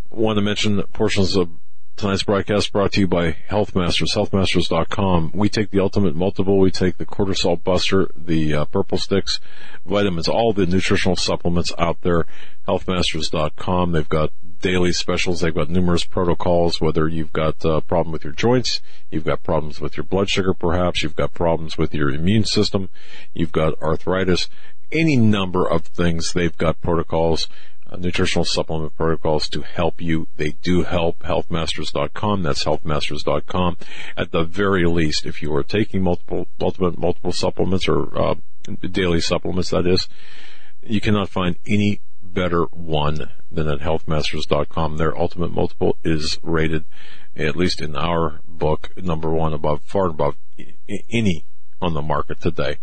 Want to mention portions of tonight's broadcast brought to you by Health Masters, healthmasters.com. We take the ultimate multiple, we take the cortisol buster, the uh, purple sticks, vitamins, all the nutritional supplements out there, healthmasters.com. They've got daily specials. They've got numerous protocols, whether you've got a problem with your joints, you've got problems with your blood sugar perhaps, you've got problems with your immune system, you've got arthritis, any number of things. They've got protocols, uh, nutritional supplement protocols to help you. They do help. Healthmasters.com. That's healthmasters.com. At the very least, if you are taking multiple, multiple, multiple supplements or uh, daily supplements, that is, you cannot find any better one than at healthmasters.com. Their ultimate multiple is rated, at least in our book, number one above, far above any on the market today.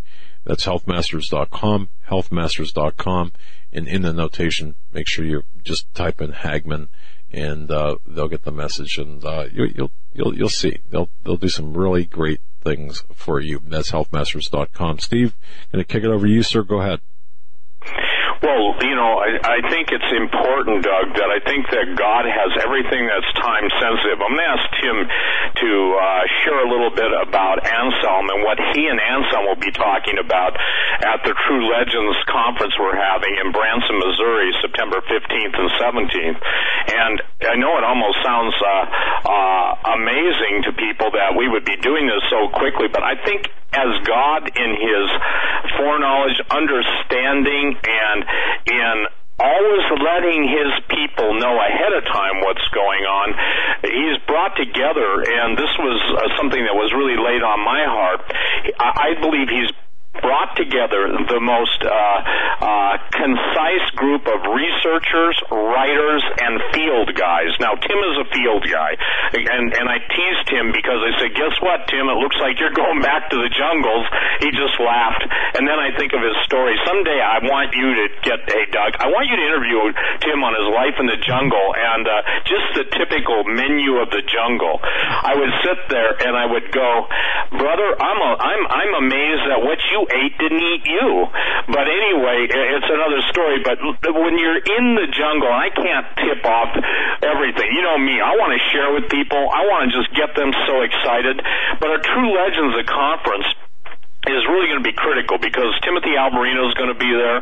That's healthmasters.com, healthmasters.com, and in the notation, make sure you just type in Hagmann, and uh, they'll get the message, and uh, you, you'll you'll you'll see they'll they'll do some really great things for you. That's healthmasters.com. Steve, gonna kick it over to you, sir. Go ahead. Well, you know, I, I think it's important, Doug, that I think that God has everything that's time sensitive. I'm going to ask Tim to uh, share a little bit about Anselm and what he and Anselm will be talking about at the True Legends conference we're having in Branson, Missouri, September 15th and 17th. And I know it almost sounds uh, uh, amazing to people that we would be doing this so quickly, but I think as God in His foreknowledge, understanding, and in always letting his people know ahead of time what's going on. He's brought together, and this was uh, something that was really laid on my heart. I, I believe he's brought together the most uh, uh, concise group of researchers, writers, and field guys. Now, Tim is a field guy, and and I teased him because I said, "Guess what, Tim? It looks like you're going back to the jungles." He just laughed, and then I think of his story. Someday, I want you to get, hey Doug, I want you to interview Tim on his life in the jungle and uh, just the typical menu of the jungle. I would sit there and I would go, brother, I'm a, I'm I'm amazed at what you ate didn't eat you. But anyway, it's another story. But when you're in the jungle, I can't tip off everything. You know me. I want to share with people. I want to just get them so excited. But our True Legends, a conference, is really going to be critical because Timothy Alberino is going to be there.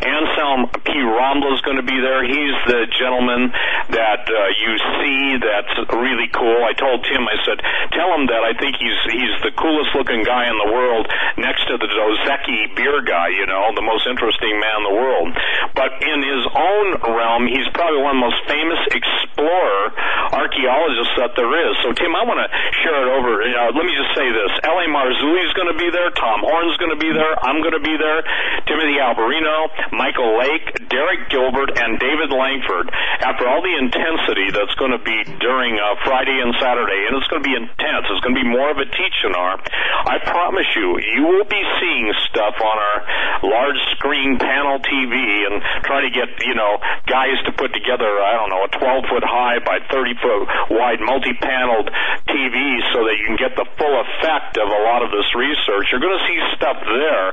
Anselm Pi Rambla is going to be there. He's the gentleman that uh, you see that's really cool. I told Tim, I said, tell him that I think he's he's the coolest looking guy in the world next to the Dos Equis beer guy, you know, the most interesting man in the world. But in his own realm, he's probably one of the most famous explorer archaeologists that there is. So Tim, I want to share it over. Uh, let me just say this. L.A. Marzulli is going to be there. Tom Horn's going to be there. I'm going to be there. Timothy Alberino, Michael Lake, Derek Gilbert, and David Langford. After all the intensity that's going to be during uh, Friday and Saturday, and it's going to be intense. It's going to be more of a teach-and-R. I promise you, you will be seeing stuff on our large screen panel TV and try to get, you know, guys to put together, I don't know, a 12 foot high by 30 foot wide multi-paneled TV so that you can get the full effect of a lot of this research. You're going going to see stuff there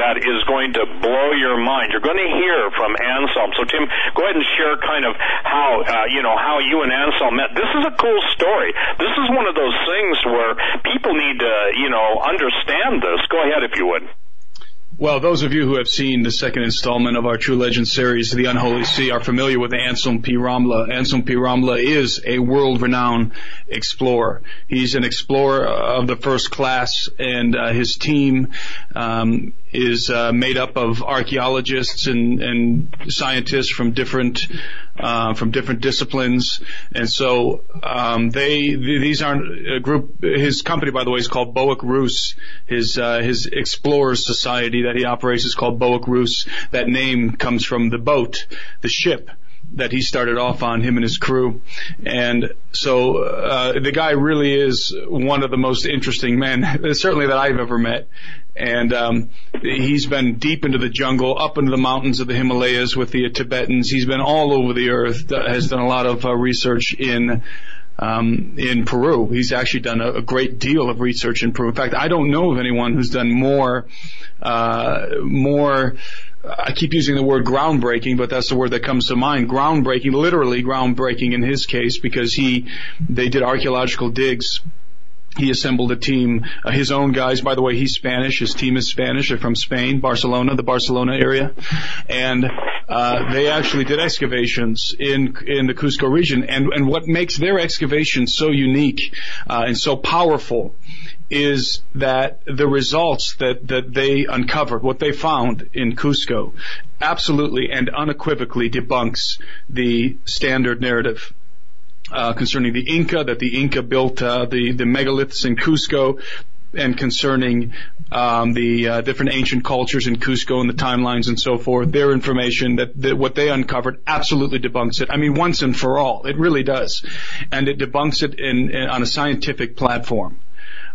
that is going to blow your mind. You're going to hear from Anselm. So Tim, go ahead and share kind of how uh, you know how you and Anselm met. This is a cool story. This is one of those things where people need to you know understand this. Go ahead if you would. Well, those of you who have seen the second installment of our True Legend series, The Unholy Sea, are familiar with Anselm Pi Rambla. Anselm Pi Rambla is a world-renowned explorer. He's an explorer of the first class, and uh, his team um, is uh, made up of archaeologists and, and scientists from different uh, from different disciplines, and so um, they these aren't a group. His company, by the way, is called Bohic Ruz. His uh, his explorers society that he operates is called Bohic Ruz. That name comes from the boat, the ship that he started off on, him and his crew. And so uh, the guy really is one of the most interesting men, certainly that I've ever met and um, he's been deep into the jungle, up into the mountains of the Himalayas with the Tibetans. He's been all over the earth. Has done a lot of uh, research in um, in Peru. He's actually done a, a, great deal of research in Peru. In fact, I don't know of anyone who's done more uh, more. I keep using the word groundbreaking, but that's the word that comes to mind. Groundbreaking, literally groundbreaking in his case, because he they did archaeological digs he assembled a team, uh, his own guys. By the way, he's Spanish. His team is Spanish. They're from Spain, Barcelona, the Barcelona area, and uh, they actually did excavations in in the Cusco region. And and what makes their excavations so unique uh, and so powerful is that the results that that they uncovered, what they found in Cusco, absolutely and unequivocally debunks the standard narrative uh, concerning the Inca, that the Inca built uh, the the megaliths in Cusco, and concerning um, the uh, different ancient cultures in Cusco and the timelines and so forth. Their information that, that what they uncovered absolutely debunks it. I mean, once and for all, it really does, and it debunks it in, in on a scientific platform.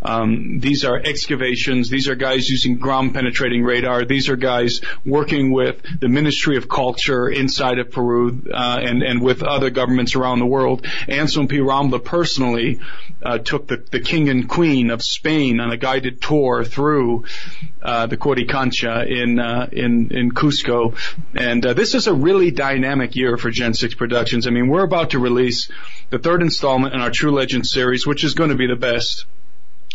Um, these are excavations. These are guys using ground penetrating radar. These are guys working with the Ministry of Culture inside of Peru uh, and and with other governments around the world. Anselm Pi Personally uh, took the, the king and queen of Spain on a guided tour through uh, the Coricancha in uh, in in Cusco, and uh, this is a really dynamic year for Gen 6 Productions. I mean, we're about to release the third installment in our True Legends series, which is going to be the best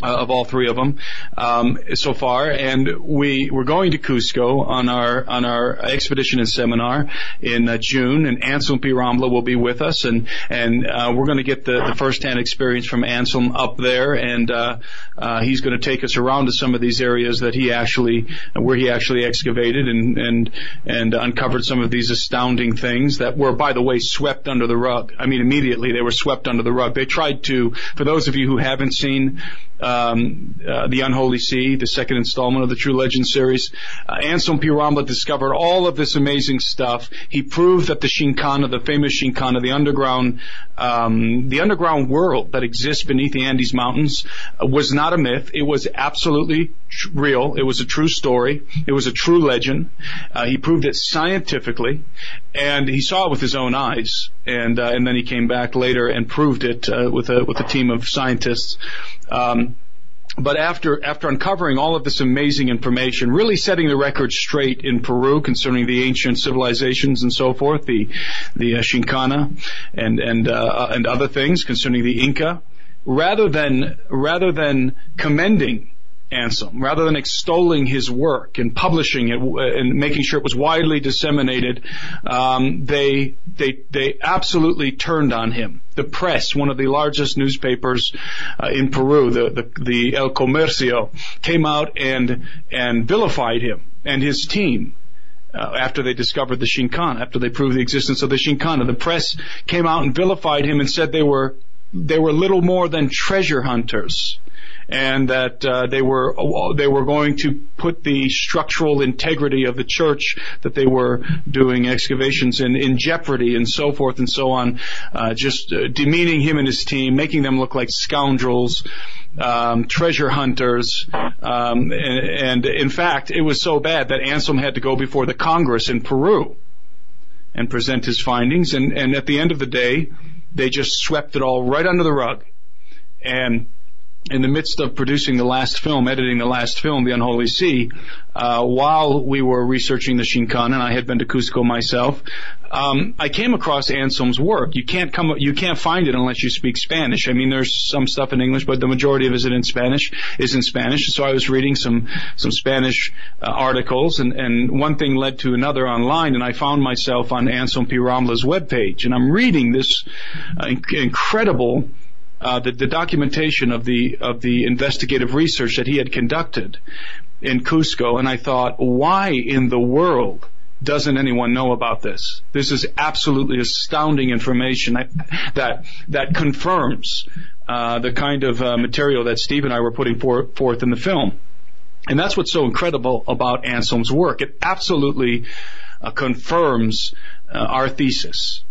uh, of all three of them um, so far, and we we're going to Cusco on our on our expedition and seminar in uh, June, and Anselm Pi Rambla will be with us, and and uh, we're going to get the, the firsthand experience from Anselm up there, and uh, uh, he's going to take us around to some of these areas that he actually where he actually excavated and and and uncovered some of these astounding things that were, by the way, swept under the rug. I mean, immediately they were swept under the rug. They tried to, for those of you who haven't seen um, uh, The Unholy Sea, the second installment of the True Legend series. Uh, Anselm Pi Rambla discovered all of this amazing stuff. He proved that the Chinkana, the famous Chinkana, the underground, um, the underground world that exists beneath the Andes Mountains, uh, was not a myth. It was absolutely tr- real. It was a true story. It was a true legend. Uh, he proved it scientifically, and he saw it with his own eyes. And uh, and then he came back later and proved it uh, with a with a team of scientists. Um, but after after uncovering all of this amazing information, really setting the record straight in Peru concerning the ancient civilizations and so forth, the the uh, Chinkana and and uh, and other things concerning the Inca, rather than rather than commending Anselm, rather than extolling his work and publishing it and making sure it was widely disseminated, um, they they they absolutely turned on him. The press, one of the largest newspapers uh, in Peru, the, the the El Comercio, came out and and vilified him and his team. Uh, after they discovered the Shinkan, after they proved the existence of the Chinkana, the press came out and vilified him and said they were they were little more than treasure hunters and that uh, they were they were going to put the structural integrity of the church that they were doing excavations in in jeopardy and so forth and so on, uh, just uh, demeaning him and his team, making them look like scoundrels. Um, treasure hunters, um, and, and in fact, it was so bad that Anselm had to go before the Congress in Peru and present his findings. And, and at the end of the day, they just swept it all right under the rug. And in the midst of producing the last film, editing the last film, The Unholy Sea, uh, while we were researching the Shinkan, and I had been to Cusco myself, um, I came across Anselm's work. You can't come, you can't find it unless you speak Spanish. I mean, there's some stuff in English, but the majority of it is in Spanish. Is in Spanish. So I was reading some some Spanish uh, articles, and and one thing led to another online, and I found myself on Anselm Pi Webpage, and I'm reading this uh, incredible uh, the, the documentation of the of the investigative research that he had conducted in Cusco, and I thought, why in the world doesn't anyone know about this? This is absolutely astounding information that that, confirms uh, the kind of uh, material that Steve and I were putting for, forth in the film. And that's what's so incredible about Anselm's work. It absolutely uh, confirms uh, our thesis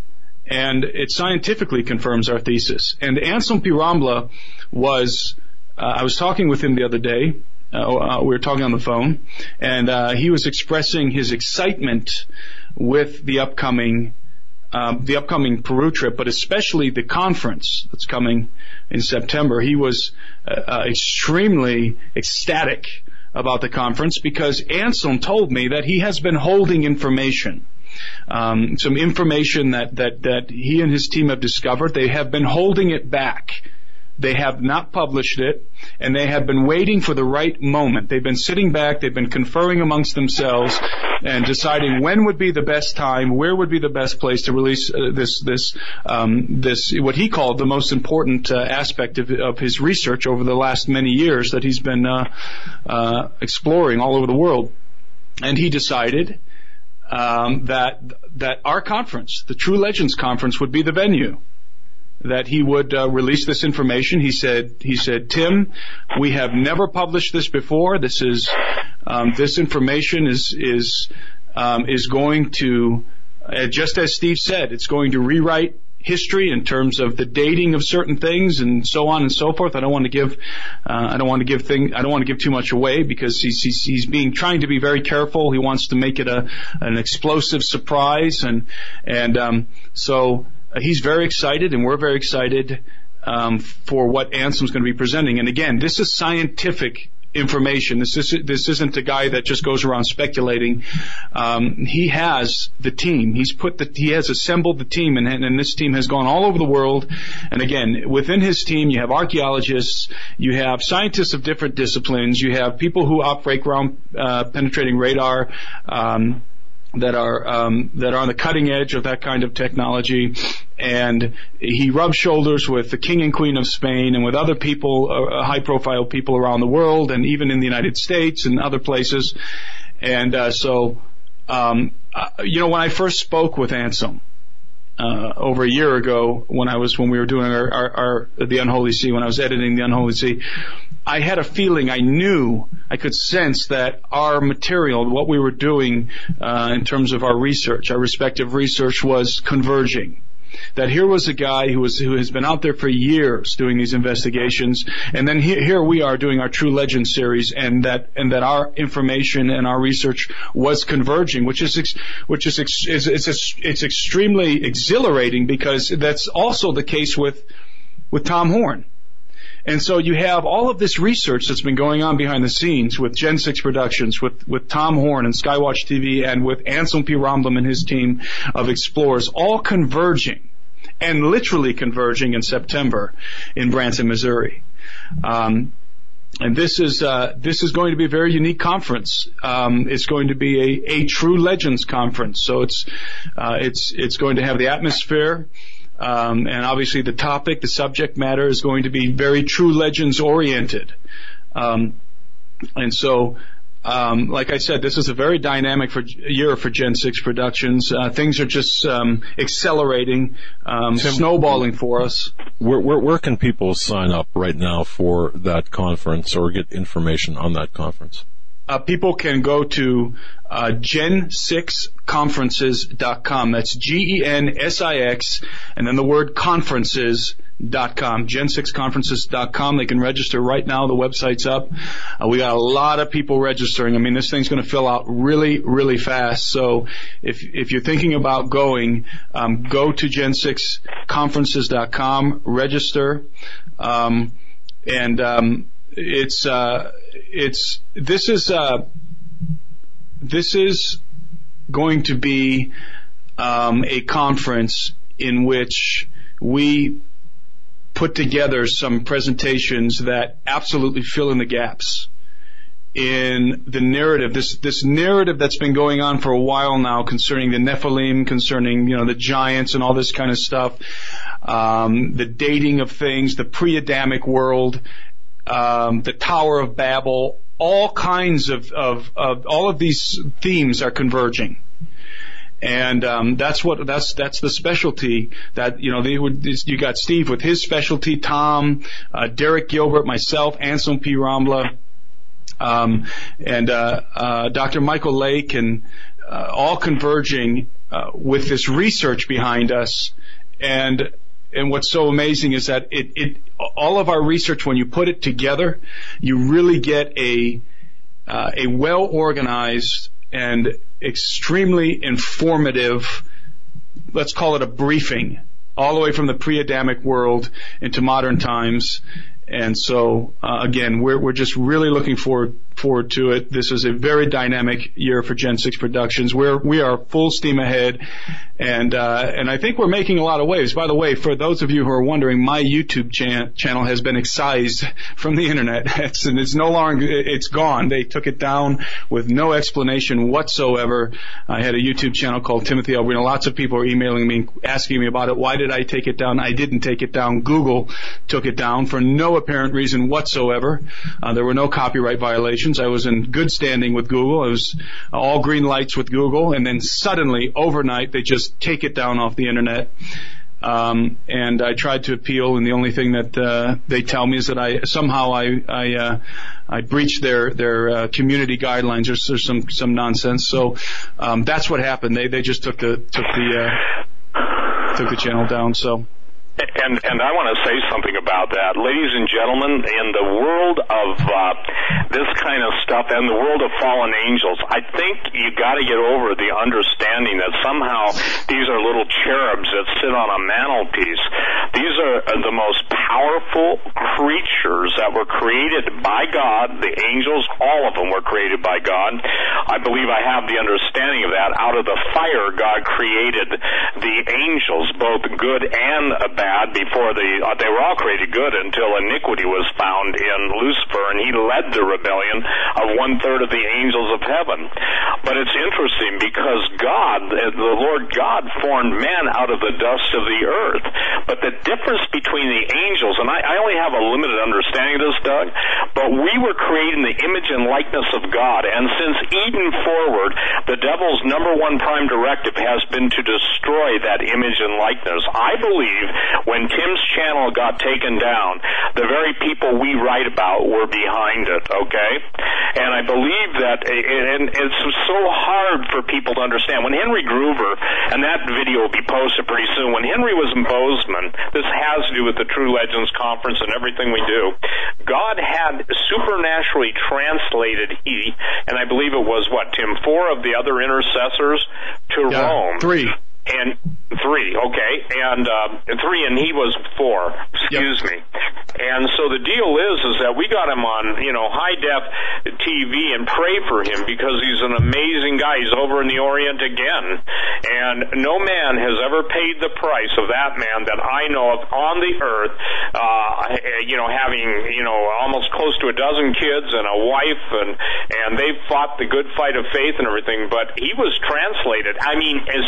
and it scientifically confirms our thesis. And Anselm Pi Rambla was, uh, I was talking with him the other day. Uh, uh, we were talking on the phone, and uh, he was expressing his excitement with the upcoming um, the upcoming Peru trip, but especially the conference that's coming in September. He was uh, uh, extremely ecstatic about the conference because Anselm told me that he has been holding information um, some information that, that, that he and his team have discovered. They have been holding it back. They have not published it, and they have been waiting for the right moment. They've been sitting back, they've been conferring amongst themselves, and deciding when would be the best time, where would be the best place to release uh, this, this, um, this, what he called the most important uh, aspect of, of, his research over the last many years that he's been uh, uh exploring all over the world. And he decided um, that that our conference, the True Legends conference, would be the venue. That he would uh, release this information. He said, he said, Tim, we have never published this before. This is um, this information is is um, is going to, uh, just as Steve said, it's going to rewrite history in terms of the dating of certain things and so on and so forth. I don't want to give, uh, I don't want to give thing, I don't want to give too much away because he's, he's, he's being, trying to be very careful. He wants to make it a, an explosive surprise and, and, um, so uh, he's very excited and we're very excited, um, for what Anselm's going to be presenting. And again, this is scientific information. This is this isn't a guy that just goes around speculating. Um, he has the team. He's put the he has assembled the team, and, and this team has gone all over the world. And again, within his team, you have archaeologists, you have scientists of different disciplines, you have people who operate ground uh, penetrating radar. Um, that are um, that are on the cutting edge of that kind of technology, and he rubs shoulders with the king and queen of Spain and with other people, uh, uh high-profile people around the world, and even in the United States and other places. And uh, so, um, uh, you know, when I first spoke with Anselm uh, over a year ago, when I was when we were doing our, our, our the Unholy Sea, when I was editing the Unholy Sea, I had a feeling, I knew, I could sense that our material, what we were doing uh, in terms of our research, our respective research was converging that here was a guy who was who has been out there for years doing these investigations, and then here, here we are doing our True Legend series, and that and that our information and our research was converging, which is ex, which is ex, it's it's, it's extremely exhilarating because that's also the case with with Tom Horn. And so you have all of this research that's been going on behind the scenes with Gen 6 Productions, with, with Tom Horn and Skywatch TV, and with Anselm Pi Rambla and his team of explorers, all converging and literally converging in September in Branson, Missouri. Um, and this is uh, this is going to be a very unique conference. Um, it's going to be a, a true legends conference. So it's uh, it's it's going to have the atmosphere um, and obviously the topic, the subject matter is going to be very true legends oriented. Um, and so, um, like I said, this is a very dynamic for, year for Gen 6 Productions. Uh, things are just um, accelerating, um, snowballing for us. Where, where, where can people sign up right now for that conference or get information on that conference? Uh, people can go to uh, gen6conferences.com. That's G-E-N-S-I-X and then the word conferences.com. Gen6conferences.com. They can register right now. The website's up. Uh, we got a lot of people registering. I mean, this thing's going to fill out really, really fast. So if, if you're thinking about going, um, go to gen6conferences.com, register, um, and, um, it's uh, it's this is uh, this is going to be um, a conference in which we put together some presentations that absolutely fill in the gaps in the narrative, this this narrative that's been going on for a while now concerning the Nephilim, concerning you know the giants and all this kind of stuff, um, the dating of things, the pre-Adamic world, um, the Tower of Babel, all kinds of, of, of all of these themes are converging and um, that's what that's that's the specialty that you know they would you got Steve with his specialty, Tom, uh, Derek Gilbert, myself, Anselm Pi Rambla, um, and uh, uh, Dr. Michael Lake, and uh, all converging uh, with this research behind us, and and what's so amazing is that it, it all of our research when you put it together, you really get a uh, a well organized and extremely informative, let's call it a briefing, all the way from the pre-Adamic world into modern times. And so, uh, again, we're, we're just really looking forward forward to it. This is a very dynamic year for Gen 6 Productions. We're, we are full steam ahead and, uh, and I think we're making a lot of waves. By the way, for those of you who are wondering, my YouTube chan- channel has been excised from the internet. It's, and it's no longer, it's gone. They took it down with no explanation whatsoever. I had a YouTube channel called Timothy Alberino. Lots of people are emailing me, asking me about it. Why did I take it down? I didn't take it down. Google took it down for no apparent reason whatsoever. Uh, there were no copyright violations. I was in good standing with Google. I was all green lights with Google, and then suddenly, overnight, they just take it down off the internet. Um, and I tried to appeal, and the only thing that uh, they tell me is that I somehow I I, uh, I breached their their uh, community guidelines or, or some some nonsense. So um, that's what happened. They they just took the took the uh, took the channel down. So. And and I want to say something about that, ladies and gentlemen. In the world of uh, this kind of stuff and the world of fallen angels, I think you got to get over the understanding that somehow these are little cherubs that sit on a mantelpiece. These are the most powerful creatures that were created by God. The angels, all of them were created by God. I believe I have the understanding of that. Out of the fire, God created the angels, both good and bad, before the uh, they were all created good until iniquity was found in Lucifer, and he led the rebellion of one third of the angels of heaven. But it's interesting because God, the Lord God, formed man out of the dust of the earth. But the difference between the angels, and I, I only have a limited understanding of this, Doug, but we were created in the image and likeness of God, and since Eden forward, the devil's number one prime directive has been to destroy that image and likeness. I believe when Tim's channel got taken down, the very people we write about were behind it, okay? And I believe that, and it's so hard for people to understand. When Henry Gruver, and that video will be posted pretty soon, when Henry was in Bozeman, this has to do with the True Legends Conference and everything we do, God had supernaturally translated he, and I believe it was what, Tim, four of the other intercessors to Yeah, Rome. three. And three, okay, and uh, three, and he was four. Excuse me. And so the deal is, is that we got him on, you know, high def TV and pray for him because he's an amazing guy. He's over in the Orient again, and no man has ever paid the price of that man that I know of on the earth. Uh, you know, having you know almost close to a dozen kids and a wife, and and they fought the good fight of faith and everything. But he was translated. I mean, as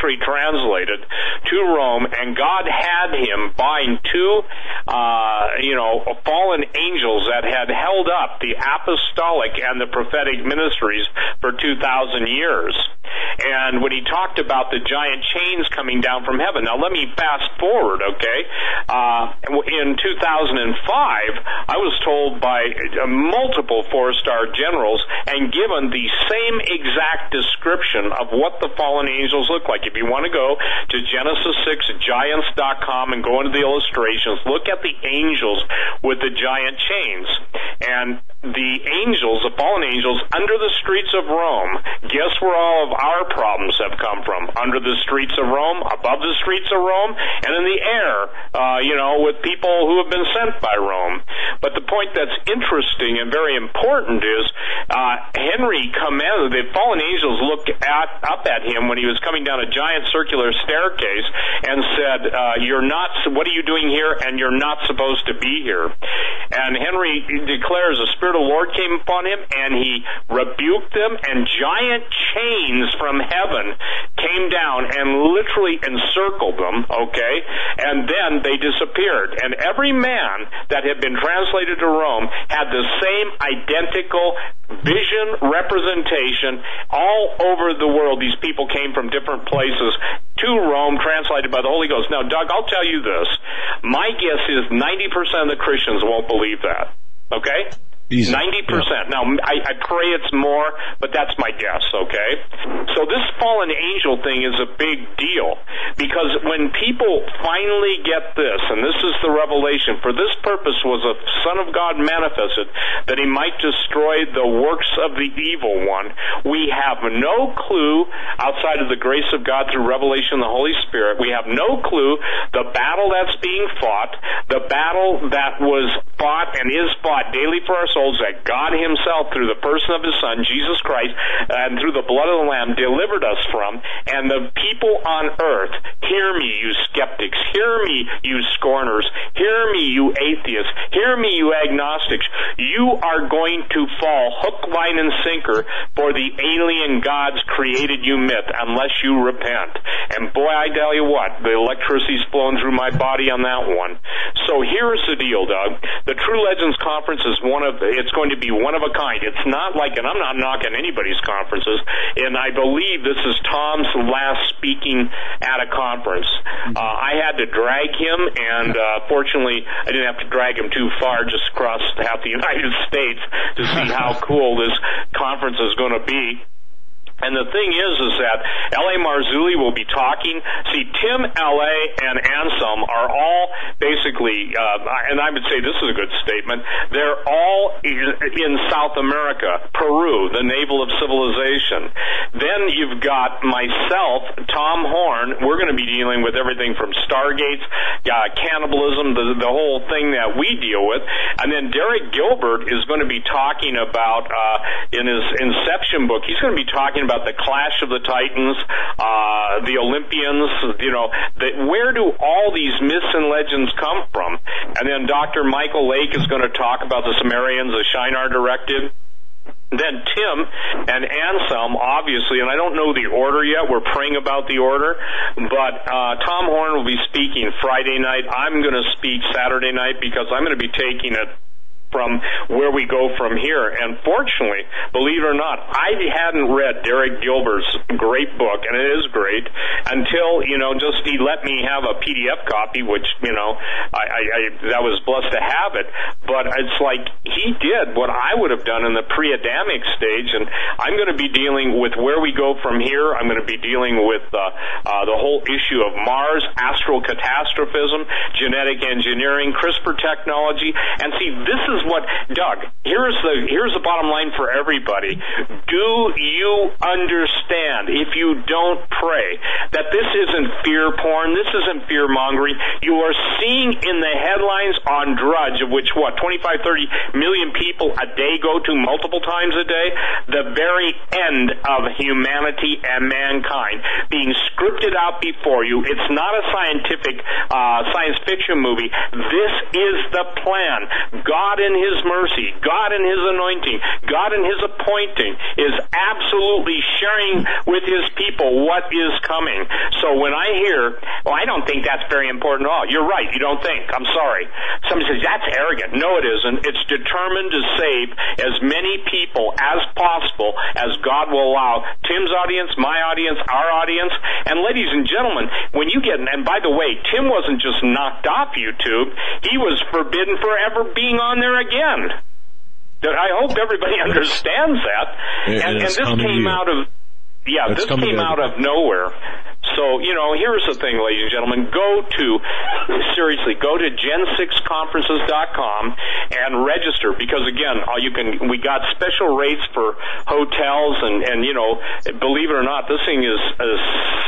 translated to Rome, and God had him bind two, uh, you know, fallen angels that had held up the apostolic and the prophetic ministries for 2,000 years. And when he talked about the giant chains coming down from heaven, now let me fast forward, okay? Uh, in 2005, I was told by uh, multiple four-star generals and given the same exact description of what the fallen angels look like. If you want to go to Genesis 6 giants.com and go into the illustrations, look at the angels with the giant chains. And the angels, the fallen angels, under the streets of Rome, guess where all of our problems have come from? Under the streets of Rome, above the streets of Rome, and in the air, uh, you know, with people who have been sent by Rome. But the point that's interesting and very important is uh, Henry commanded the fallen angels looked at up at him when he was coming down a giant circular staircase and said, uh, "You're not. What are you doing here? And you're not supposed to be here." And Henry declares the Of the Lord came upon him, and he rebuked them, and giant chains from heaven came down and literally encircled them. Okay, and then they disappeared, and every man that had been translated to Rome had the same identical vision representation all over the world. These people came from different places to Rome, translated by the Holy Ghost. Now, Doug, I'll tell you this. My guess is 90% of the Christians won't believe that. Okay? Easy. Ninety percent. Now, I, I pray it's more, but that's my guess. Okay. So this fallen angel thing is a big deal because when people finally get this, and this is the revelation, for this purpose was a Son of God manifested that he might destroy the works of the evil one. We have no clue outside of the grace of God through revelation of the Holy Spirit. We have no clue the battle that's being fought, the battle that was fought and is fought daily for our souls that God Himself, through the person of His Son, Jesus Christ, and through the blood of the Lamb, delivered us from. And the people on earth, hear me, you skeptics. Hear me, you scorners. Hear me, you atheists. Hear me, you agnostics. You are going to fall hook, line, and sinker for the alien gods created you myth unless you repent. And boy, I tell you what, the electricity's flowing through my body on that one. So here's the deal, Doug. The True Legends Conference is one of, it's going to be one of a kind. It's not like, and I'm not knocking anybody's conferences, and I believe this is Tom's last speaking at a conference. Uh, I had to drag him, and uh, fortunately, I didn't have to drag him too far, just across half the United States to see how cool this conference is going to be. And the thing is, is that L.A. Marzulli will be talking. See, Tim, L.A., and Anselm are all basically, uh, and I would say this is a good statement, they're all in South America, Peru, the navel of civilization. Then you've got myself, Tom Horn. We're going to be dealing with everything from Stargates, uh, cannibalism, the, the whole thing that we deal with. And then Derek Gilbert is going to be talking about, uh, in his Inception book, he's going to be talking about the Clash of the Titans, uh, the Olympians, you know, the, where do all these myths and legends come from? And then Dr. Michael Lake is going to talk about the Sumerians, the Shinar Directive then Tim and Anselm, obviously, and I don't know the order yet. We're praying about the order, but uh, Tom Horn will be speaking Friday night. I'm going to speak Saturday night because I'm going to be taking it from where we go from here. And fortunately, believe it or not, I hadn't read Derek Gilbert's great book, and it is great, until, you know, just he let me have a PDF copy, which, you know, I, I, I that was blessed to have it. But it's like he did what I would have done in the pre-Adamic stage, and I'm going to be dealing with where we go from here. I'm going to be dealing with uh, uh, the whole issue of Mars, astral catastrophism, genetic engineering, CRISPR technology, and see, this is is what Doug. Here's the here's the bottom line for everybody. Do you understand? If you don't pray, that this isn't fear porn. This isn't fear mongering. You are seeing in the headlines on Drudge, of which what 25, 30 million people a day go to multiple times a day, the very end of humanity and mankind being scripted out before you. It's not a scientific uh, science fiction movie. This is the plan. God in His mercy, God in His anointing, God in His appointing is absolutely sharing with His people what is coming. So when I hear, well, I don't think that's very important at all. You're right. You don't think. I'm sorry. Somebody says that's arrogant. No, it isn't. It's determined to save as many people as possible as God will allow. Tim's audience, my audience, our audience, and ladies and gentlemen, when you get, and by the way, Tim wasn't just knocked off YouTube. He was forbidden forever being on there again. I hope everybody understands that. And, and, and this came out of yeah, this came out of nowhere. So, you know, here's the thing, ladies and gentlemen. Go to, seriously, go to gen6conferences.com and register because again, all you can, we got special rates for hotels and, and, you know, believe it or not, this thing is, is,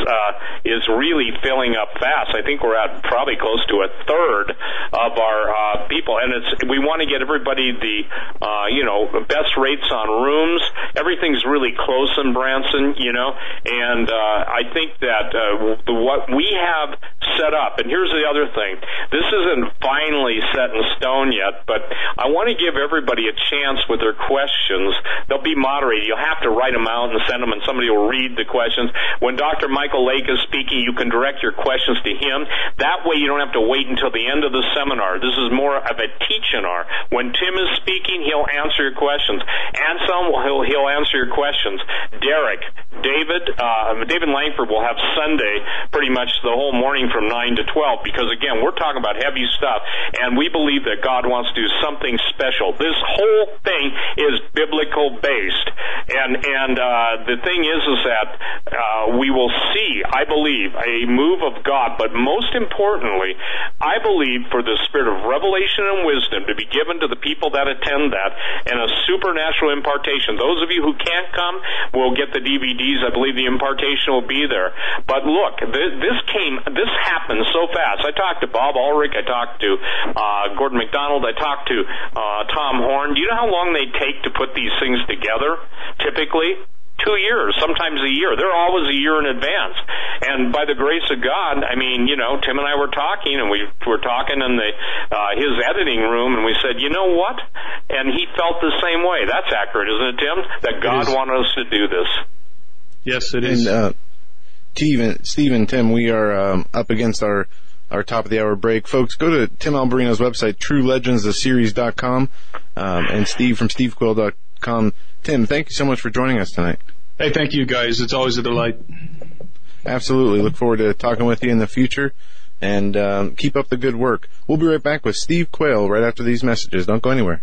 uh, is really filling up fast. I think we're at probably close to a third of our, uh, people and it's, we want to get everybody the, uh, you know, best rates on rooms. Everything's really close in Branson, you know, and, uh, I think that, uh, the, what we have set up, and here's the other thing. This isn't finally set in stone yet, but I want to give everybody a chance with their questions. They'll be moderated. You'll have to write them out and send them, and somebody will read the questions. When Dr. Michael Lake is speaking, you can direct your questions to him. That way you don't have to wait until the end of the seminar. This is more of a teach-in-ar. When Tim is speaking, he'll answer your questions. Anselm, he'll, he'll answer your questions. Derek, David, uh, David Langford will have Sunday pretty much the whole morning from 9 to 12 because again, we're talking about heavy stuff and we believe that God wants to do something special. This whole thing is biblical based. And, and, uh, the thing is, is that, uh, we will see, I believe, a move of God, but most importantly, I believe for the spirit of revelation and wisdom to be given to the people that attend that and a supernatural impartation. Those of you who can't come will get the DVDs. I believe the impartation will be there. But look, th- this came, this happened so fast. I talked to Bob Ulrich. I talked to uh, Gordon McDonald. I talked to uh, Tom Horn. Do you know how long they take to put these things together? Typically, two years, sometimes a year. They're always a year in advance. And by the grace of God, I mean, you know, Tim and I were talking, and we were talking in the uh, his editing room, and we said, you know what? And he felt the same way. That's accurate, isn't it, Tim? That God wanted us to do this. Yes, it is. And uh, Steve, Steve and Tim, we are um, up against our our top of the hour break. Folks, go to Tim Alberino's website, truelegendstheseries.com, um, and Steve from stevequayle.com. Tim, thank you so much for joining us tonight. Hey, thank you guys. It's always a delight. Absolutely. Look forward to talking with you in the future. And um, keep up the good work. We'll be right back with Steve Quayle right after these messages. Don't go anywhere.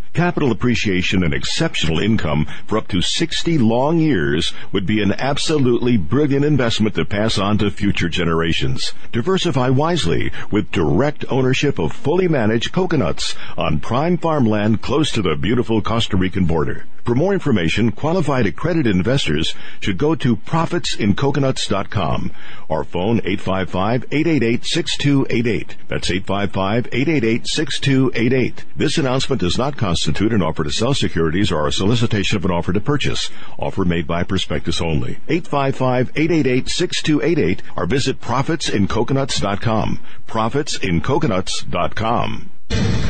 Capital appreciation and exceptional income for up to 60 long years would be an absolutely brilliant investment to pass on to future generations. Diversify wisely with direct ownership of fully managed coconuts on prime farmland close to the beautiful Costa Rican border. For more information, qualified accredited investors should go to profitsincoconuts.com or phone 855-888-6288. That's 855-888-6288. This announcement does not constitute an offer to sell securities or a solicitation of an offer to purchase. Offer made by prospectus only. 855-888-6288 or visit profitsincoconuts.com. Profitsincoconuts.com.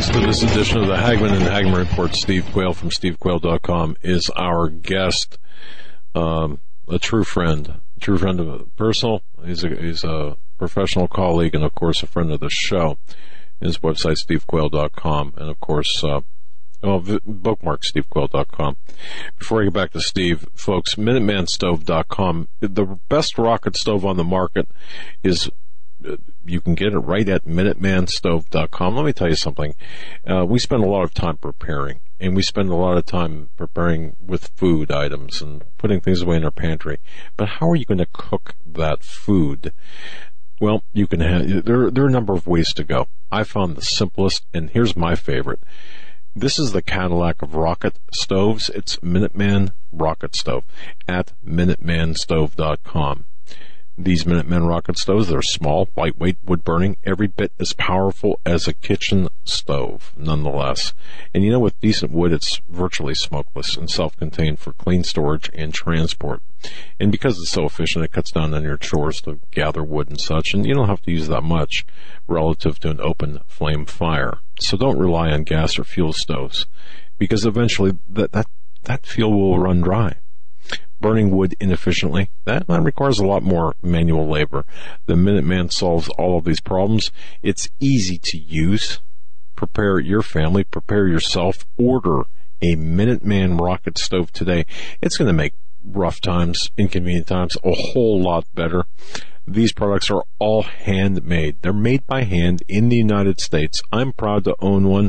To this edition of the Hagmann and Hagmann Report. Steve Quayle from stevequayle.com is our guest. Um, a true friend, a true friend of personal. He's a, he's a professional colleague and, of course, a friend of the show. His website, stevequayle.com. And, of course, uh, well, bookmark stevequayle.com. Before I get back to Steve, folks, MinutemanStove.com. The best rocket stove on the market is you can get it right at minutemanstove.com. Let me tell you something. Uh, we spend a lot of time preparing and we spend a lot of time preparing with food items and putting things away in our pantry. But how are you going to cook that food? Well, you can have, there, there are a number of ways to go. I found the simplest and here's my favorite. This is the Cadillac of rocket stoves. It's Minuteman Rocket Stove at minutemanstove.com. These Minutemen rocket stoves, they're small, lightweight, wood burning, every bit as powerful as a kitchen stove, nonetheless. And you know, with decent wood, it's virtually smokeless and self-contained for clean storage and transport. And because it's so efficient, it cuts down on your chores to gather wood and such, and you don't have to use that much relative to an open flame fire. So don't rely on gas or fuel stoves, because eventually that, that, that fuel will run dry burning wood inefficiently. That, that requires a lot more manual labor. The Minuteman solves all of these problems. It's easy to use. Prepare your family, prepare yourself, order a Minuteman rocket stove today. It's going to make rough times, inconvenient times a whole lot better. These products are all handmade. They're made by hand in the United States. I'm proud to own one,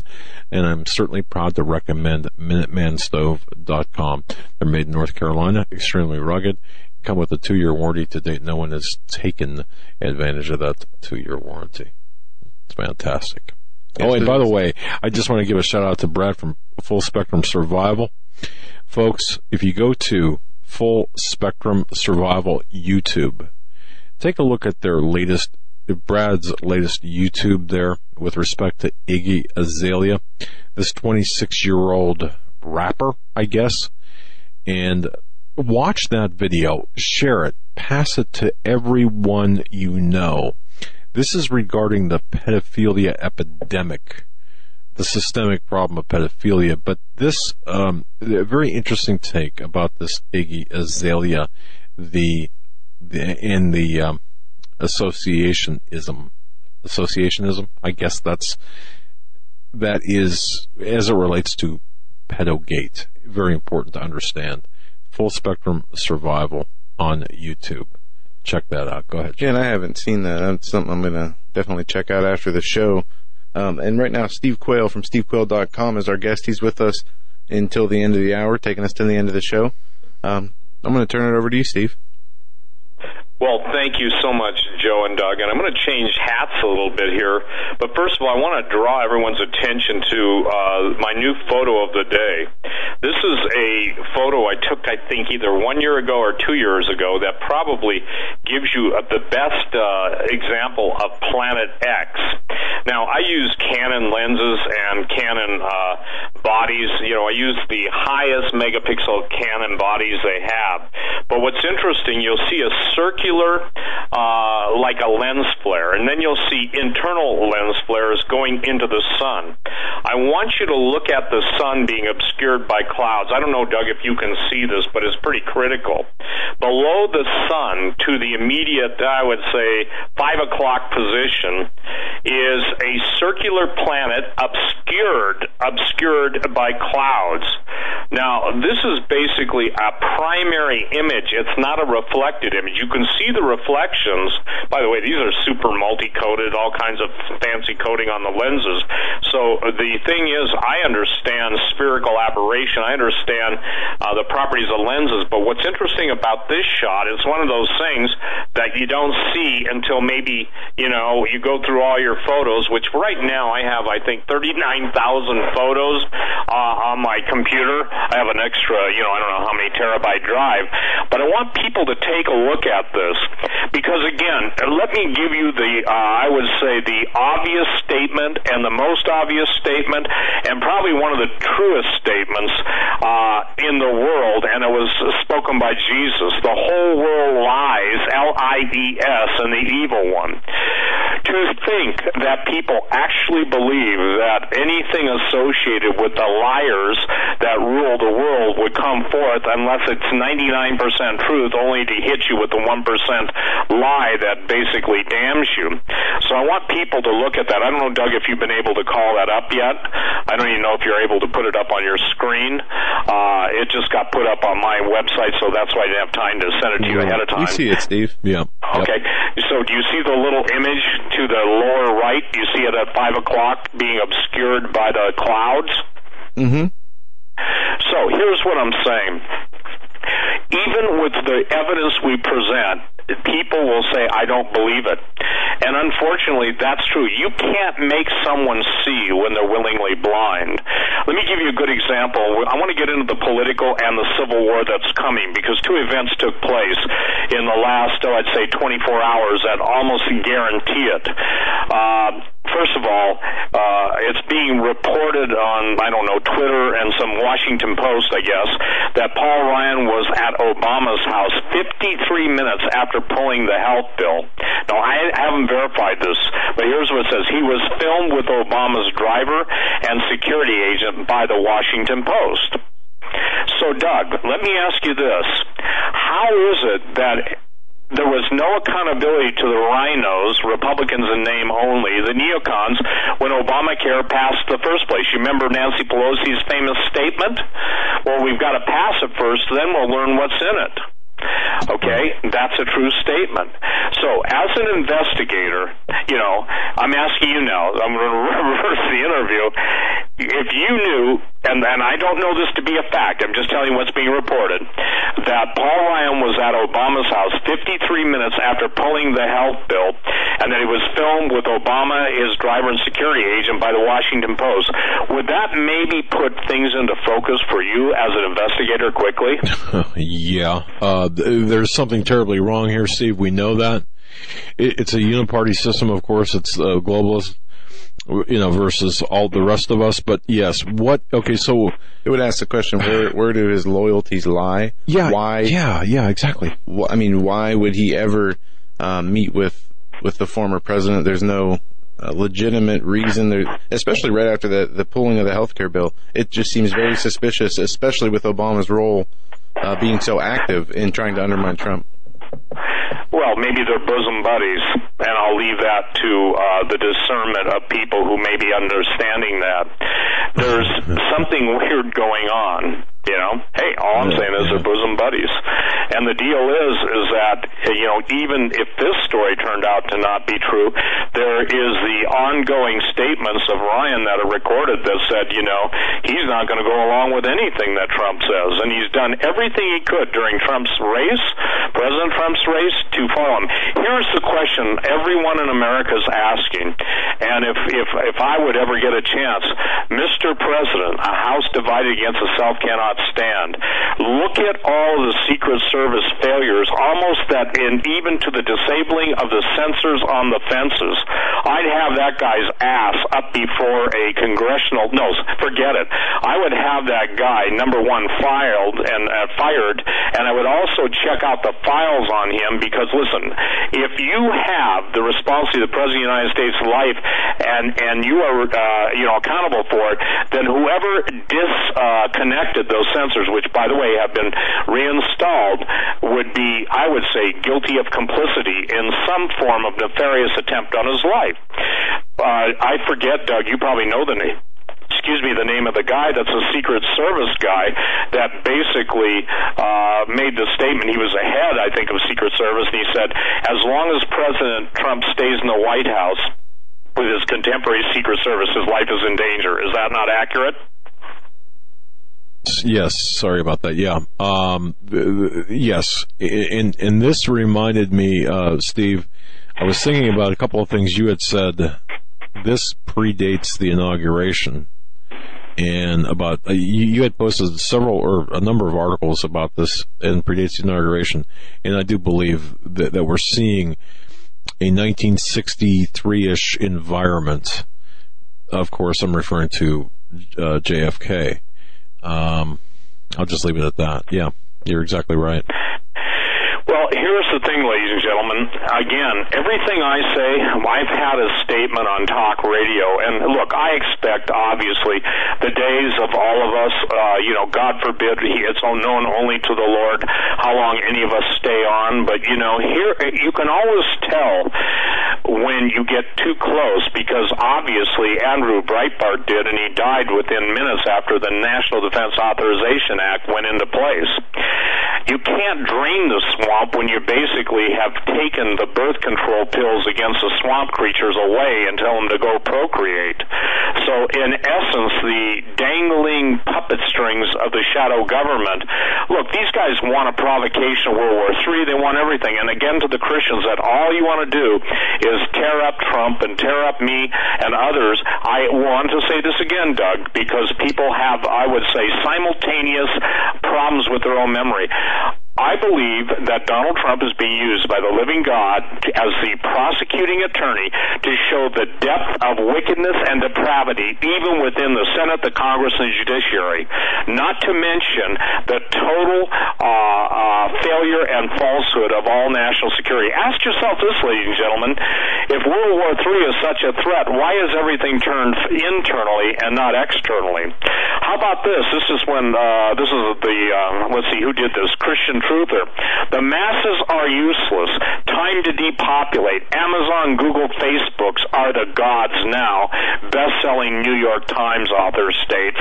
and I'm certainly proud to recommend MinutemanStove.com. They're made in North Carolina, extremely rugged, come with a two-year warranty. To date, no one has taken advantage of that two-year warranty. It's fantastic. oh, and by the way, I just want to give a shout out to Brad from Full Spectrum Survival. Folks, if you go to Full Spectrum Survival YouTube, take a look at their latest, Brad's latest YouTube there with respect to Iggy Azalea, this 26 year old rapper, I guess, and watch that video, share it, pass it to everyone you know. This is regarding the pedophilia epidemic, the systemic problem of pedophilia. But this, um, very interesting take about this Iggy Azalea, the in the um, associationism, associationism. I guess that's that is as it relates to pedogate. Very important to understand. Full Spectrum Survival on YouTube. Check that out. Go ahead. Yeah, and I haven't seen that. That's something I'm to definitely check out after the show. Um, and right now, Steve Quayle from stevequayle.com is our guest. He's with us until the end of the hour, taking us to the end of the show. Um, I'm going to turn it over to you, Steve. Well, thank you so much, Joe and Doug. And I'm going to change hats a little bit here. But first of all, I want to draw everyone's attention to uh, my new photo of the day. This is a photo I took, I think, either one year ago or two years ago that probably gives you uh, the best uh, example of Planet X. Now, I use Canon lenses and Canon uh, bodies. You know, I use the highest megapixel Canon bodies they have. But what's interesting, you'll see a circular uh, like a lens flare, and then you'll see internal lens flares going into the sun. I want you to look at the sun being obscured by clouds. I don't know, Doug, if you can see this, but it's pretty critical. Below the sun, to the immediate, I would say, five o'clock position, is a circular planet obscured, obscured by clouds. Now, this is basically a primary image. It's not a reflected image. You can see the reflections. By the way, these are super multi-coated, all kinds of fancy coating on the lenses. So the thing is, I understand spherical aberration. I understand uh, the properties of lenses. But what's interesting about this shot is one of those things that you don't see until maybe you know you go through all your photos. Which right now I have, I think, 39,000 photos uh, on my computer. I have an extra, you know, I don't know how many terabyte drive. But I want people to take a look at this this because again, let me give you the uh, I would say the obvious statement and the most obvious statement and probably one of the truest statements uh, in the world, and it was spoken by Jesus. The whole world lies, L I E S, and the evil one. To think that people actually believe that anything associated with the liars that rule the world would come forth unless it's 99% truth, only to hit you with the 1% lie that basically damns you. So I want people to look at that. I don't know, Doug, if you've been able to call that up yet. I don't even know if you're able to put it up on your screen. Uh, it just got put up on my website, so that's why I didn't have time to send it to you ahead of time. You see it, Steve. Yeah. Okay. So do you see the little image to the lower right? You see it at 5 o'clock being obscured by the clouds? Mm-hmm. So here's what I'm saying even with the evidence we present, people will say, I don't believe it. And unfortunately, that's true. You can't make someone see when they're willingly blind. Let me give you a good example. I want to get into the political and the civil war that's coming because two events took place in the last, oh, I'd say, 24 hours that almost guarantee it. Uh, first of all, uh, it's being reported on, I don't know, Twitter and some Washington Post, I guess, that Paul Ryan was at Obama's house 53 minutes after pulling the health bill. Now, I haven't verified this, but here's what it says. He was filmed with Obama's driver and security agent by the Washington Post. So, Doug, let me ask you this. How is it that there was no accountability to the rhinos, Republicans in name only, the neocons, when Obamacare passed the first place. You remember Nancy Pelosi's famous statement? Well, we've got to pass it first, then we'll learn what's in it. Okay, that's a true statement. So, as an investigator, you know, I'm asking you now. I'm going to reverse the interview. If you knew, and and I don't know this to be a fact. I'm just telling you what's being reported. That Paul Ryan was at Obama's house 53 minutes after pulling the health bill, and that he was filmed with Obama, his driver, and security agent by the Washington Post. Would that maybe put things into focus for you as an investigator quickly? yeah, uh, th- there's something terribly wrong here, Steve. We know that. It, it's a uniparty system, of course. It's uh, globalist, you know, versus all the rest of us. But yes, what? Okay, so it would ask the question: Where where do his loyalties lie? Yeah. Why? Yeah. Yeah. Exactly. wh- I mean, why would he ever um, meet with with the former president? There's no uh, legitimate reason there, especially right after the the pulling of the health care bill. It just seems very suspicious, especially with Obama's role uh, being so active in trying to undermine Trump. Well, maybe they're bosom buddies, and I'll leave that to uh, the discernment of people who may be understanding that. There's something weird going on. You know, hey, all I'm saying is they're bosom buddies, and the deal is, is that you know, even if this story turned out to not be true, there is the ongoing statements of Ryan that are recorded that said, you know, he's not going to go along with anything that Trump says, and he's done everything he could during Trump's race, President Trump's race, to follow him. Here's the question everyone in America is asking, and if if if I would ever get a chance, Mr. President, a house divided against itself cannot stand. Look at all the Secret Service failures, almost that in even to the disabling of the sensors on the fences. I'd have that guy's ass up before a congressional. No, forget it. I would have that guy number one filed and uh, fired, and I would also check out the files on him because listen, if you have the responsibility of the President of the United States' life and and you are uh, you know accountable for it, then whoever disconnected those sensors, which by the way have been reinstalled, would be I would say guilty of complicity in some form of nefarious attempt on his life. Uh, I forget, Doug. You probably know the name excuse me, the name of the guy that's a Secret Service guy that basically uh, made the statement. He was a head, I think, of Secret Service, and he said, as long as President Trump stays in the White House with his contemporary Secret Service, his life is in danger. Is that not accurate? Yes, sorry about that. Yeah, um, yes, and and this reminded me, uh, Steve. I was thinking about a couple of things you had said. This predates the inauguration, and about uh, you, you had posted several or a number of articles about this and predates the inauguration, and I do believe that, that we're seeing a 1963-ish environment. Of course, I'm referring to uh, JFK. Um, I'll just leave it at that. Yeah, you're exactly right. Well, here's the thing, ladies and gentlemen. Again, everything I say, I've had a statement on talk radio. And look, I expect, obviously, the days of all of us, uh, you know, God forbid, it's known only to the Lord how long any of us stay on. But, you know, here, you can always tell when you get too close because obviously Andrew Breitbart did, and he died within minutes after the National Defense Authorization Act went into place. You can't drain the swamp when you basically have taken the birth control pills against the swamp creatures away and tell them to go procreate. So, in essence, the dangling puppet strings of the shadow government. Look, these guys want a provocation of World War III. They want everything. And again, to the Christians, that all you want to do is tear up Trump and tear up me and others. I want to say this again, Doug, because people have, I would say, simultaneous problems with their own memory. I believe that Donald Trump is being used by the living God as the prosecuting attorney to show the depth of wickedness and depravity even within the Senate, the Congress, and the judiciary. Not to mention the total uh, uh, failure and falsehood of all national security. Ask yourself this, ladies and gentlemen: If World War III is such a threat, why is everything turned internally and not externally? How about this? This is when uh, this is the uh, let's see who did this Christian truther. The masses are useless. Time to depopulate. Amazon, Google, Facebooks are the gods now. Best selling New York Times author states.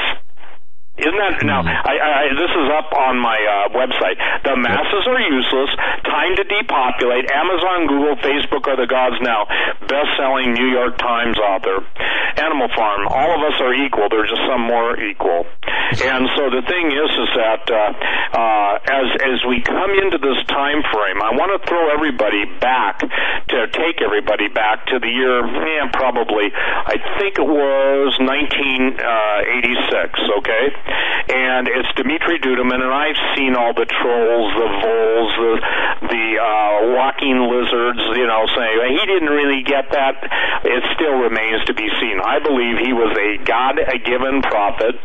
Isn't that now? I, I, this is up on my uh, website. The masses are useless. Time to depopulate. Amazon, Google, Facebook are the gods now. Best-selling New York Times author. Animal Farm. All of us are equal. There's just some more equal. And so the thing is, is that uh, uh, as as we come into this time frame, I want to throw everybody back to take everybody back to the year, man, probably I think it was 1986. Okay, and it's Dimitri Duduman, and I've seen all the trolls, the voles, the the uh, walking lizards, you know, saying he didn't really get that. It still remains to be seen. I believe he was a God-given prophet,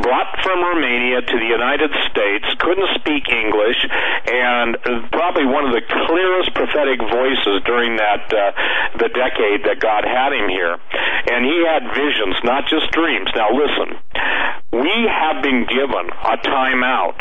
brought from Romania to the United States, couldn't speak English, and probably one of the clearest prophetic voices during that uh, the decade that God had him here. And he had visions, not just dreams. Now listen, we have been given a timeout.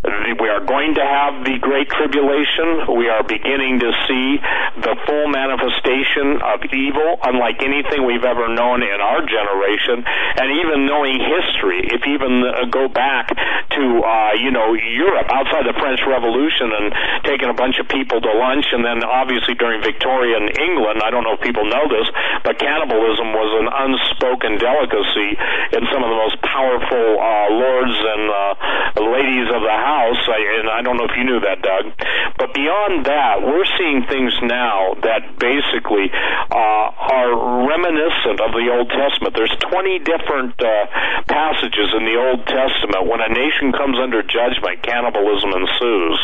We are going to have the Great Tribulation. We are beginning to see the full manifestation of evil, unlike anything we've ever known in our generation. And even knowing history, if even uh, go back to, uh, you know, Europe, outside the French Revolution, and taking a bunch of people to lunch, and then obviously during Victorian England, I don't know if people know this, but cannibalism was an unspoken delicacy in some of the most powerful uh, lords and uh, ladies of the house. I, and I don't know if you knew that, Doug. But beyond that, we're seeing things now that basically uh, are reminiscent of the Old Testament. There's 20 different uh, passages in the Old Testament when a nation comes under judgment, cannibalism ensues.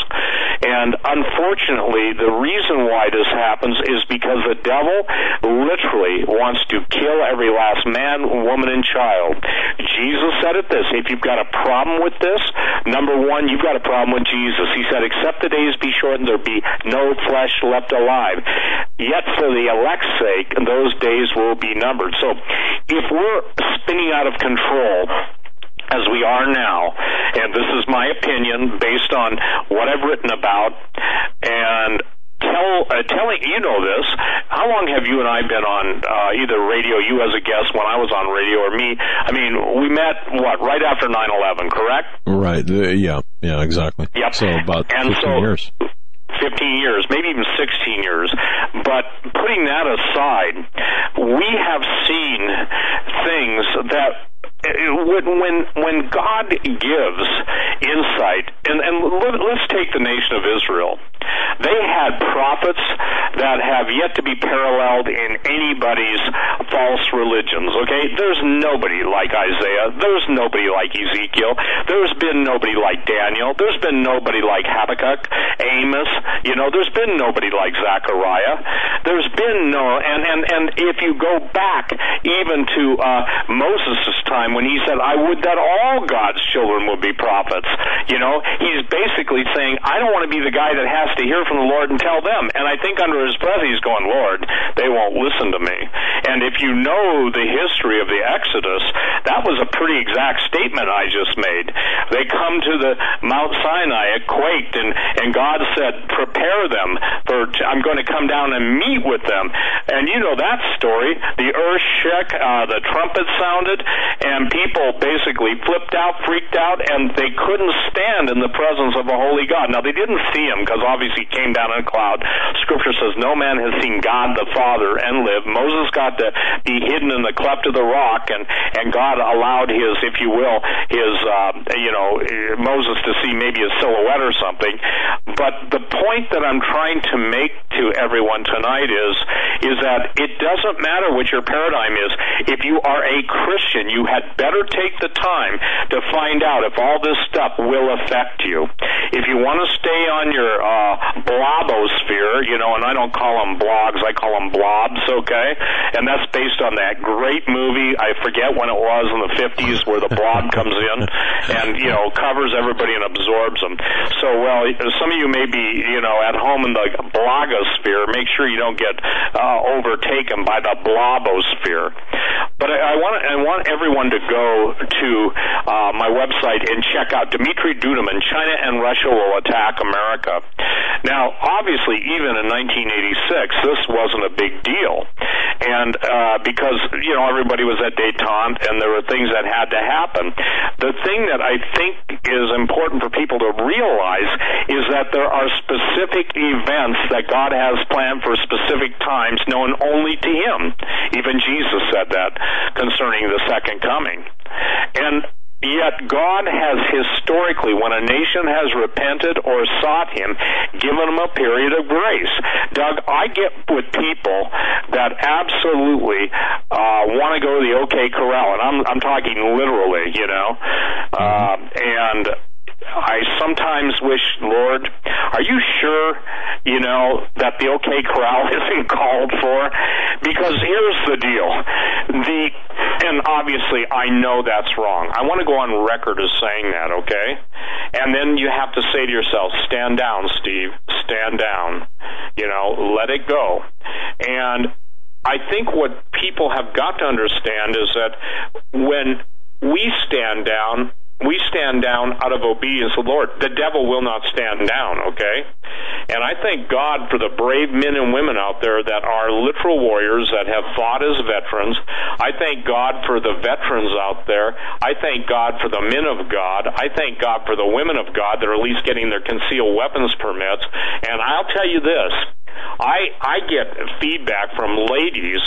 And unfortunately, the reason why this happens is because the devil literally wants to kill every last man, woman, and child. Jesus said it this if you've got a problem with this, number one, you've got a problem with Jesus. He said, Except the days be shortened, there be no flesh left alive. Yet for the elect's sake, those days will be numbered. So if we're spinning out of control, as we are now, and this is my opinion based on what I've written about, and tell uh, telling you know this how long have you and I been on uh, either radio you as a guest when I was on radio or me? I mean we met what right after 9/11 correct? Right uh, yeah yeah exactly. Yep. So about and 15 so, years. 15 years, maybe even 16 years. But putting that aside, we have seen things that when when when God gives insight, and and let's take the nation of Israel. They had prophets that have yet to be paralleled in anybody's false religions. Okay, there's nobody like Isaiah. There's nobody like Ezekiel. There's been nobody like Daniel. There's been nobody like Habakkuk, Amos. You know, there's been nobody like Zechariah. There's been no, and and and if you go back even to uh, Moses' time when he said, "I would that all God's children would be prophets." You know, he's basically saying, "I don't want to be the guy that has to hear from the Lord and tell them." And I think under his breath he's going, "Lord, they won't listen to me." And if you know the history of the Exodus, that was a pretty exact statement I just made. They come to the Mount Sinai, it quaked, and and God said, "Prepare them for t- I'm going to come down and meet with them." And you know that story. The earth shook, uh, the trumpet sounded, and people basically flipped out, freaked out, and they couldn't stand in the presence of a holy God. Now they didn't see him because obviously he came down in a cloud. Scripture says no man has seen God the Father and lived. Moses got to be hidden in the cleft of the rock, and and God allowed his, if you will, his uh, you know Moses to see maybe a silhouette or something. But the point that I'm trying to make to everyone tonight is is that it doesn't matter what your paradigm is. If you are a Christian, you had better take the time to find out if all this stuff will affect you. If you want to stay on your uh, blobosphere, you know, and I don't call them blogs, I call them blobs, okay? And that's based on that great movie, I forget when it was in the 50s, where the blob comes in and, you know, covers everybody and absorbs them. So, well, some of you may be, you know, at home in the blogosphere. Make sure you don't get uh, overtaken by the blobosphere. But I, I want I want everyone to go to uh, my website and check out Dmitry Duduman. China and Russia will attack America. Now, obviously, even in 1986, this wasn't a big deal, and uh, because you know everybody was at détente, and and there were things that had to happen. The thing that I think is important for people to realize is that there are specific events that God has planned for specific times known only to Him. Even Jesus said that concerning the second coming. And Yet God has historically, when a nation has repented or sought Him, given them a period of grace. Doug, I get with people that absolutely uh, want to go to the OK Corral, and I'm I'm talking literally, you know, uh, and I sometimes wish, Lord, are you sure, you know, that the OK Corral isn't called for? Because here's the deal. The, and obviously I know that's wrong. I want to go on record as saying that, okay? And then you have to say to yourself, stand down, Steve, stand down. You know, let it go. And I think what people have got to understand is that when we stand down, we stand down out of obedience to the Lord. The devil will not stand down, okay? And I thank God for the brave men and women out there that are literal warriors that have fought as veterans. I thank God for the veterans out there. I thank God for the men of God. I thank God for the women of God that are at least getting their concealed weapons permits. And I'll tell you this, I I get feedback from ladies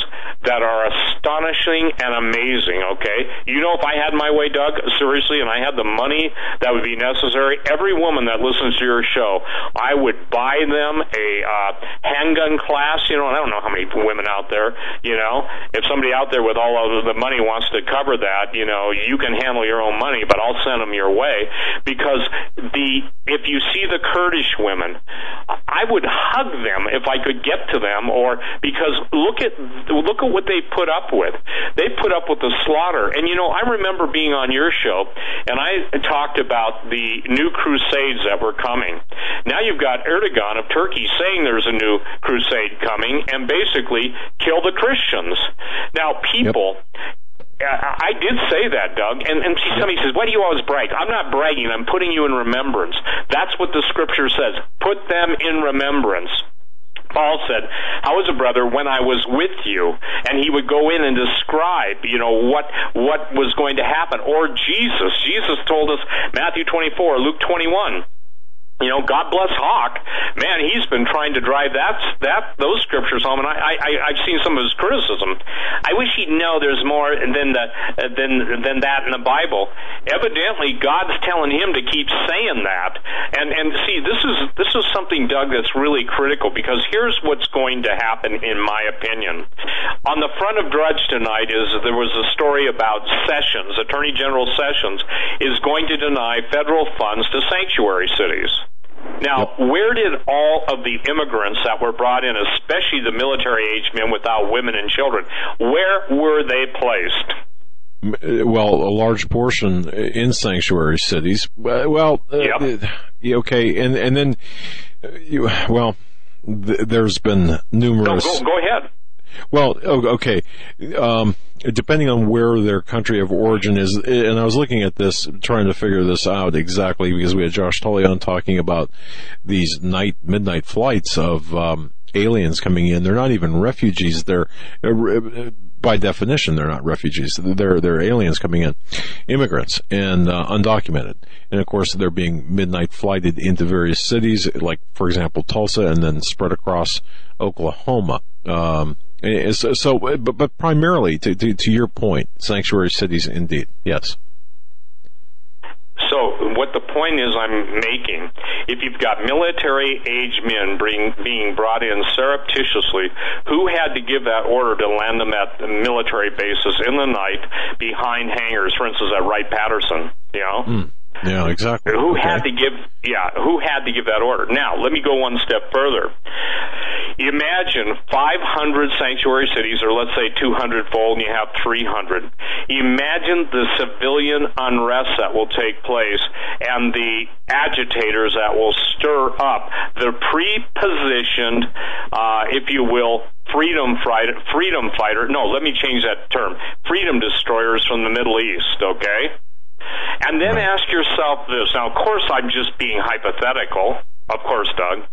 that are astonishing and amazing. Okay, you know, if I had my way, Doug, seriously, and I had the money that would be necessary, every woman that listens to your show, I would buy them a uh, handgun class. You know, and I don't know how many women out there. You know, if somebody out there with all of the money wants to cover that, you know, you can handle your own money, but I'll send them your way because the if you see the Kurdish women, I would hug them if I could get to them, or because look at look at what they put up with. They put up with the slaughter, and you know I remember being on your show, and I talked about the new crusades that were coming. Now you've got Erdogan of Turkey saying there's a new crusade coming, and basically kill the Christians. Now people. Yep. I did say that, Doug. And, and somebody says, why do you always brag? I'm not bragging. I'm putting you in remembrance. That's what the scripture says. Put them in remembrance. Paul said, "I was a brother when I was with you," and he would go in and describe, you know, what what was going to happen. Or Jesus, Jesus told us Matthew 24, Luke 21 you know, God bless Hawk. Man, he's been trying to drive that that those scriptures home, and I, I I've seen some of his criticism. I wish he'd know there's more than the uh, than than that in the Bible. Evidently, God's telling him to keep saying that. And and see, this is this is something, Doug, that's really critical because here's what's going to happen, in my opinion. On the front of Drudge tonight is there was a story about Sessions, Attorney General Sessions, is going to deny federal funds to sanctuary cities. Now, yep. where did all of the immigrants that were brought in, especially the military age men without women and children, where were they placed? Uh, well, a large portion uh, in sanctuary cities. Uh, well, yep. uh, okay, and and then, you, well, th- there's been numerous. No, go, go ahead. Well, okay. Um, depending on where their country of origin is, and I was looking at this, trying to figure this out exactly because we had Josh Tully on talking about these night, midnight flights of, um, aliens coming in. They're not even refugees. They're, uh, by definition, they're not refugees. They're they're aliens coming in, immigrants and uh, undocumented. And of course, they're being midnight flighted into various cities, like for example Tulsa, and then spread across Oklahoma. Um, so, so, but, but primarily to, to, to your point, sanctuary cities, indeed, yes. So what the point is I'm making, if you've got military age men being, being brought in surreptitiously, who had to give that order to land them at the military bases in the night behind hangars, for instance, at Wright Patterson, you know? Mm. Yeah, exactly. Who okay. had to give? Yeah, who had to give that order? Now, let me go one step further. Imagine 500 sanctuary cities, or let's say 200 fold, and you have 300. Imagine the civilian unrest that will take place, and the agitators that will stir up the pre-positioned, uh, if you will, freedom fighter, freedom fighter. No, let me change that term. Freedom destroyers from the Middle East. Okay and then ask yourself this. Now, of course, I'm just being hypothetical. of course, Doug.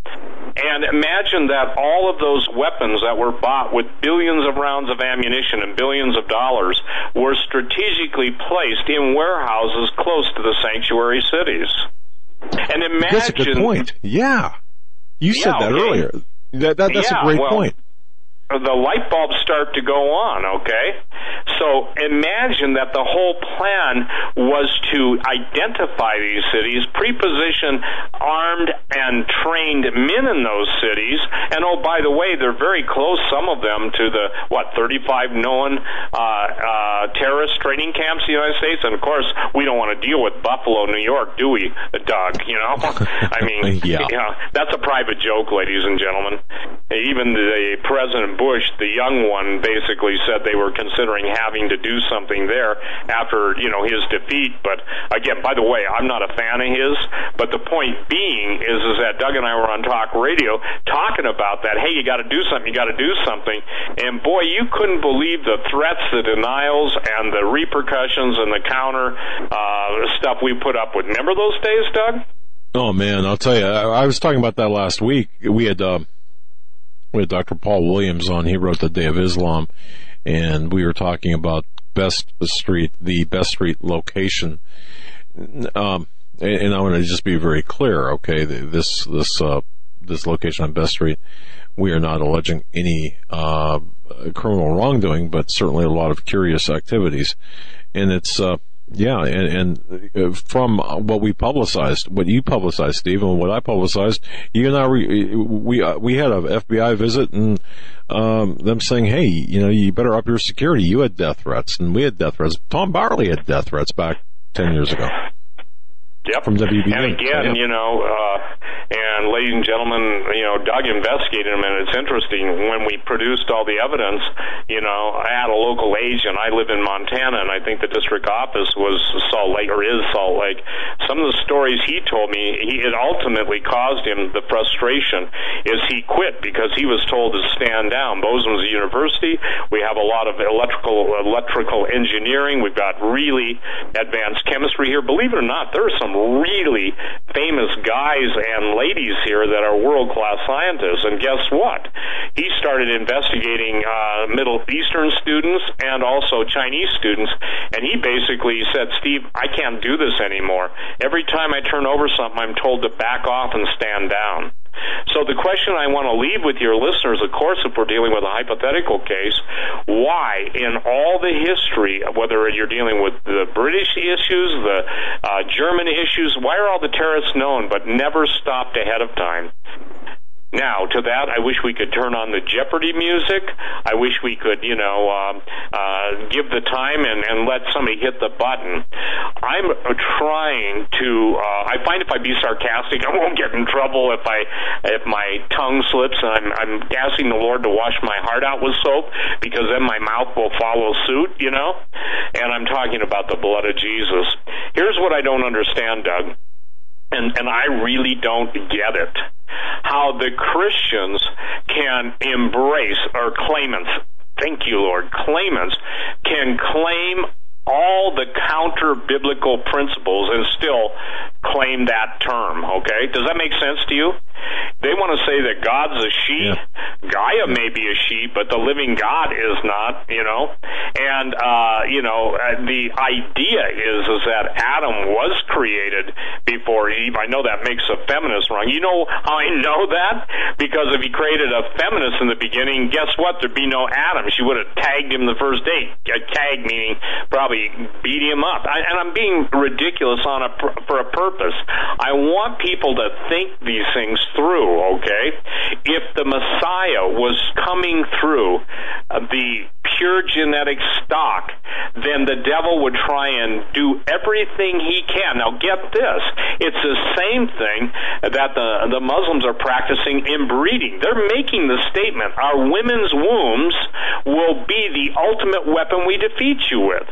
And imagine that all of those weapons that were bought with billions of rounds of ammunition and billions of dollars were strategically placed in warehouses close to the sanctuary cities. And imagine. That's a good point. Yeah. You said Yeah, that okay. earlier. That, that, that's Yeah, a great well, point. The light bulbs start to go on, okay? So imagine that the whole plan was to identify these cities, pre-position armed and trained men in those cities, and oh, by the way, they're very close, some of them, to the, what, 35 known uh, uh, terrorist training camps in the United States, and of course, we don't want to deal with Buffalo, New York, do we, Doug, you know? I mean, Yeah. you know, that's a private joke, ladies and gentlemen. Even the President Bush, the young one, basically said they were considering having to do something there after you know his defeat. But again, by the way, I'm not a fan of his. But the point being is, is that Doug and I were on talk radio talking about that. Hey, you got to do something. You got to do something. And boy, you couldn't believe the threats, the denials, and the repercussions and the counter uh, stuff we put up with. Remember those days, Doug? Oh man, I'll tell you, I, I was talking about that last week. We had, um, we had Dr. Paul Williams on. He wrote the Day of Islam and we were talking about Best Street, the Best Street location. Um, and, I want to just be very clear, okay? This, this, uh, this location on Best Street, we are not alleging any, uh, criminal wrongdoing, but certainly a lot of curious activities. And it's, uh, yeah, and, and uh, from what we publicized, what you publicized, Steve, and what I publicized, you and I, re- we uh, we had a FBI visit and um, them saying, "Hey, you know, you better up your security." You had death threats, and we had death threats. Tom Barley had death threats back ten years ago. Yep. From WB. And again, Yep. you know, uh, and ladies and gentlemen, you know, Doug investigated him, and it's interesting when we produced all the evidence. You know, I had a local agent. I live in Montana, and I think the district office was Salt Lake or is Salt Lake. Some of the stories he told me, he it ultimately caused him the frustration. Is he quit because he was told to stand down. Bozeman's a university. We have a lot of electrical electrical engineering. We've got really advanced chemistry here. Believe it or not, there are some really famous guys and ladies here that are world class scientists. And guess what? He started investigating uh, Middle Eastern students and also Chinese students, and he basically said, "Steve, I can't do this anymore. Every time I turn over something, I'm told to back off and stand down." So the question I want to leave with your listeners, of course, if we're dealing with a hypothetical case, why in all the history, whether you're dealing with the British issues, the uh, German issues, why are all the terrorists known but never stopped ahead of time? Now, to that, I wish we could turn on the Jeopardy music. I wish we could, you know, um, uh, give the time and, and let somebody hit the button. I'm uh, trying to. Uh, I find if I be sarcastic, I won't get in trouble if I if my tongue slips and I'm I'm asking the Lord to wash my heart out with soap because then my mouth will follow suit, you know. And I'm talking about the blood of Jesus. Here's what I don't understand, Doug and and I really don't get it. How the Christians can embrace or claimants, thank you, Lord, claimants can claim all the counter biblical principles and still claim that term, okay? Does that make sense to you? They want to say that God's a she. Gaia may be a she, but the living God is not, you know? And, uh, you know, uh, the idea is, is that Adam was created before Eve. I know that makes a feminist wrong. You know how I know that? Because if he created a feminist in the beginning, guess what? There'd be no Adam. She would have tagged him the first date. A tag meaning probably beat him up. I, and I'm being ridiculous on a for a purpose. I want people to think these things through. Okay, if the Messiah was coming through uh, the pure genetic stock, then the devil would try and do everything he can. Now, get this: it's the same thing that the the Muslims are practicing in breeding. They're making the statement: our women's wombs will be the ultimate weapon we defeat you with.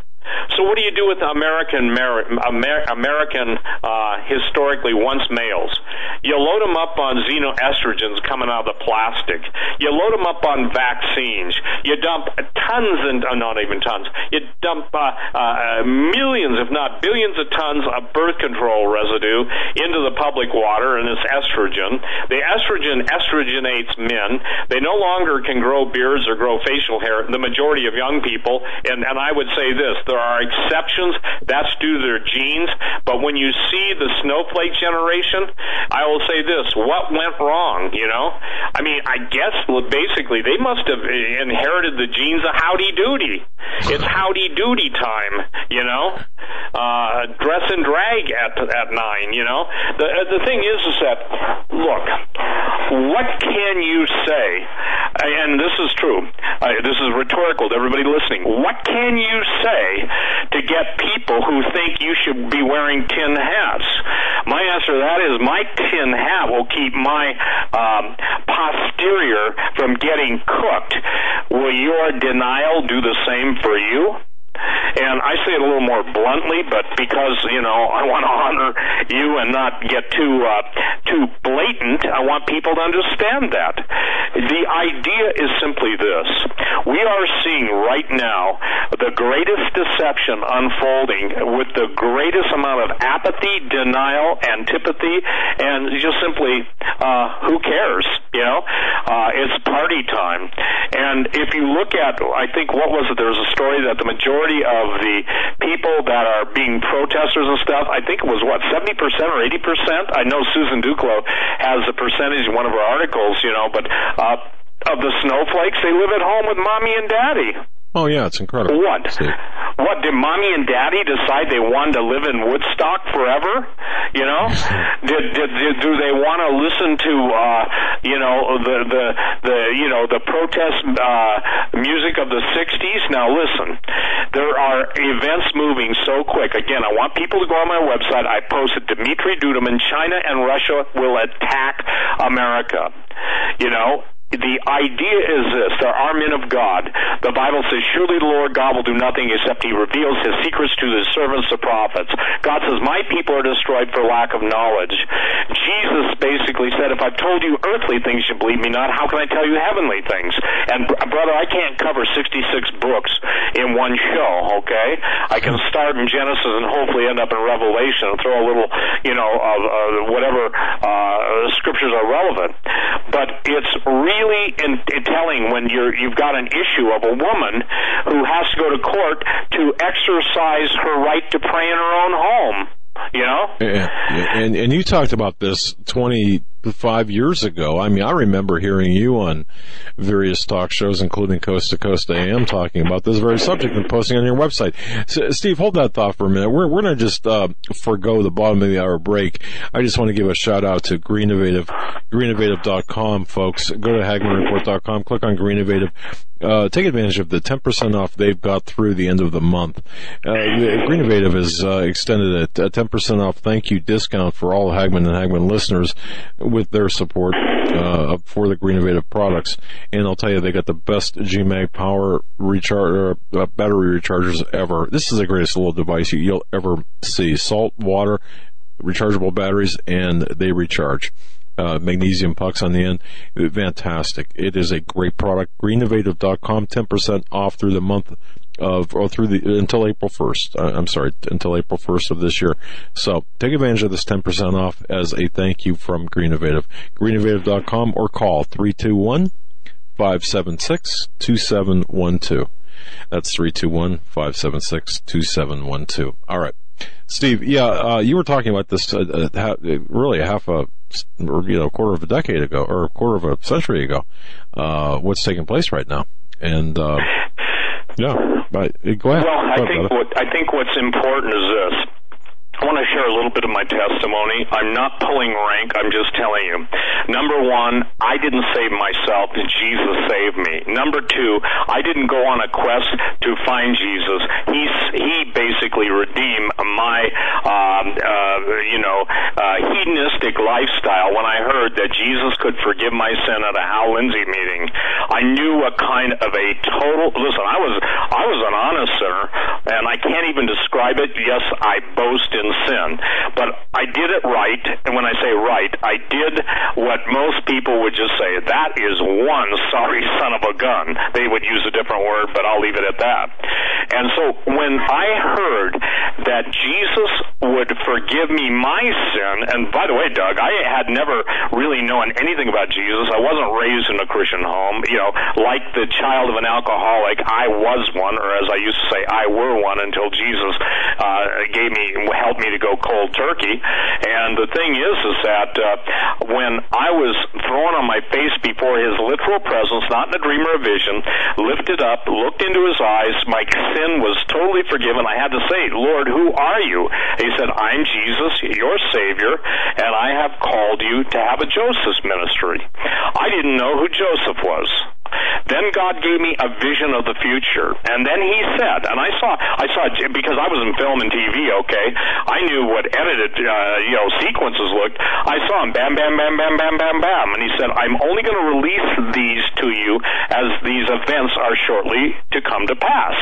So what do you do with American Amer- American uh, historically once males? You load them up on xenoestrogens coming out of the plastic. You load them up on vaccines. You dump tons and uh, not even tons. You dump uh, uh, millions, if not billions, of tons of birth control residue into the public water, and it's estrogen. The estrogen estrogenates men. They no longer can grow beards or grow facial hair. The majority of young people, and and I would say this: there are exceptions. That's due to their genes. But when you see the snowflake generation, I will say this: what went wrong? You know, I mean, I guess basically they must have inherited the genes of howdy doody. It's howdy doody time. You know, uh, dress and drag at at nine. You know, the the thing is is that look, what can you say? And this is true. Uh, this is rhetorical to everybody listening. What can you say to get people who think you should be wearing tin hats? My answer to that is my tin hat will keep my um, posterior from getting cooked. Will your denial do the same for you? And I say it a little more bluntly, but because you know I want to honor you and not get too uh, too blatant, I want people to understand that. The idea is simply this: we are seeing right now the greatest deception unfolding with the greatest amount of apathy, denial, antipathy, and just simply uh, who cares? You know, uh, it's party time. And if you look at, I think what was it? There was a story that the majority majority of the people that are being protesters and stuff, I think it was what, 70% or 80%? I know Susan Duclos has a percentage in one of her articles, you know, but, uh, of the snowflakes, they live at home with mommy and daddy. Oh yeah, it's incredible. What? What did mommy and daddy decide they wanted to live in Woodstock forever? You know, did, did, did do they want to listen to uh, you know the the the you know the protest uh, music of the '60s? Now listen, there are events moving so quick. Again, I want people to go on my website. I posted Dmitry Duduman. China and Russia will attack America. You know, the idea is this there are men of God. The Bible says, Surely the Lord God will do nothing except he reveals his secrets to his servants, the prophets. God says, My people are destroyed for lack of knowledge. Jesus basically said, If I've told you earthly things, you believe me not, how can I tell you heavenly things? And brother, I can't cover 66 books in one show, okay? I can start in Genesis and hopefully end up in Revelation and throw a little, you know, uh, uh, whatever uh, scriptures are relevant. But it's really really in, in telling when you're you've got an issue of a woman who has to go to court to exercise her right to pray in her own home. You know? Yeah, and and you talked about this twenty five years ago. I mean, I remember hearing you on various talk shows, including Coast to Coast AM, talking about this very subject and posting on your website. So, Steve, hold that thought for a minute. We're, we're going to just uh, forego the bottom of the hour break. I just want to give a shout out to Greennovative, greennovative.com, folks. Go to HagmannReport.com, click on Greennovative. Uh, take advantage of the 10% off they've got through the end of the month. Uh, Greennovative has uh, extended a, a 10% off thank you discount for all Hagmann and Hagmann listeners with their support uh, for the Green Innovative products. And I'll tell you, they got the best GMAG power recharge uh, battery rechargers ever. This is the greatest little device you'll ever see. Salt, water, rechargeable batteries, and they recharge uh, magnesium pucks on the end. Fantastic. It is a great product. Greennovative.com, 10% off through the month of, or through the, until April 1st. Uh, I'm sorry, until April 1st of this year. So take advantage of this 10% off as a thank you from Greennovative. Greennovative.com or call 321 576 2712. That's 321 576 2712. All right. Steve, yeah, uh, you were talking about this uh, uh, really half a or you know, quarter of a decade ago or a quarter of a century ago. Uh, what's taking place right now? And uh, yeah, but uh, go ahead. Well, I think what I think what's important is this. I want to share a little bit of my testimony. I'm not pulling rank. I'm just telling you. Number one, I didn't save myself. Jesus saved me. Number two, I didn't go on a quest to find Jesus. He's, he basically redeemed my, um, uh, you know, uh, hedonistic lifestyle when I heard that Jesus could forgive my sin at a Hal Lindsey meeting. I knew what kind of a total, listen, I was, I was an honest sinner and I can't even describe it. Yes, I boast in sin. But I did it right, and when I say right, I did what most people would just say, that is one sorry son of a gun. They would use a different word, but I'll leave it at that. And so when I heard that Jesus would forgive me my sin, and by the way, Doug, I had never really known anything about Jesus. I wasn't raised in a Christian home. You know, like the child of an alcoholic, I was one, or as I used to say, I were one until Jesus uh, gave me, helped me to go cold turkey. And the thing is, is that uh, when I was thrown on my face before His literal presence, not in a dream or a vision, lifted up, looked into His eyes, my sin was totally forgiven. I had to say, Lord, who are you? He said, I'm Jesus, your Savior, and I have called you to have a Joseph ministry. I didn't know who Joseph was. Then God gave me a vision of the future, and then He said, and I saw, I saw because I was in film and TV. Okay, I knew what edited, uh, you know, sequences looked. I saw him, bam, bam, bam, bam, bam, bam, bam, and He said, I'm only going to release these to you as these events are shortly to come to pass.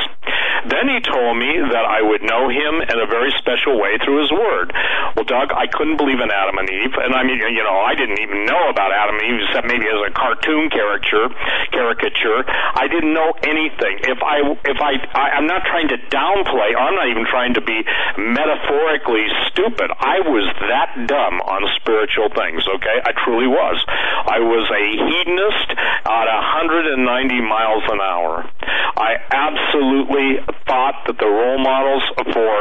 Then He told me that I would know Him in a very special way through His Word. Well, Doug, I couldn't believe in Adam and Eve, and I mean, you know, I didn't even know about Adam and Eve except maybe as a cartoon character caricature. I didn't know anything. If I if I, I I'm not trying to downplay. I'm not even trying to be metaphorically stupid. I was that dumb on spiritual things. Okay, I truly was. I was a hedonist at 190 miles an hour. I absolutely thought that the role models for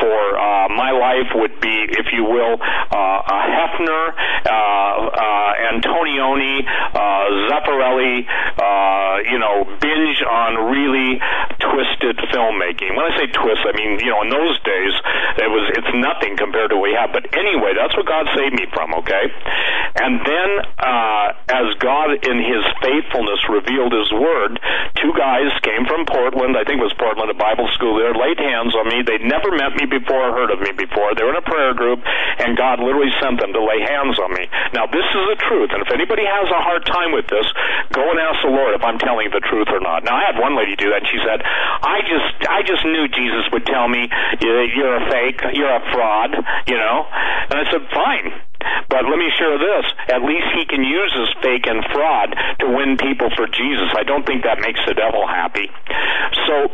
for uh, my life would be, if you will, uh, Hefner, uh, uh, Antonioni, uh, Zeffirelli, uh, you know, binge on really twisted filmmaking. When I say twist, I mean, you know, in those days, it was, it's nothing compared to what we have. But anyway, that's what God saved me from, okay? And then, uh, as God in His faithfulness revealed His Word, two guys came from Portland, I think it was Portland, a Bible school there, laid hands on me. They'd never met me before or heard of me before. They were in a prayer group, and God literally sent them to lay hands on me. Now, this is the truth, and if anybody has a hard time with this, go and ask the Lord if I'm telling the truth or not. Now, I had one lady do that, and she said, I just, I just knew Jesus would tell me, you're a fake, you're a fraud, you know? And I said, fine. But let me share this. At least he can use his fake and fraud to win people for Jesus. I don't think that makes the devil happy. So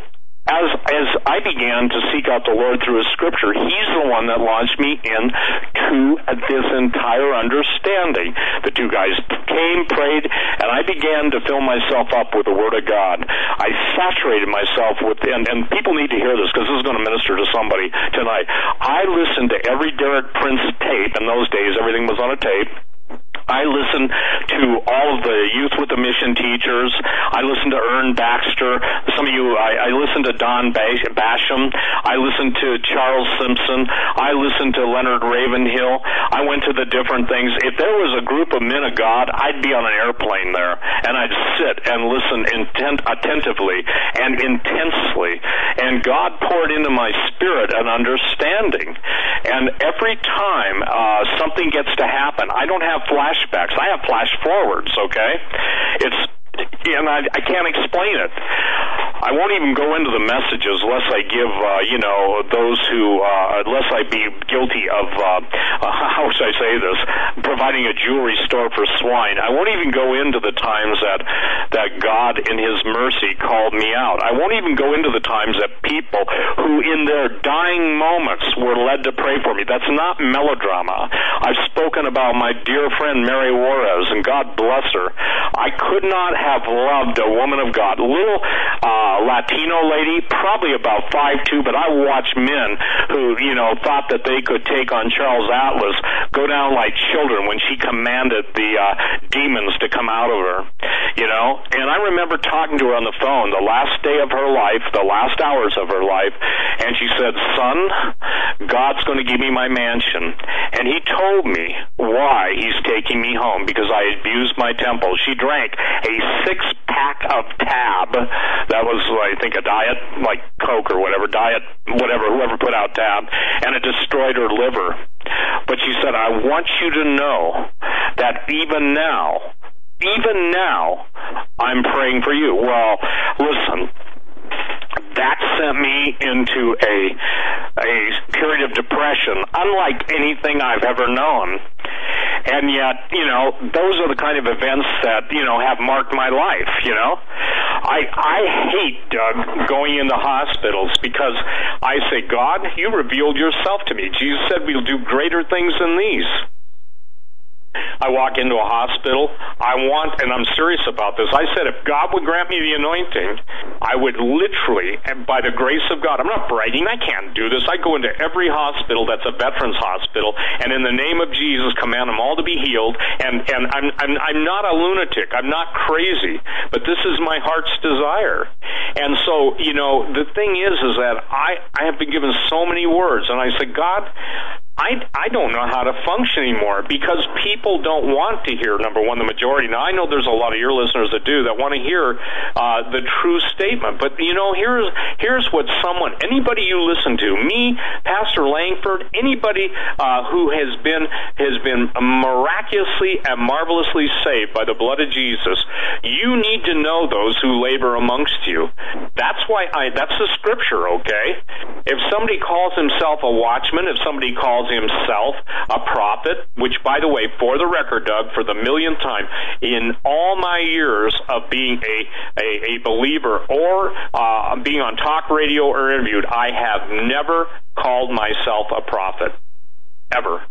as as I began to seek out the Lord through His Scripture, He's the one that launched me into this entire understanding. The two guys came, prayed, and I began to fill myself up with the Word of God. I saturated myself with, and, and people need to hear this because this is going to minister to somebody tonight. I listened to every Derek Prince tape. In those days, everything was on a tape. I listen to all of the Youth with a Mission teachers. I listen to Ern Baxter. Some of you, I, I listen to Don Basham. I listen to Charles Simpson. I listen to Leonard Ravenhill. I went to the different things. If there was a group of men of God, I'd be on an airplane there, and I'd sit and listen intent, attentively and intensely. And God poured into my spirit an understanding. And every time uh, something gets to happen, I don't have flashbacks. I have flash forwards, okay? It's and I, I can't explain it. I won't even go into the messages unless I give, uh, you know, those who, uh, unless I be guilty of, uh, uh, how should I say this, providing a jewelry store for swine. I won't even go into the times that, that God in His mercy called me out. I won't even go into the times that people who in their dying moments were led to pray for me. That's not melodrama. I've spoken about my dear friend Mary Juarez, and God bless her. I could not have loved a woman of God. Little uh, Latino lady, probably about five two, but I watched men who, you know, thought that they could take on Charles Atlas go down like children when she commanded the uh, demons to come out of her. you know. And I remember talking to her on the phone the last day of her life, the last hours of her life, and she said, "Son, God's going to give me my mansion." And he told me why he's taking me home because I abused my temple. She drank a six pack of Tab. That was, I think, a diet like Coke or whatever, diet whatever, whoever put out Tab, and it destroyed her liver. But she said, "I want you to know that even now." even now, I'm praying for you. Well, listen, that sent me into a a period of depression unlike anything I've ever known. And yet, you know, those are the kind of events that, you know, have marked my life, you know. I I hate Doug going into hospitals because I say, God, you revealed yourself to me. Jesus said we'll do greater things than these. I walk into a hospital. I want, and I'm serious about this. I said, if God would grant me the anointing, I would literally, and by the grace of God, I'm not bragging. I can't do this. I go into every hospital that's a veterans hospital, and in the name of Jesus, command them all to be healed. And and I'm I'm I'm not a lunatic. I'm not crazy, but this is my heart's desire. And so, you know, the thing is, is that I I have been given so many words, and I said, God, I, I don't know how to function anymore because people don't want to hear number one the majority. Now I know there's a lot of your listeners that do that want to hear uh, the true statement, but you know here's here's what someone anybody you listen to me Pastor Langford anybody uh, who has been has been miraculously and marvelously saved by the blood of Jesus. You need to know those who labor amongst you. That's why I that's the scripture. Okay, if somebody calls himself a watchman, if somebody calls himself a prophet, which, by the way, for the record, Doug, for the millionth time, in all my years of being a, a, a believer or uh, being on talk radio or interviewed, I have never called myself a prophet. Ever.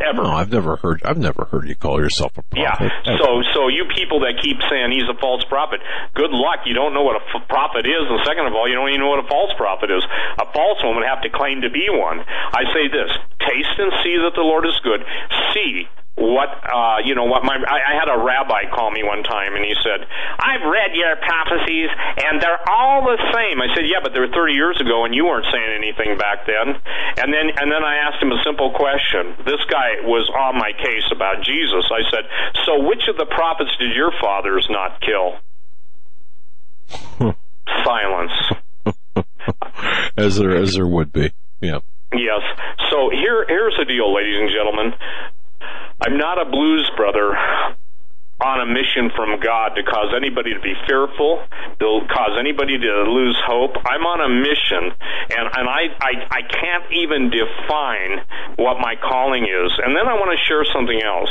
Ever. No, I've never heard. I've never heard you call yourself a prophet. Yeah. So, so you people that keep saying he's a false prophet, good luck. You don't know what a f- prophet is, and second of all, you don't even know what a false prophet is. A false one would have to claim to be one. I say this: taste and see that the Lord is good. See what uh you know what my I, I had a rabbi call me one time and he said i've read your prophecies and they're all the same. I said yeah but they were 30 years ago and you weren't saying anything back then. And then and then i asked him a simple question. This guy was on my case about jesus. I said so which of the prophets did your fathers not kill? Silence. As there as there would be. Yeah. Yes. So here here's the deal ladies and gentlemen I'm not a blues brother on a mission from God to cause anybody to be fearful, to cause anybody to lose hope. I'm on a mission, and and I I, I can't even define what my calling is. And then I want to share something else.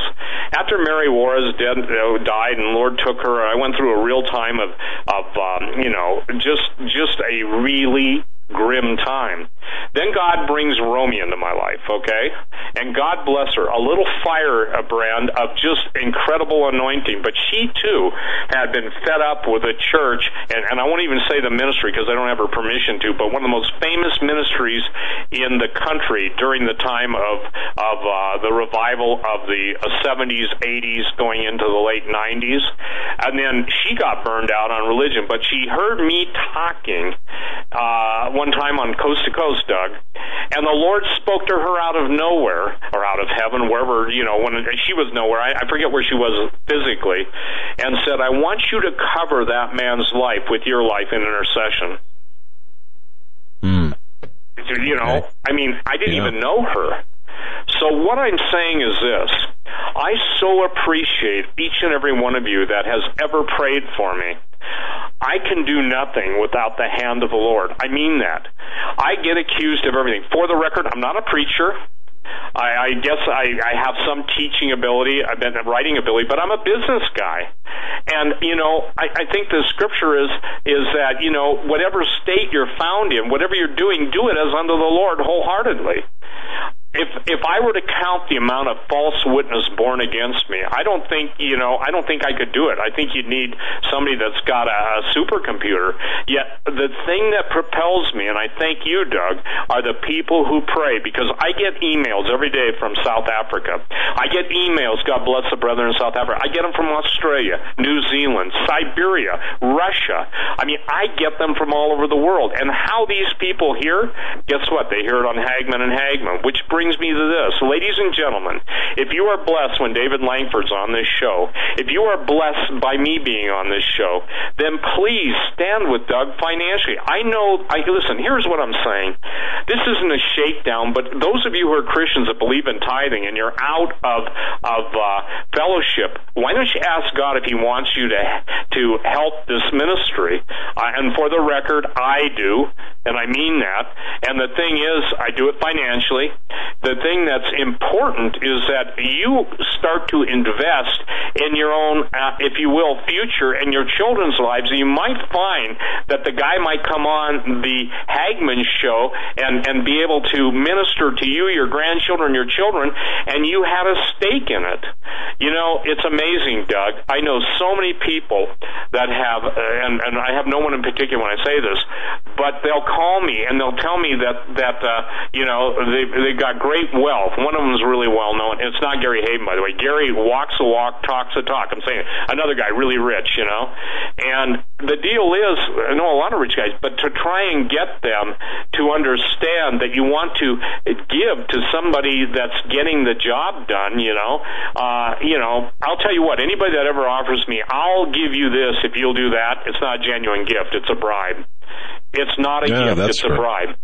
After Mary Juarez dead, uh, died, and Lord took her, I went through a real time of of um, you know just just a really grim time. Then God brings Romy into my life, okay? And God bless her, a little fire brand of just incredible anointing. But she too had been fed up with a church, and, and I won't even say the ministry because I don't have her permission to, but one of the most famous ministries in the country during the time of of uh, the revival of the uh, 70s, 80s, going into the late 90s. And then she got burned out on religion, but she heard me talking uh, one time on Coast to Coast, Doug, and the Lord spoke to her out of nowhere or out of heaven, wherever you know when she was nowhere. I, I forget where she was physically, and said, "I want you to cover that man's life with your life in intercession." Hmm. You know, I mean, I didn't Yeah. even know her. So what I'm saying is this. I so appreciate each and every one of you that has ever prayed for me. I can do nothing without the hand of the Lord. I mean that. I get accused of everything. For the record, I'm not a preacher. I, I guess I, I have some teaching ability, uh, I've been a writing ability, but I'm a business guy. And, you know, I, I think the scripture is, is that, you know, whatever state you're found in, whatever you're doing, do it as unto the Lord wholeheartedly. If if I were to count the amount of false witness born against me, I don't think you know I don't think I could do it. I think you'd need somebody that's got a, a supercomputer. Yet the thing that propels me, and I thank you, Doug, are the people who pray because I get emails every day from South Africa. I get emails. God bless the brethren in South Africa. I get them from Australia, New Zealand, Siberia, Russia. I mean, I get them from all over the world. And how these people hear? Guess what? They hear it on Hagmann and Hagmann, which brings brings me to this. Ladies and gentlemen, if you are blessed when David Langford's on this show, if you are blessed by me being on this show, then please stand with Doug financially. I know, I listen, here's what I'm saying. This isn't a shakedown, but those of you who are Christians that believe in tithing and you're out of, of uh, fellowship, why don't you ask God if He wants you to, to help this ministry? Uh, and for the record, I do, and I mean that. And the thing is, I do it financially the thing that's important is that you start to invest in your own, uh, if you will, future and your children's lives. You might find that the guy might come on the Hagmann show and, and be able to minister to you, your grandchildren, your children, and you had a stake in it. You know, it's amazing, Doug. I know so many people that have, uh, and, and I have no one in particular when I say this, but they'll call me and they'll tell me that, that, uh, you know, they, they got great wealth. One of them is really well known. It's not Gary Heavin, by the way. Gary walks the walk, talks the talk. I'm saying another guy, really rich, you know. And the deal is, I know a lot of rich guys, but to try and get them to understand that you want to give to somebody that's getting the job done, you know, uh, you know, I'll tell you what, anybody that ever offers me, I'll give you this if you'll do that, it's not a genuine gift, it's a bribe. It's not a yeah, gift, it's a bribe.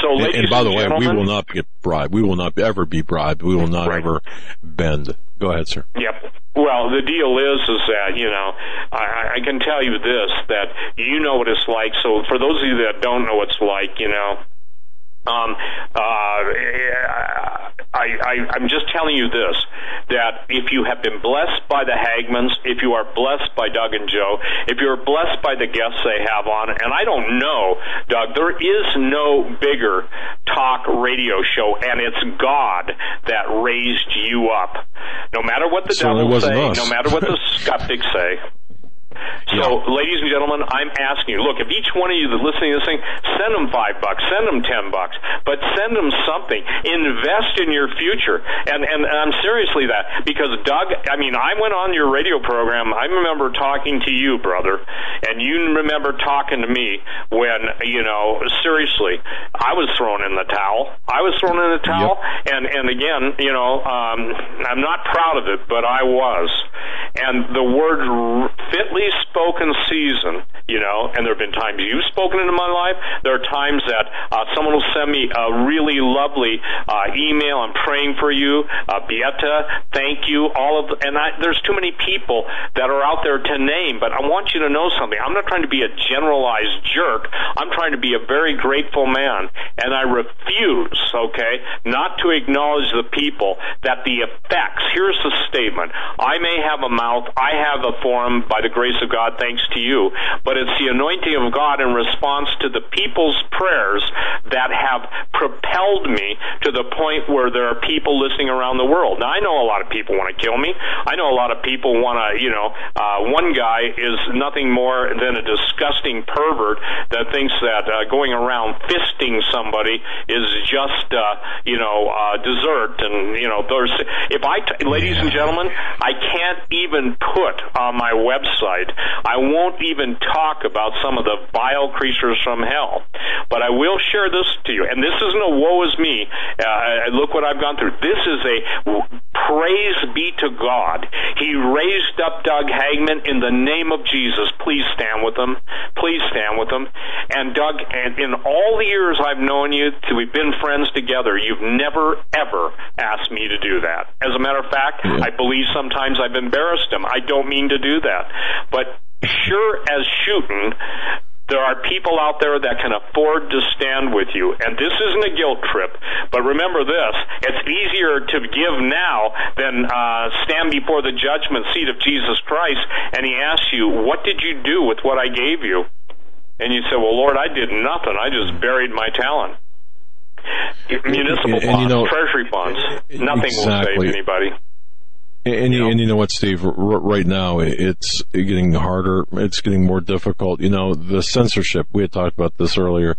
So, and, ladies and by the way, we will not get bribed. We will not ever be bribed. We will not Right. ever bend. Go ahead, sir. Yep. Well, the deal is, is that you know, I, I can tell you this that you know what it's like. So, for those of you that don't know what it's like, you know, um, uh, I, I, I'm just telling you this: that if you have been blessed by the Hagmanns, if you are blessed by Doug and Joe, if you're blessed by the guests they have on, and I don't know, Doug, there is no bigger talk radio show, and it's God that raised you up. No matter what the Certainly devil say, us. no matter what the skeptics say. So, ladies and gentlemen, I'm asking you. Look, if each one of you that's listening to this thing, send them five bucks, send them ten bucks, but send them something. Invest in your future, and and, and I'm seriously that because Doug. I mean, I went on your radio program. I remember talking to you, brother, and you remember talking to me when you know seriously, I was thrown in the towel. I was thrown in the towel, and and again, you know, um, I'm not proud of it, but I was. And the word r- fitly spoken season, you know, and there have been times you've spoken into my life. There are times that uh, someone will send me a really lovely uh, email. I'm praying for you, uh, Beata. Thank you. All of, and I, there's too many people that are out there to name. But I want you to know something. I'm not trying to be a generalized jerk. I'm trying to be a very grateful man, and I refuse, okay, not to acknowledge the people that the effects. Here's the statement: I may have a mouth, I have a forum by the grace of God, thanks to you, but it's the anointing of God in response to the people's prayers that have propelled me to the point where there are people listening around the world. Now, I know a lot of people want to kill me. I know a lot of people want to, you know, uh, one guy is nothing more than a disgusting pervert that thinks that uh, going around fisting somebody is just, uh, you know, uh, dessert. And, you know, there's, if I, t- ladies and gentlemen, I can't even put on my website, I won't even talk about some of the vile creatures from hell. But I will share this to you, and this isn't a woe is me. Uh, look what I've gone through. This is a praise be to God. He raised up Doug Hagmann in the name of Jesus. Please stand with him. Please stand with him. And Doug, and in all the years I've known you, we've been friends together, you've never ever asked me to do that. As a matter of fact, I believe sometimes I've embarrassed him. I don't mean to do that, but sure as shooting, there are people out there that can afford to stand with you. And this isn't a guilt trip, but remember this it's easier to give now than uh, stand before the judgment seat of Jesus Christ and he asks you, What did you do with what I gave you? And you say, Well, Lord, I did nothing. I just buried my talent. Municipal And- and bonds, you know- treasury bonds, nothing Exactly. will save anybody. And you, and you know what, Steve? R- right now, it's getting harder. It's getting more difficult. You know, the censorship. We had talked about this earlier.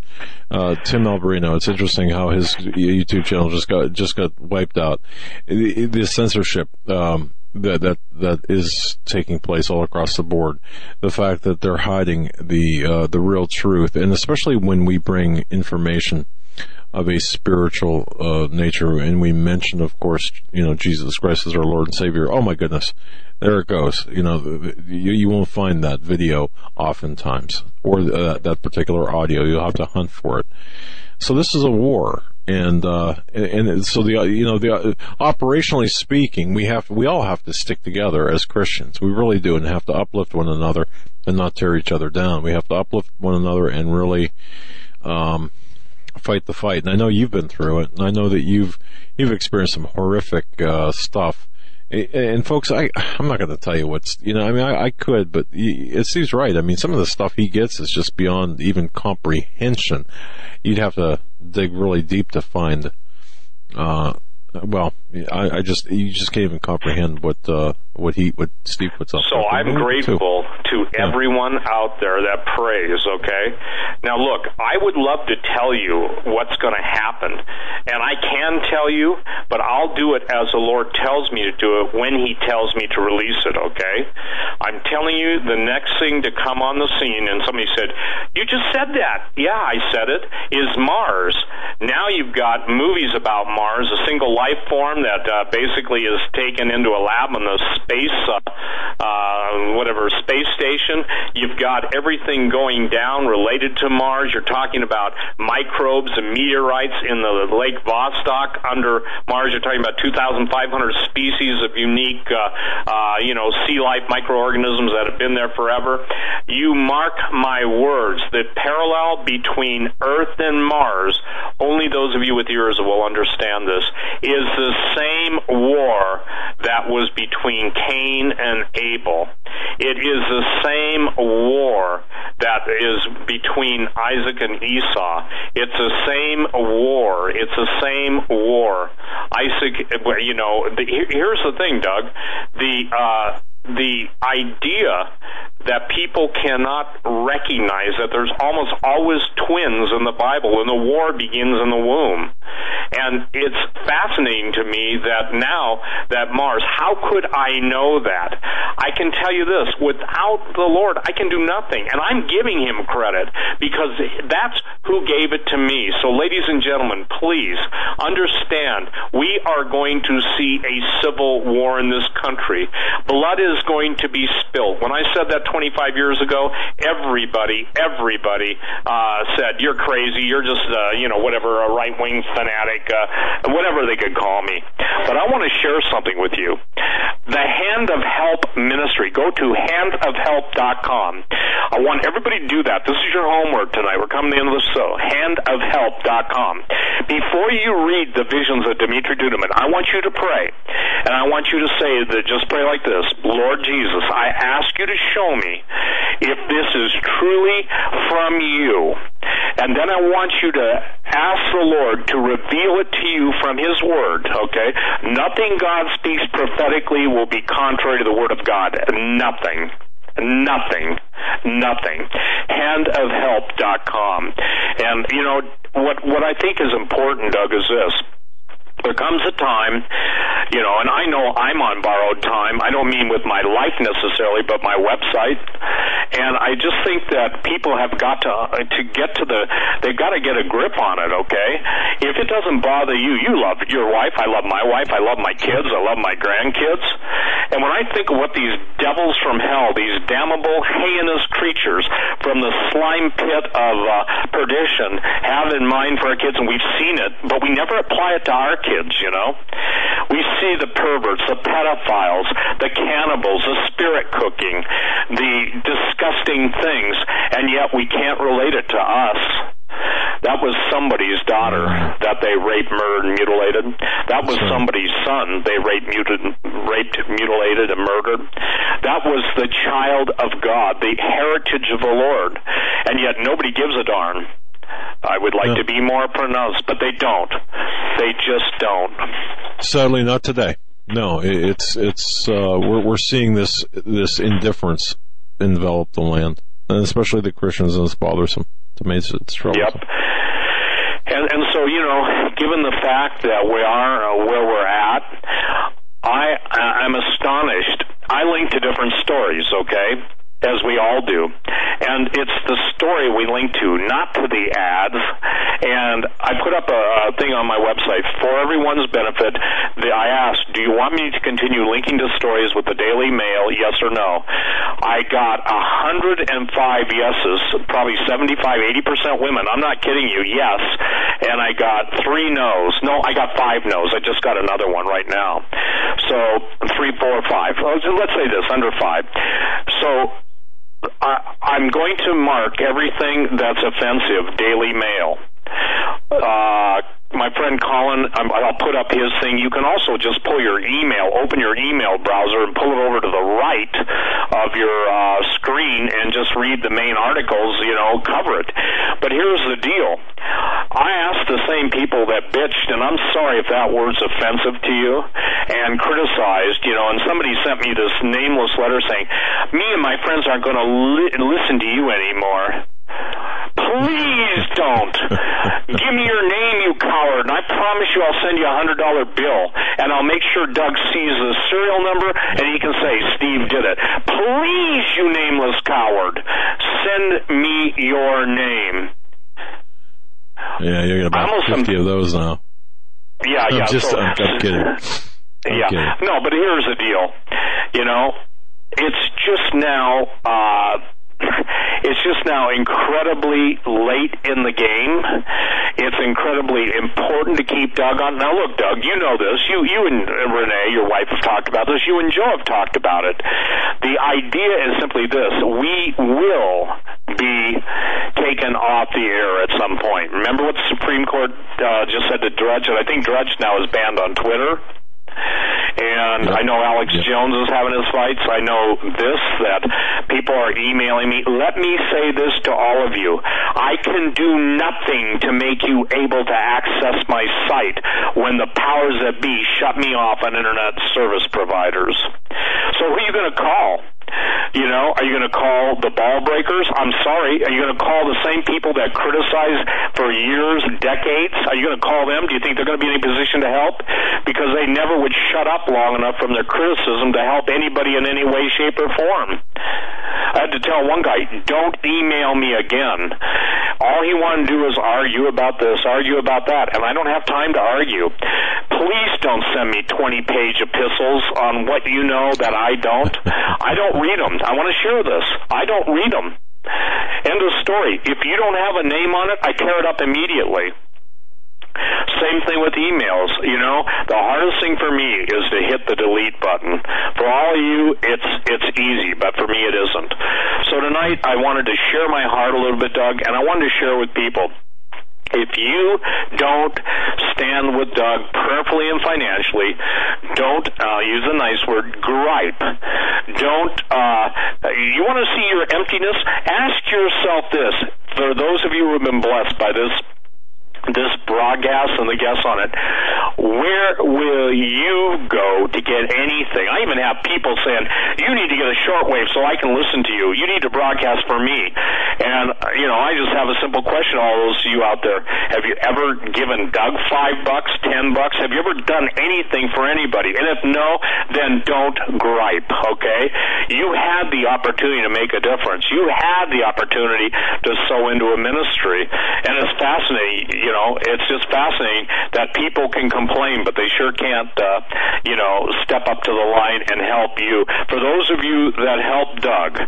Uh, Tim Alberino. It's interesting how his YouTube channel just got just got wiped out. The, the censorship um, that that that is taking place all across the board. The fact that they're hiding the uh, the real truth, and especially when we bring information of a spiritual uh, nature, and we mention, of course, you know, Jesus Christ as our Lord and Savior. Oh my goodness, there it goes. You know, you, you won't find that video oftentimes, or uh, that particular audio. You'll have to hunt for it. So this is a war, and uh, and and so the you know the uh, operationally speaking, we have we all have to stick together as Christians. We really do, and have to uplift one another and not tear each other down. We have to uplift one another and really. Um, fight the fight. And I know you've been through it, and I know that you've you've experienced some horrific uh, stuff. And folks, I I'm not going to tell you what's you know I mean I, I could, but y- it's Steve's right. I mean some of the stuff he gets is just beyond even comprehension. You'd have to dig really deep to find. Uh, well, I, I just you just can't even comprehend what uh, what he what Steve puts up. So. I'm Me too. grateful to everyone out there that prays, okay? Now look, I would love to tell you what's going to happen, and I can tell you, but I'll do it as the Lord tells me to do it when He tells me to release it, okay? I'm telling you the next thing to come on the scene, and somebody said, You just said that. Yeah, I said it, is Mars. Now you've got movies about Mars, a single life form that uh, basically is taken into a lab on the space, uh, uh, whatever, space station. You've got everything going down related to Mars. You're talking about microbes and meteorites in the Lake Vostok under Mars. You're talking about 2,500 species of unique, uh, uh, you know, sea life microorganisms that have been there forever. You mark my words, the parallel between Earth and Mars, only those of you with ears will understand this, is the same war that was between Cain and Abel. It is the same war that is between Isaac and Esau. It's the same war. It's the same war. Isaac, you know, the, here's the thing, Doug. The, uh, the idea that people cannot recognize that there's almost always twins in the Bible and the war begins in the womb. And it's fascinating to me that now that Mars, how could I know that? I can tell you this, without the Lord, I can do nothing. And I'm giving him credit because that's who gave it to me. So ladies and gentlemen, please understand we are going to see a civil war in this country. Blood is going to be spilled. When I said that 25 years ago, everybody, everybody uh, said, "You're crazy. You're just, uh, you know, whatever, a right wing fanatic, uh, whatever they could call me." But I want to share something with you. The Hand of Help Ministry. Go to handofhelp.com. I want everybody to do that. This is your homework tonight. We're coming to the end of the show. Handofhelp.com. Before you read the visions of Dimitri Duduman, I want you to pray. And I want you to say that just pray like this Lord Jesus, I ask you to show me if this is truly from you. And then I want you to ask the Lord to reveal it to you from His Word, okay? Nothing God speaks prophetically will be contrary to the Word of God. Nothing. Nothing. Nothing. Handofhelp.com. And, you know, what, what I think is important, Doug, is this there comes a time, you know, and I know I'm on borrowed time. I don't mean with my life necessarily, but my website. And I just think that people have got to uh, to get to the they've got to get a grip on it, okay? If it doesn't bother you, you love your wife, I love my wife, I love my kids, I love my grandkids. And when I think of what these devils from hell, these damnable heinous creatures from the slime pit of uh, perdition have in mind for our kids and we've seen it, but we never apply it to our kids, you know? We see the perverts, the pedophiles, the cannibals, the spirit cooking, the disgusting things, and yet we can't relate it to us. That was somebody's daughter that they raped, murdered, and mutilated. That was somebody's son they raped, muted, raped, mutilated, and murdered. That was the child of God, the heritage of the Lord, and yet nobody gives a darn. I would like No. to be more pronounced, but they don't. They just don't. Sadly, not today. No, it- it's it's uh, we're we're seeing this this indifference envelop the land, and especially the Christians, and it's bothersome. To me, it's, it's troublesome. Yep. And and so you know, given the fact that we are uh, where we're at, I I'm astonished. I link to different stories, okay, as we all do, and it's the story we link to, not to the ads. And I put up a, a thing on my website for everyone's benefit. The, I asked, "Do you want me to continue linking to stories with the Daily Mail? Yes or no?" I got a hundred and five yeses, probably 75, 80 percent women. I'm not kidding you. Yes, and I got three no's. No, I got five no's. I just got another one right now. So three, four, five. Let's say this under five. So I, I'm going to mark everything that's offensive. Daily Mail. Uh, my friend Colin, um, I'll put up his thing. You can also just pull your email, open your email browser, and pull it over to the right of your uh, screen and just read the main articles. You know, cover it. But here's the deal. I asked the same people that bitched, and I'm sorry if that word's offensive to you, and criticized. You know, and somebody sent me this nameless letter saying, "Me and my friends aren't going to li- listen to you anymore." Please don't. Give me your name, you coward, and I promise you I'll send you a hundred dollar bill, and I'll make sure Doug sees the serial number, and he can say Steve did it. Please, you nameless coward, send me your name. Yeah, you're gonna Almost about fifty of those now. Yeah, I'm yeah. just so, I'm, I'm kidding. I'm yeah. kidding. No, but here's the deal. You know, it's just now. uh it's just now incredibly late in the game. It's incredibly important to keep Doug on. Now, look, Doug, you know this. You, you and Renee, your wife, have talked about this. You and Joe have talked about it. The idea is simply this: we will be taken off the air at some point. Remember what the Supreme Court uh, just said to Drudge, and I think Drudge now is banned on Twitter. And I know Alex Jones is having his fights. I know this that people are emailing me. Let me say this to all of you. I can do nothing to make you able to access my site when the powers that be shut me off on internet service providers. So who are you going to call? You know, are you going to call the ball breakers? I'm sorry. Are you going to call the same people that criticize for years, decades? Are you going to call them? Do you think they're going to be in a position to help? Because they never would shut up long enough from their criticism to help anybody in any way, shape, or form. I had to tell one guy, don't email me again. All he wanted to do is argue about this, argue about that, and I don't have time to argue. Please don't send me 20 page epistles on what you know that I don't. I don't read them. I want to share this. I don't read them. End of story. If you don't have a name on it, I tear it up immediately. Same thing with emails. You know, the hardest thing for me is to hit the delete button. For all of you, it's it's easy, but for me, it isn't. So tonight, I wanted to share my heart a little bit, Doug, and I wanted to share with people. If you don't stand with Doug prayerfully and financially, don't uh, use a nice word, gripe. Don't. Uh, you want to see your emptiness? Ask yourself this. For those of you who have been blessed by this this broadcast and the guests on it, where will you go to get anything? I even have people saying, you need to get a shortwave so I can listen to you. You need to broadcast for me. And, you know, I just have a simple question, all those of you out there. Have you ever given Doug five bucks, ten bucks? Have you ever done anything for anybody? And if no, then don't gripe, okay? You had the opportunity to make a difference. You had the opportunity to sow into a ministry. And it's fascinating, you know, it's just fascinating that people can complain, but they sure can't, uh, you know, step up to the line and help you. For those of you that help Doug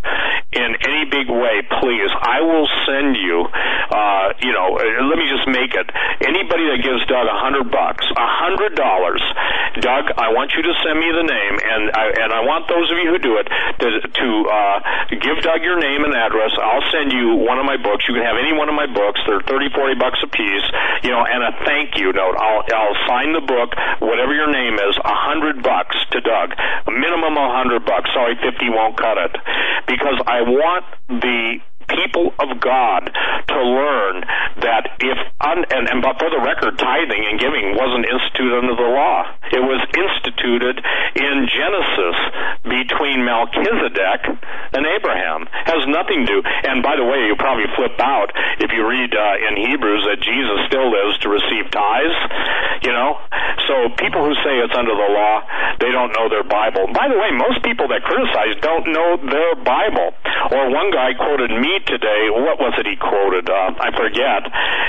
in any big way, please, I will send you, uh, you know, uh, let me just make it. Anybody that gives Doug a hundred bucks, a hundred dollars, Doug, I want you to send me the name, and I, and I want those of you who do it to, to uh, give Doug your name and address. I'll send you one of my books. You can have any one of my books. They're thirty, forty bucks a piece you know, and a thank you note. I'll I'll sign the book, whatever your name is, a hundred bucks to Doug, minimum a hundred bucks. Sorry, fifty won't cut it, because I want the people of God to learn that if un, and, and but for the record, tithing and giving wasn't instituted under the law. It was instituted in Genesis between Melchizedek and Abraham. Has nothing to. do. And by the way, you probably flip out if you read uh, in Hebrews that Jesus still lives to receive tithes. You know, so people who say it's under the law, they don't know their Bible. By the way, most people that criticize don't know their Bible. Or one guy quoted me today. What was it he quoted? Uh, I forget.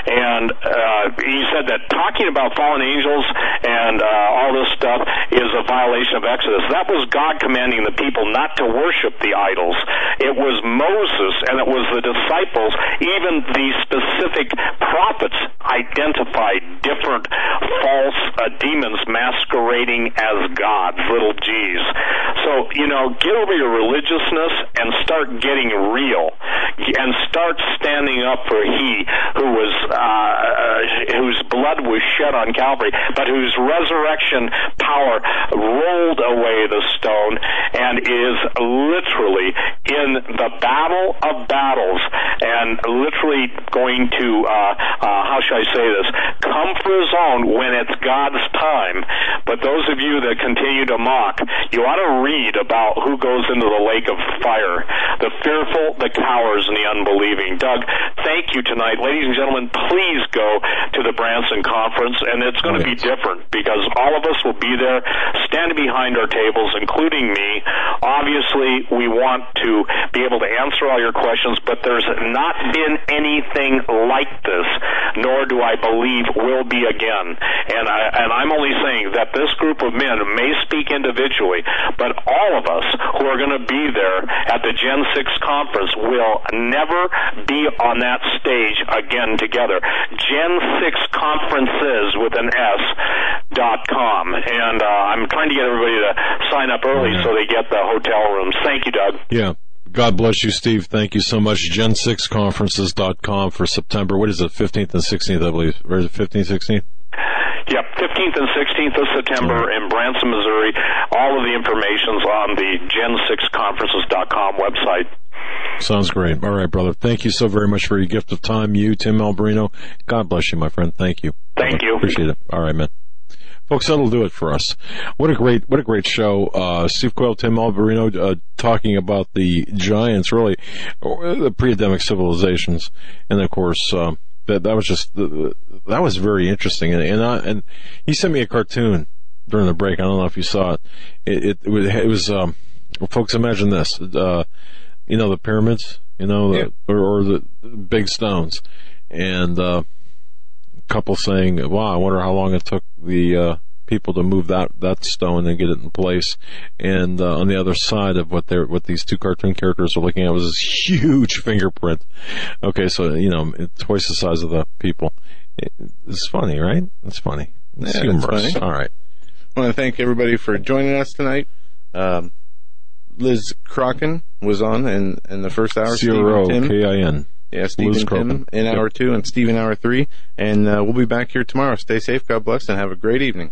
And uh, he said that talking about fallen angels and uh, all this stuff is a violation of Exodus. That was God commanding the people not to worship the idols. It was Moses and it was the disciples, even the specific prophets identified different false uh, demons masquerading as gods, little g's. So, you know, get over your religiousness and start getting real and start standing up for he who was uh, uh, whose blood was shed on Calvary, but whose resurrection power rolled away the stone and is literally in the battle of battles and literally going to uh, uh, how should I say this come for his own when it's God's time. But those of you that continue to mock, you ought to read about who goes into the lake of fire: the fearful, the cowards, and the unbelieving. Doug, thank you tonight, ladies and gentlemen. Please go to the Branson conference, and it's going to be different because all of us will be there, standing behind our tables, including me. Obviously, we want to be able to answer all your questions, but there's not been anything like this, nor do I believe will be again. And I and I'm only saying that this group of men may speak individually, but all of us who are going to be there at the Gen 6 conference will never be on that stage again together. Gen 6 conferences with an S dot com, and uh, I'm trying to get everybody to sign up early so they get the hotel rooms. Thank you, Doug. Yeah. God bless you, Steve. Thank you so much. Gen6conferences.com for September. What is it? 15th and 16th, I believe. Or is it 15th, 16th? Yep, 15th and 16th of September in Branson, Missouri. All of the information's on the gen6conferences.com website. Sounds great. All right, brother. Thank you so very much for your gift of time. You, Tim Alberino. God bless you, my friend. Thank you. Thank you. Appreciate it. All right, man. Folks, that'll do it for us. What a great, what a great show. Uh, Steve Quayle, Tim Alberino, uh, talking about the giants, really, the pre-Adamic civilizations. And of course, um, that, that was just, that was very interesting. And, and, I, and he sent me a cartoon during the break. I don't know if you saw it. It, it, it was, it was um, well, folks, imagine this. Uh, you know, the pyramids, you know, the, or, or the big stones. And, uh, couple saying, "Wow, I wonder how long it took the uh, people to move that that stone and get it in place." And uh, on the other side of what they're what these two cartoon characters are looking at was this huge fingerprint. Okay, so you know, twice the size of the people. It, it's funny, right? It's funny. It's Yeah, humorous. funny. All right. I want to thank everybody for joining us tonight. Um, Liz Crokin was on in, in the first hour. C R O Steve and K I N. Yeah, and Tim in hour two and Steve in hour three. And uh, we'll be back here tomorrow. Stay safe, God bless, and have a great evening.